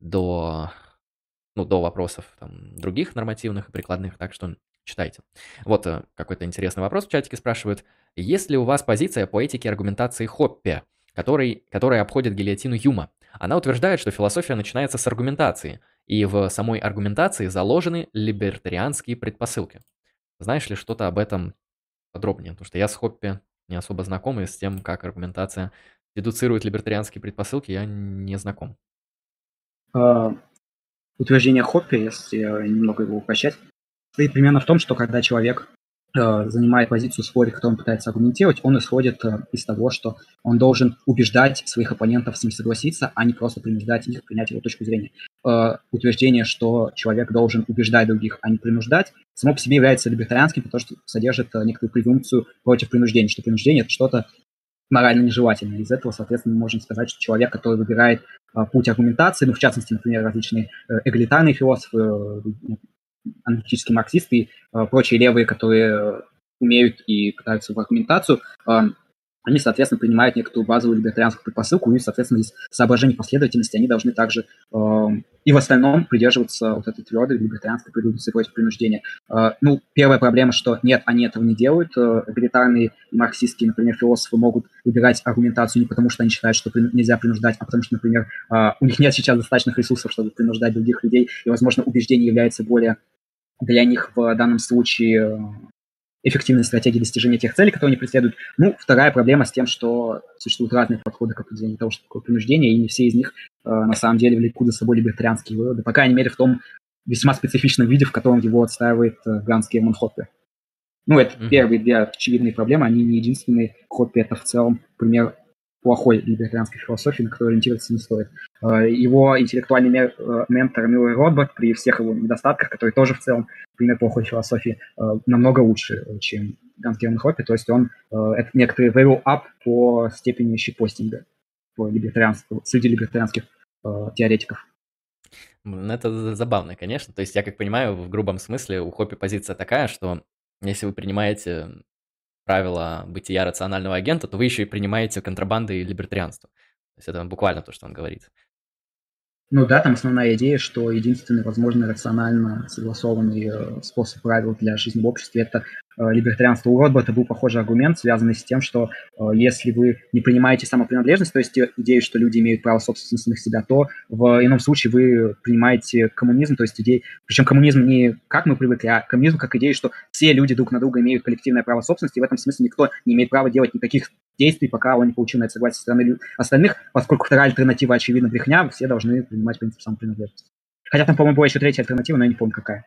до, ну, до вопросов там, других нормативных и прикладных, так что читайте. Вот э, какой-то интересный вопрос в чатике спрашивают. Есть ли у вас позиция по этике аргументации Хоппе, который, которая обходит гильотину Юма? Она утверждает, что философия начинается с аргументации, и в самой аргументации заложены либертарианские предпосылки. Знаешь ли что-то об этом подробнее? Потому что я с Хоппи не особо знаком, и с тем, как аргументация дедуцирует либертарианские предпосылки, я не знаком. Uh, утверждение Хоппи, если немного его упрощать, стоит примерно в том, что когда человек Э, занимает позицию споре, которую он пытается аргументировать, он исходит э, из того, что он должен убеждать своих оппонентов с ним согласиться, а не просто принуждать их принять его точку зрения. Э, утверждение, что человек должен убеждать других, а не принуждать, само по себе является либертарианским, потому что содержит некоторую презумпцию против принуждения, что принуждение – это что-то морально нежелательное. Из этого, соответственно, мы можем сказать, что человек, который выбирает путь аргументации, ну, в частности, например, различные эгалитарные философы, аналитические марксисты и э, прочие левые, которые умеют и пытаются в аргументацию, э, они, соответственно, принимают некоторую базовую либертарианскую предпосылку, и, соответственно, из соображений последовательности они должны также э, и в остальном придерживаться вот этой твердой либертарианской предубиции против принуждения. Э, ну, первая проблема, что нет, они этого не делают. Э, и марксистские, например, философы могут выбирать аргументацию не потому, что они считают, что при, нельзя принуждать, а потому что, например, э, у них нет сейчас достаточных ресурсов, чтобы принуждать других людей, и, возможно, убеждение является более для них в данном случае э, эффективной стратегии достижения тех целей, которые они преследуют. Ну, вторая проблема с тем, что существуют разные подходы к определению того, что такое принуждение, и не все из них э, на самом деле влекут за собой либертарианские выводы, по крайней мере, в том весьма специфичном виде, в котором его отстаивает э, Ганс Герман Хоппе. Ну, это mm-hmm. первые две очевидные проблемы, они не единственные. Хоппе — это в целом пример плохой либертарианской философии, на которую ориентироваться не стоит. Э, его интеллектуальный э, ментор Милой Ротбард при всех его недостатках, который тоже в целом пример плохой философии, э, намного лучше, чем Ганс Герман Хоппи, то есть он это некоторый level up по степени щитпостинга по либертарианству, среди либертарианских теоретиков. Это забавно, конечно. То есть я как понимаю, в грубом смысле у Хоппи позиция такая, что если вы принимаете правила бытия рационального агента, то вы еще и принимаете контрабанды и либертарианство. То есть это буквально то, что он говорит. Ну да, там основная идея, что единственный возможный рационально согласованный э, способ правил для жизни в обществе – это э, либертарианство. У Ротбарта был похожий аргумент, связанный с тем, что э, если вы не принимаете самопринадлежность, то есть идею, что люди имеют право собственности на себя, то в ином случае вы принимаете коммунизм, то есть идеи, причем коммунизм не как мы привыкли, а коммунизм как идея, что все люди друг на друга имеют коллективное право собственности, и в этом смысле никто не имеет права делать никаких действий, пока он не получил на это согласие стороны остальных, поскольку вторая альтернатива, очевидно, брехня, все должны принимать принцип самопринадлежности. Хотя там, по-моему, была еще третья альтернатива, но я не помню, какая.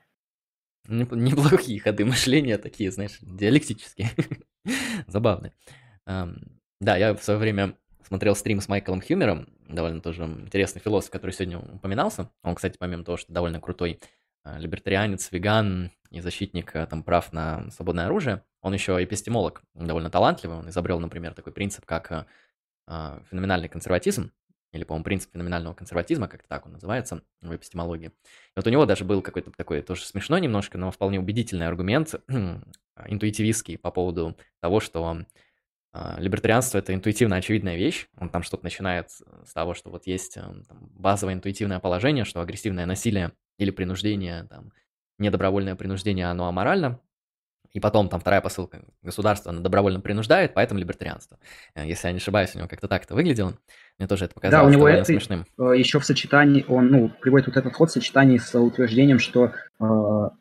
Неплохие ходы мышления такие, знаешь, диалектические. Забавные. Да, я в свое время смотрел стрим с Майклом Хьюмером, довольно тоже интересный философ, который сегодня упоминался. Он, кстати, помимо того, что довольно крутой а, либертарианец, веган и защитник а, там, прав на свободное оружие, он еще эпистемолог, довольно талантливый. Он изобрел, например, такой принцип, как а, феноменальный консерватизм, или, по-моему, принцип феноменального консерватизма, как-то так он называется в эпистемологии. И вот у него даже был какой-то такой тоже смешной немножко, но вполне убедительный аргумент, интуитивистский по поводу того, что э, либертарианство – это интуитивно очевидная вещь. Он там что-то начинает с того, что вот есть э, там, базовое интуитивное положение, что агрессивное насилие или принуждение, там, недобровольное принуждение, оно аморально, и потом там вторая посылка. Государство оно добровольно принуждает, поэтому либертарианство. Э, если я не ошибаюсь, у него как-то так это выглядело. Мне тоже это показалось да, у него это смешным. Э, еще в сочетании, он ну, приводит вот этот ход в сочетании с утверждением, что э,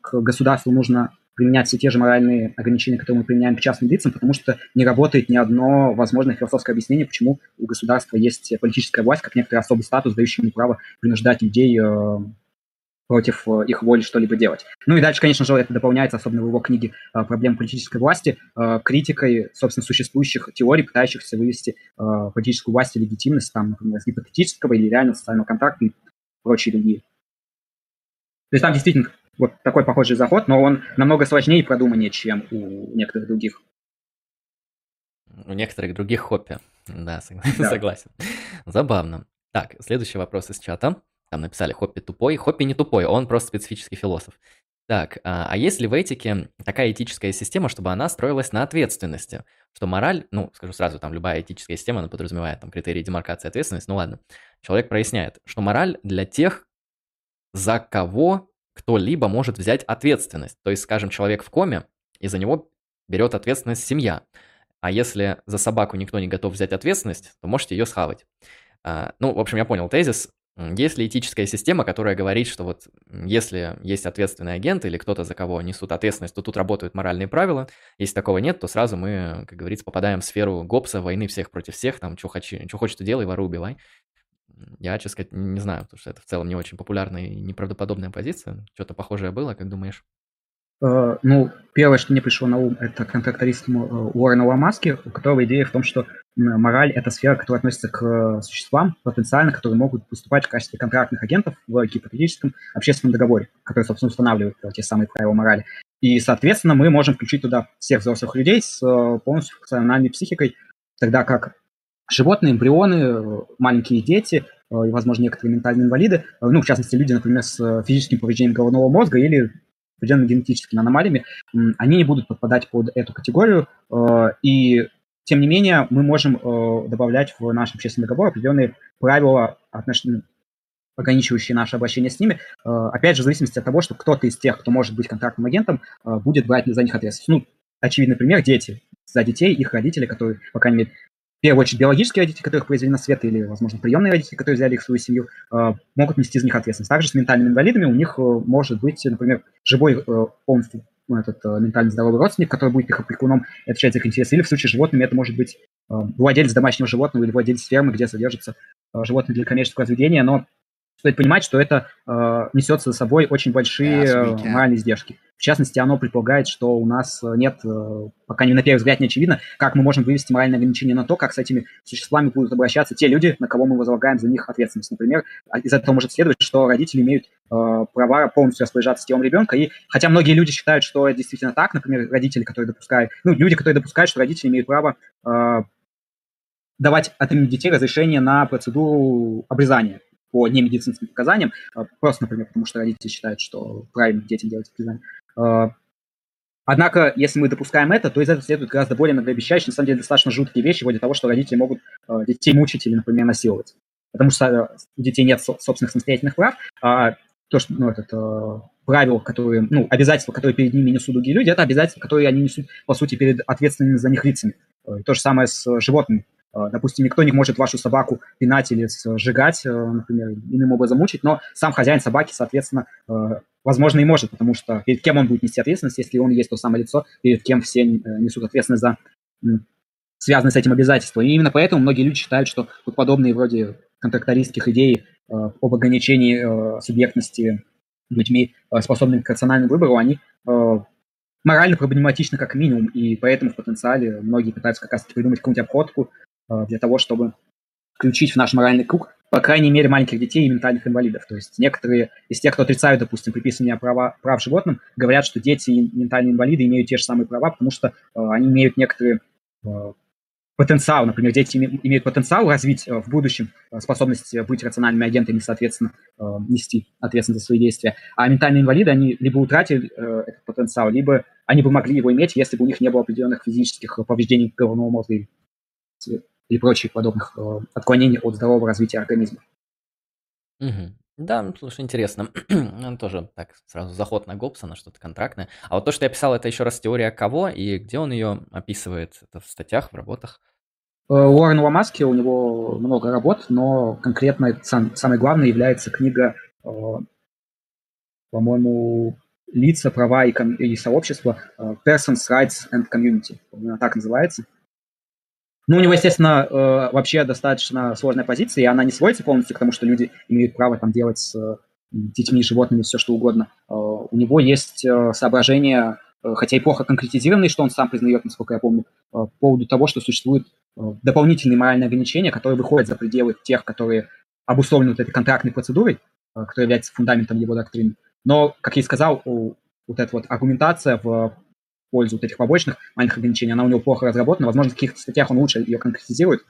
к государству нужно применять все те же моральные ограничения, которые мы применяем к частным лицам, потому что не работает ни одно возможное философское объяснение, почему у государства есть политическая власть, как некоторый особый статус, дающий ему право принуждать людей э, против э, их воли что-либо делать. Ну и дальше, конечно же, это дополняется, особенно в его книге э, «Проблемы политической власти», э, критикой, собственно, существующих теорий, пытающихся вывести политическую власть и легитимность, там, например, из гипотетического или реального социального контракта и прочие другие. То есть там действительно вот такой похожий заход, но он намного сложнее и продуманнее, чем у некоторых других. У некоторых других хоппи. Да, да. согласен. Забавно. Так, следующий вопрос из чата. Там написали Хоппи тупой. Хоппи не тупой, он просто специфический философ. Так, а, а есть ли в этике такая этическая система, чтобы она строилась на ответственности? Что мораль, ну, скажу сразу, там любая этическая система, она подразумевает там критерии демаркации ответственности, ну ладно. Человек проясняет, что мораль для тех, за кого кто-либо может взять ответственность. То есть, скажем, человек в коме, и за него берет ответственность семья. А если за собаку никто не готов взять ответственность, то можете ее схавать. А, ну, в общем, я понял тезис. Есть ли этическая система, которая говорит, что вот если есть ответственный агент или кто-то, за кого несут ответственность, то тут работают моральные правила. Если такого нет, то сразу мы, как говорится, попадаем в сферу ГОПСа, войны всех против всех, там, что, хочу, что хочешь, то делай, вору убивай. Я, честно сказать, не знаю, потому что это в целом не очень популярная и неправдоподобная позиция. Что-то похожее было, как думаешь? Uh, ну, первое, что мне пришло на ум, это контракторизм uh, Уоррена Ламаски, у которого идея в том, что мораль – это сфера, которая относится к э, существам потенциально, которые могут поступать в качестве контрактных агентов в гипотетическом общественном договоре, который, собственно, устанавливает э, те самые правила морали. И, соответственно, мы можем включить туда всех взрослых людей с э, полностью функциональной психикой, тогда как животные, эмбрионы, маленькие дети и, возможно, некоторые ментальные инвалиды, ну, в частности, люди, например, с физическим повреждением головного мозга или определенными генетическими аномалиями, они не будут подпадать под эту категорию, и тем не менее, мы можем э, добавлять в наш общественный договор определенные правила, отношения, ограничивающие наше обращение с ними, э, опять же, в зависимости от того, что кто-то из тех, кто может быть контрактным агентом, э, будет брать за них ответственность. Ну, очевидный пример – дети. За детей их родители, которые, по крайней мере, в первую очередь биологические родители, которых произвели на свет, или, возможно, приемные родители, которые взяли их в свою семью, э, могут нести за них ответственность. Также с ментальными инвалидами у них э, может быть, например, живой э, полностью ну, этот э, ментально здоровый родственник, который будет их опекуном, отвечать за их интересы. Или в случае с животными это может быть владелец домашнего животного или владелец фермы, где содержится животное для коммерческого разведения, но стоит понимать, что это э, несет за собой очень большие yes, моральные издержки. В частности, оно предполагает, что у нас нет, э, пока не на первый взгляд не очевидно, как мы можем вывести моральные ограничения на то, как с этими существами будут обращаться те люди, на кого мы возлагаем за них ответственность. Например, а из этого может следовать, что родители имеют э, права полностью распоряжаться телом ребенка. И хотя многие люди считают, что это действительно так, например, родители, которые допускают, ну, люди, которые допускают, что родители имеют право э, давать от имени детей разрешение на процедуру обрезания по немедицинским показаниям, просто, например, потому что родители считают, что правильно детям делать обрезание. А, Однако, если мы допускаем это, то из этого следует гораздо более многообещающие, на самом деле, достаточно жуткие вещи, вроде того, что родители могут э, детей мучить или, например, насиловать. Потому что э, у детей нет собственных самостоятельных прав, а то, что, ну, этот, правил, которые, ну, обязательства, которые перед ними несут другие люди, это обязательства, которые они несут, по сути, перед ответственными за них лицами. То же самое с э, животными. Э, допустим, никто не может вашу собаку пинать или сжигать, например, иным образом мучить, но сам хозяин собаки, соответственно, возможно, и может, потому что перед кем он будет нести ответственность, если он есть то самое лицо, перед кем все несут ответственность за связанные с этим обязательства. И именно поэтому многие люди считают, что вот подобные вроде контрактористских идей об ограничении субъектности людьми, способными к рациональному выбору, они морально проблематичны как минимум, и поэтому в потенциале многие пытаются как раз придумать какую-нибудь обходку э, для того, чтобы включить в наш моральный круг, по крайней мере, маленьких детей и ментальных инвалидов. То есть некоторые из тех, кто отрицают, допустим, приписывание права, прав животным, говорят, что дети и ментальные инвалиды имеют те же самые права, потому что э, они имеют некоторые э, потенциал, например, дети имеют потенциал развить э, в будущем э, способность быть рациональными агентами, соответственно, э, нести ответственность за свои действия. А ментальные инвалиды, они либо утратили этот потенциал, либо они бы могли его иметь, если бы у них не было определенных физических повреждений головного мозга и, прочих подобных отклонений от здорового развития организма. Угу. Да, ну, слушай, интересно. Он тоже так сразу заход на Гоббсона, что-то контрактное. А вот то, что я писал, это еще раз теория кого и где он ее описывает? Это в статьях, в работах? Э, у Уоррена Ламаски у него много работ, но конкретно сам, самой главной является книга, э, по-моему, «Лица, права и, ком- и сообщества» э, «Persons, Rights and Community». Она так называется. Ну, у него, естественно, вообще достаточно сложная позиция, и она не сводится полностью к тому, что люди имеют право там делать с детьми, животными, все что угодно. У него есть соображения, хотя и плохо конкретизированные, что он сам признает, насколько я помню, по поводу того, что существует Э, дополнительные моральные ограничения, которые выходят за пределы тех, которые обусловлены вот этой контрактной процедурой, э, которая является фундаментом его доктрины. Но, как я и сказал, вот эта вот аргументация в пользу вот этих побочных маленьких ограничений, она у него плохо разработана. Возможно, в каких-то статьях он лучше ее конкретизирует.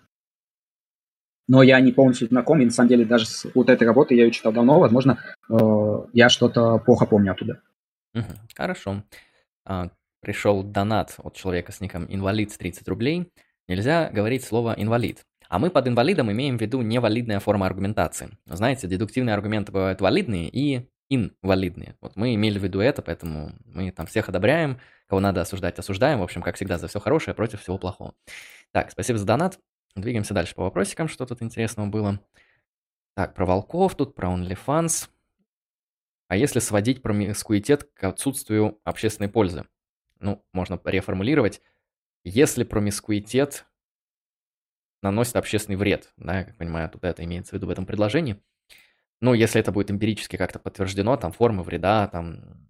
Но я не полностью знаком, и на самом деле даже с вот этой работой я ее читал давно. Возможно, э, я что-то плохо помню оттуда. Хорошо. А, пришел донат от человека с ником инвалид с 30 рублей. Нельзя говорить слово «инвалид». А мы под инвалидом имеем в виду невалидная форма аргументации. Знаете, дедуктивные аргументы бывают валидные и инвалидные. Вот мы имели в виду это, поэтому мы там всех одобряем, кого надо осуждать, осуждаем. В общем, как всегда, за все хорошее против всего плохого. Так, спасибо за донат. Двигаемся дальше по вопросикам, что тут интересного было. Так, про волков тут, про OnlyFans. А если сводить промискуитет к отсутствию общественной пользы? Ну, можно реформулировать. Если промискуитет наносит общественный вред, да, я как понимаю, тут это имеется в виду в этом предложении. Ну, если это будет эмпирически как-то подтверждено, там формы вреда, там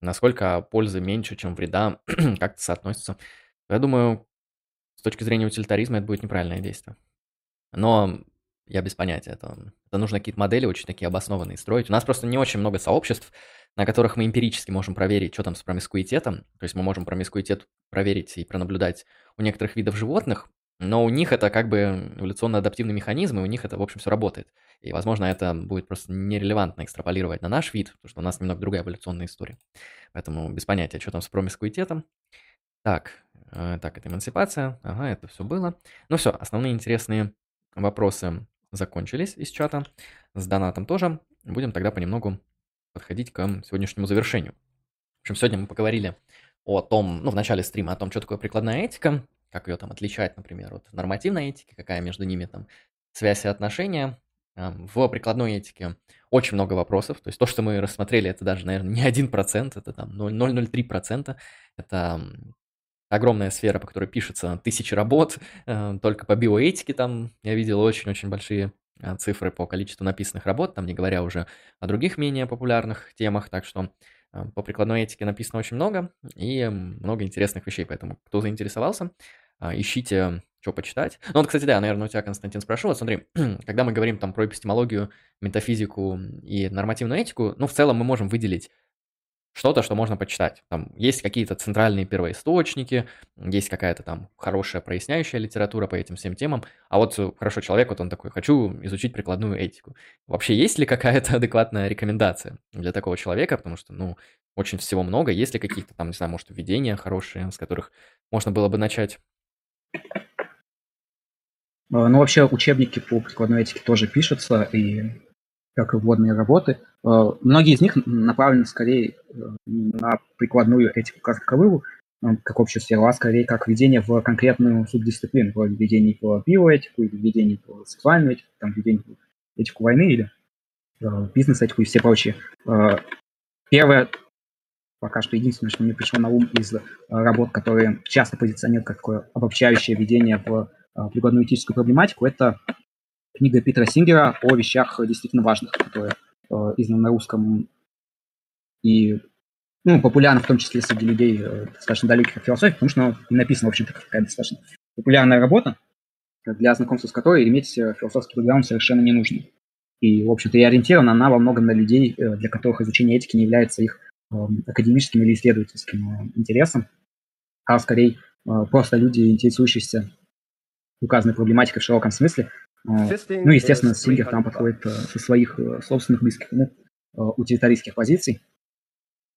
насколько пользы меньше, чем вреда, как-то соотносится. Я думаю, с точки зрения утилитаризма это будет неправильное действие. Но я без понятия. Это, это нужно какие-то модели очень такие обоснованные строить. У нас просто не очень много сообществ, на которых мы эмпирически можем проверить, что там с промискуитетом. То есть мы можем промискуитет проверить и пронаблюдать у некоторых видов животных, но у них это как бы эволюционно-адаптивный механизм, и у них это, в общем, все работает. И, возможно, это будет просто нерелевантно экстраполировать на наш вид, потому что у нас немного другая эволюционная история. Поэтому без понятия, что там с промискуитетом. Так, э, так, это эмансипация. Ага, это все было. Ну все, основные интересные вопросы закончились из чата. С донатом тоже. Будем тогда понемногу подходить к сегодняшнему завершению. В общем, сегодня мы поговорили о том, ну, в начале стрима, о том, что такое прикладная этика, как ее там отличать, например, от нормативной этики, какая между ними там связь и отношения. В прикладной этике очень много вопросов. То есть то, что мы рассмотрели, это даже, наверное, не 1%, это там 0,003%. Это огромная сфера, по которой пишется тысячи работ. Э, только по биоэтике там я видел очень-очень большие а, цифры по количеству написанных работ, там не говоря уже о других менее популярных темах, так что по прикладной этике написано очень много и много интересных вещей, поэтому кто заинтересовался, ищите, что почитать. Ну вот, кстати, да, наверное, у тебя, Константин, спрошу, вот смотри, когда мы говорим там про эпистемологию, метафизику и нормативную этику, ну, в целом мы можем выделить что-то, что можно почитать. Там есть какие-то центральные первоисточники, есть какая-то там хорошая проясняющая литература по этим всем темам. А вот э, хорошо, человек, вот он такой, хочу изучить прикладную этику. Вообще есть ли какая-то адекватная рекомендация для такого человека? Потому что, ну, очень всего много. Есть ли какие-то там, не знаю, может, введения хорошие, с которых можно было бы начать? А, ну, вообще учебники по прикладной этике тоже пишутся, и как и вводные работы. А, многие из них направлены скорее э, на прикладную этику как таковую, э, как общую сферу, а скорее как введение в конкретную субдисциплину, вроде введение в биоэтику, или введение в сексуальную этику, там, введение в этику войны или э, бизнес-этику и все прочие. Первое, пока что единственное, что мне пришло на ум из работ, которые часто позиционируют как такое обобщающее введение в а, прикладную этическую проблематику, это книга Питера Сингера о вещах действительно важных, которая э, издана на русском и ну, популярна в том числе среди людей, э, достаточно далеких от философии, потому что она написана, в общем-то, как такая достаточно популярная работа, для знакомства с которой иметь э, философский бэкграунд совершенно не нужно. И, в общем-то, и ориентирована она во многом на людей, для которых изучение этики не является их академическим или исследовательским интересом, а скорее просто люди, интересующиеся указанной проблематикой в широком смысле. Ну, естественно, Сингер там подходит э, со своих э, собственных близких э, утилитаристских позиций.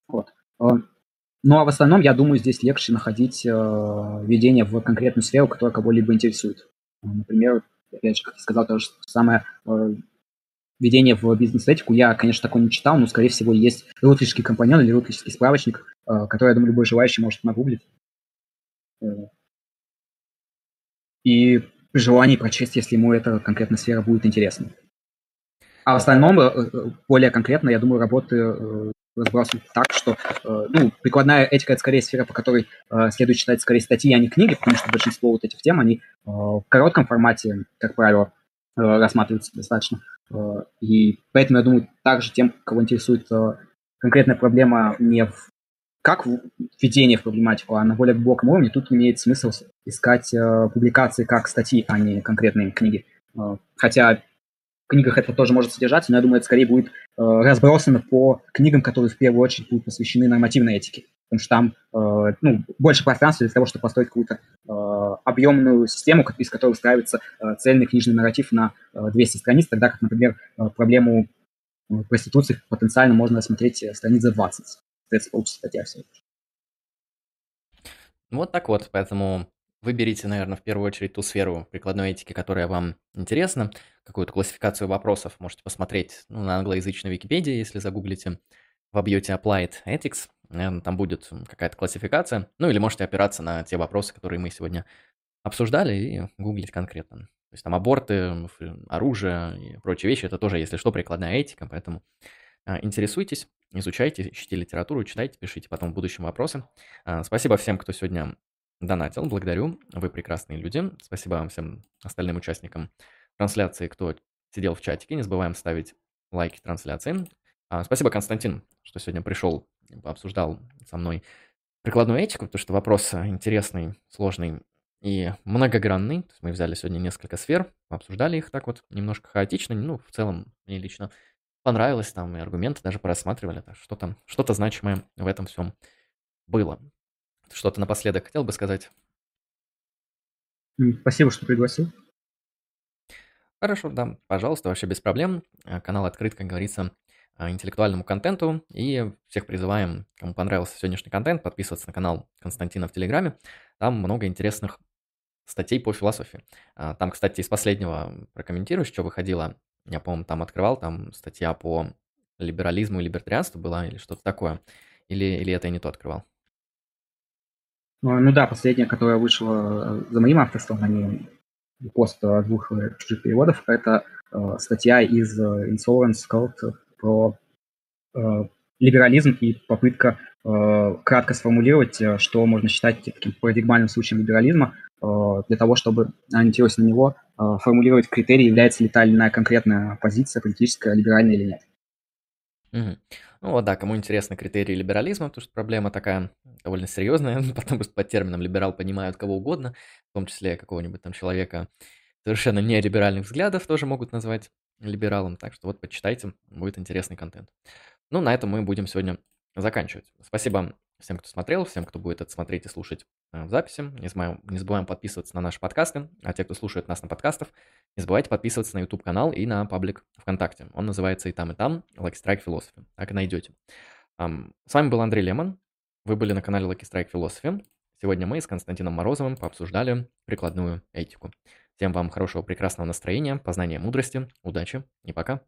Вот. Ну, а в основном, я думаю, здесь легче находить введение в конкретную сферу, которая кого-либо интересует. Например, опять же, как я сказал, то же самое введение в бизнес-этику. Я, конечно, такое не читал, но, скорее всего, есть рутлический компаньон или рутлический справочник, который, я думаю, любой желающий может нагуглить и при желании прочесть, если ему эта конкретная сфера будет интересна. А в остальном, э, э, более конкретно, я думаю, работы э, разбрасывают так, что ну, прикладная этика – это скорее сфера, по которой следует читать скорее статьи, а не книги, потому что большинство вот этих тем, они в коротком формате, как правило, рассматриваются достаточно. И поэтому, я думаю, также тем, кого интересует конкретная проблема не в как введение в проблематику, а на более глубоком уровне тут имеет смысл искать э, публикации как статьи, а не конкретные книги. Э, хотя книгах это тоже может содержаться, но я думаю, это скорее будет э, разбросано по книгам, которые в первую очередь будут посвящены нормативной этике. Потому что там э, ну, больше пространства для того, чтобы построить какую-то э, объемную систему, из которой выстраивается э, цельный книжный нарратив на э, 200 страниц, тогда как, например, э, проблему э, проституции потенциально можно рассмотреть э, страниц за 20 соответственно, получится статья все. Вот так вот, поэтому выберите, наверное, в первую очередь ту сферу прикладной этики, которая вам интересна, какую-то классификацию вопросов можете посмотреть ну, на англоязычной Википедии, если загуглите, вобьете Applied Ethics, наверное, там будет какая-то классификация, ну или можете опираться на те вопросы, которые мы сегодня обсуждали, и гуглить конкретно. То есть там аборты, оружие и прочие вещи, это тоже, если что, прикладная этика, поэтому а, интересуйтесь, изучайте, ищите литературу, читайте, пишите потом в будущем вопросы. А, спасибо всем, кто сегодня донатил, благодарю, вы прекрасные люди. Спасибо вам всем остальным участникам трансляции, кто сидел в чатике. Не забываем ставить лайки трансляции. А, спасибо, Константин, что сегодня пришел, обсуждал со мной прикладную этику, потому что вопрос интересный, сложный и многогранный. мы взяли сегодня несколько сфер, обсуждали их так вот немножко хаотично. Ну, в целом, мне лично понравилось, там и аргументы даже просматривали, что-то что значимое в этом всем было. Что-то напоследок хотел бы сказать? Спасибо, что пригласил. Хорошо, да, пожалуйста, вообще без проблем. Э, канал открыт, как говорится, э, интеллектуальному контенту. И всех призываем, кому понравился сегодняшний контент, подписываться на канал Константина в Телеграме. Там много интересных статей по философии. А, там, кстати, из последнего прокомментирую, что выходило я, по-моему, там открывал, там статья по либерализму и либертарианству была или что-то такое. Или, или это я не то открывал? Ну, ну да, последняя, которая вышла э, за моим авторством, а не пост двух э, чужих переводов, это э, статья из э, Insolence Code про э, либерализм и попытка э, кратко сформулировать, что можно считать таким парадигмальным случаем либерализма, Э, для того, чтобы, ориентируясь на него, э, формулировать критерии, является ли та или иная конкретная позиция политическая, либеральная или нет. Угу. Ну вот да, кому интересны критерии либерализма, потому что проблема такая довольно серьезная, потому что под термином либерал понимают кого угодно, в том числе какого-нибудь там человека совершенно не либеральных взглядов тоже могут назвать либералом, так что вот почитайте, будет интересный контент. Ну, на этом мы будем сегодня заканчивать. Спасибо всем, кто смотрел, всем, кто будет это смотреть и слушать Э, в записи. Не забываем, не забываем подписываться на наши подкасты. А те, кто слушает нас на подкастах, не забывайте подписываться на YouTube-канал и на паблик ВКонтакте. Он называется и там, и там Lucky Strike Philosophy. Так и найдете. С вами был Андрей Лемон. Вы были на канале Lucky Strike Philosophy. Сегодня мы с Константином Морозовым пообсуждали прикладную этику. Всем вам хорошего, прекрасного настроения, познания мудрости, удачи и пока!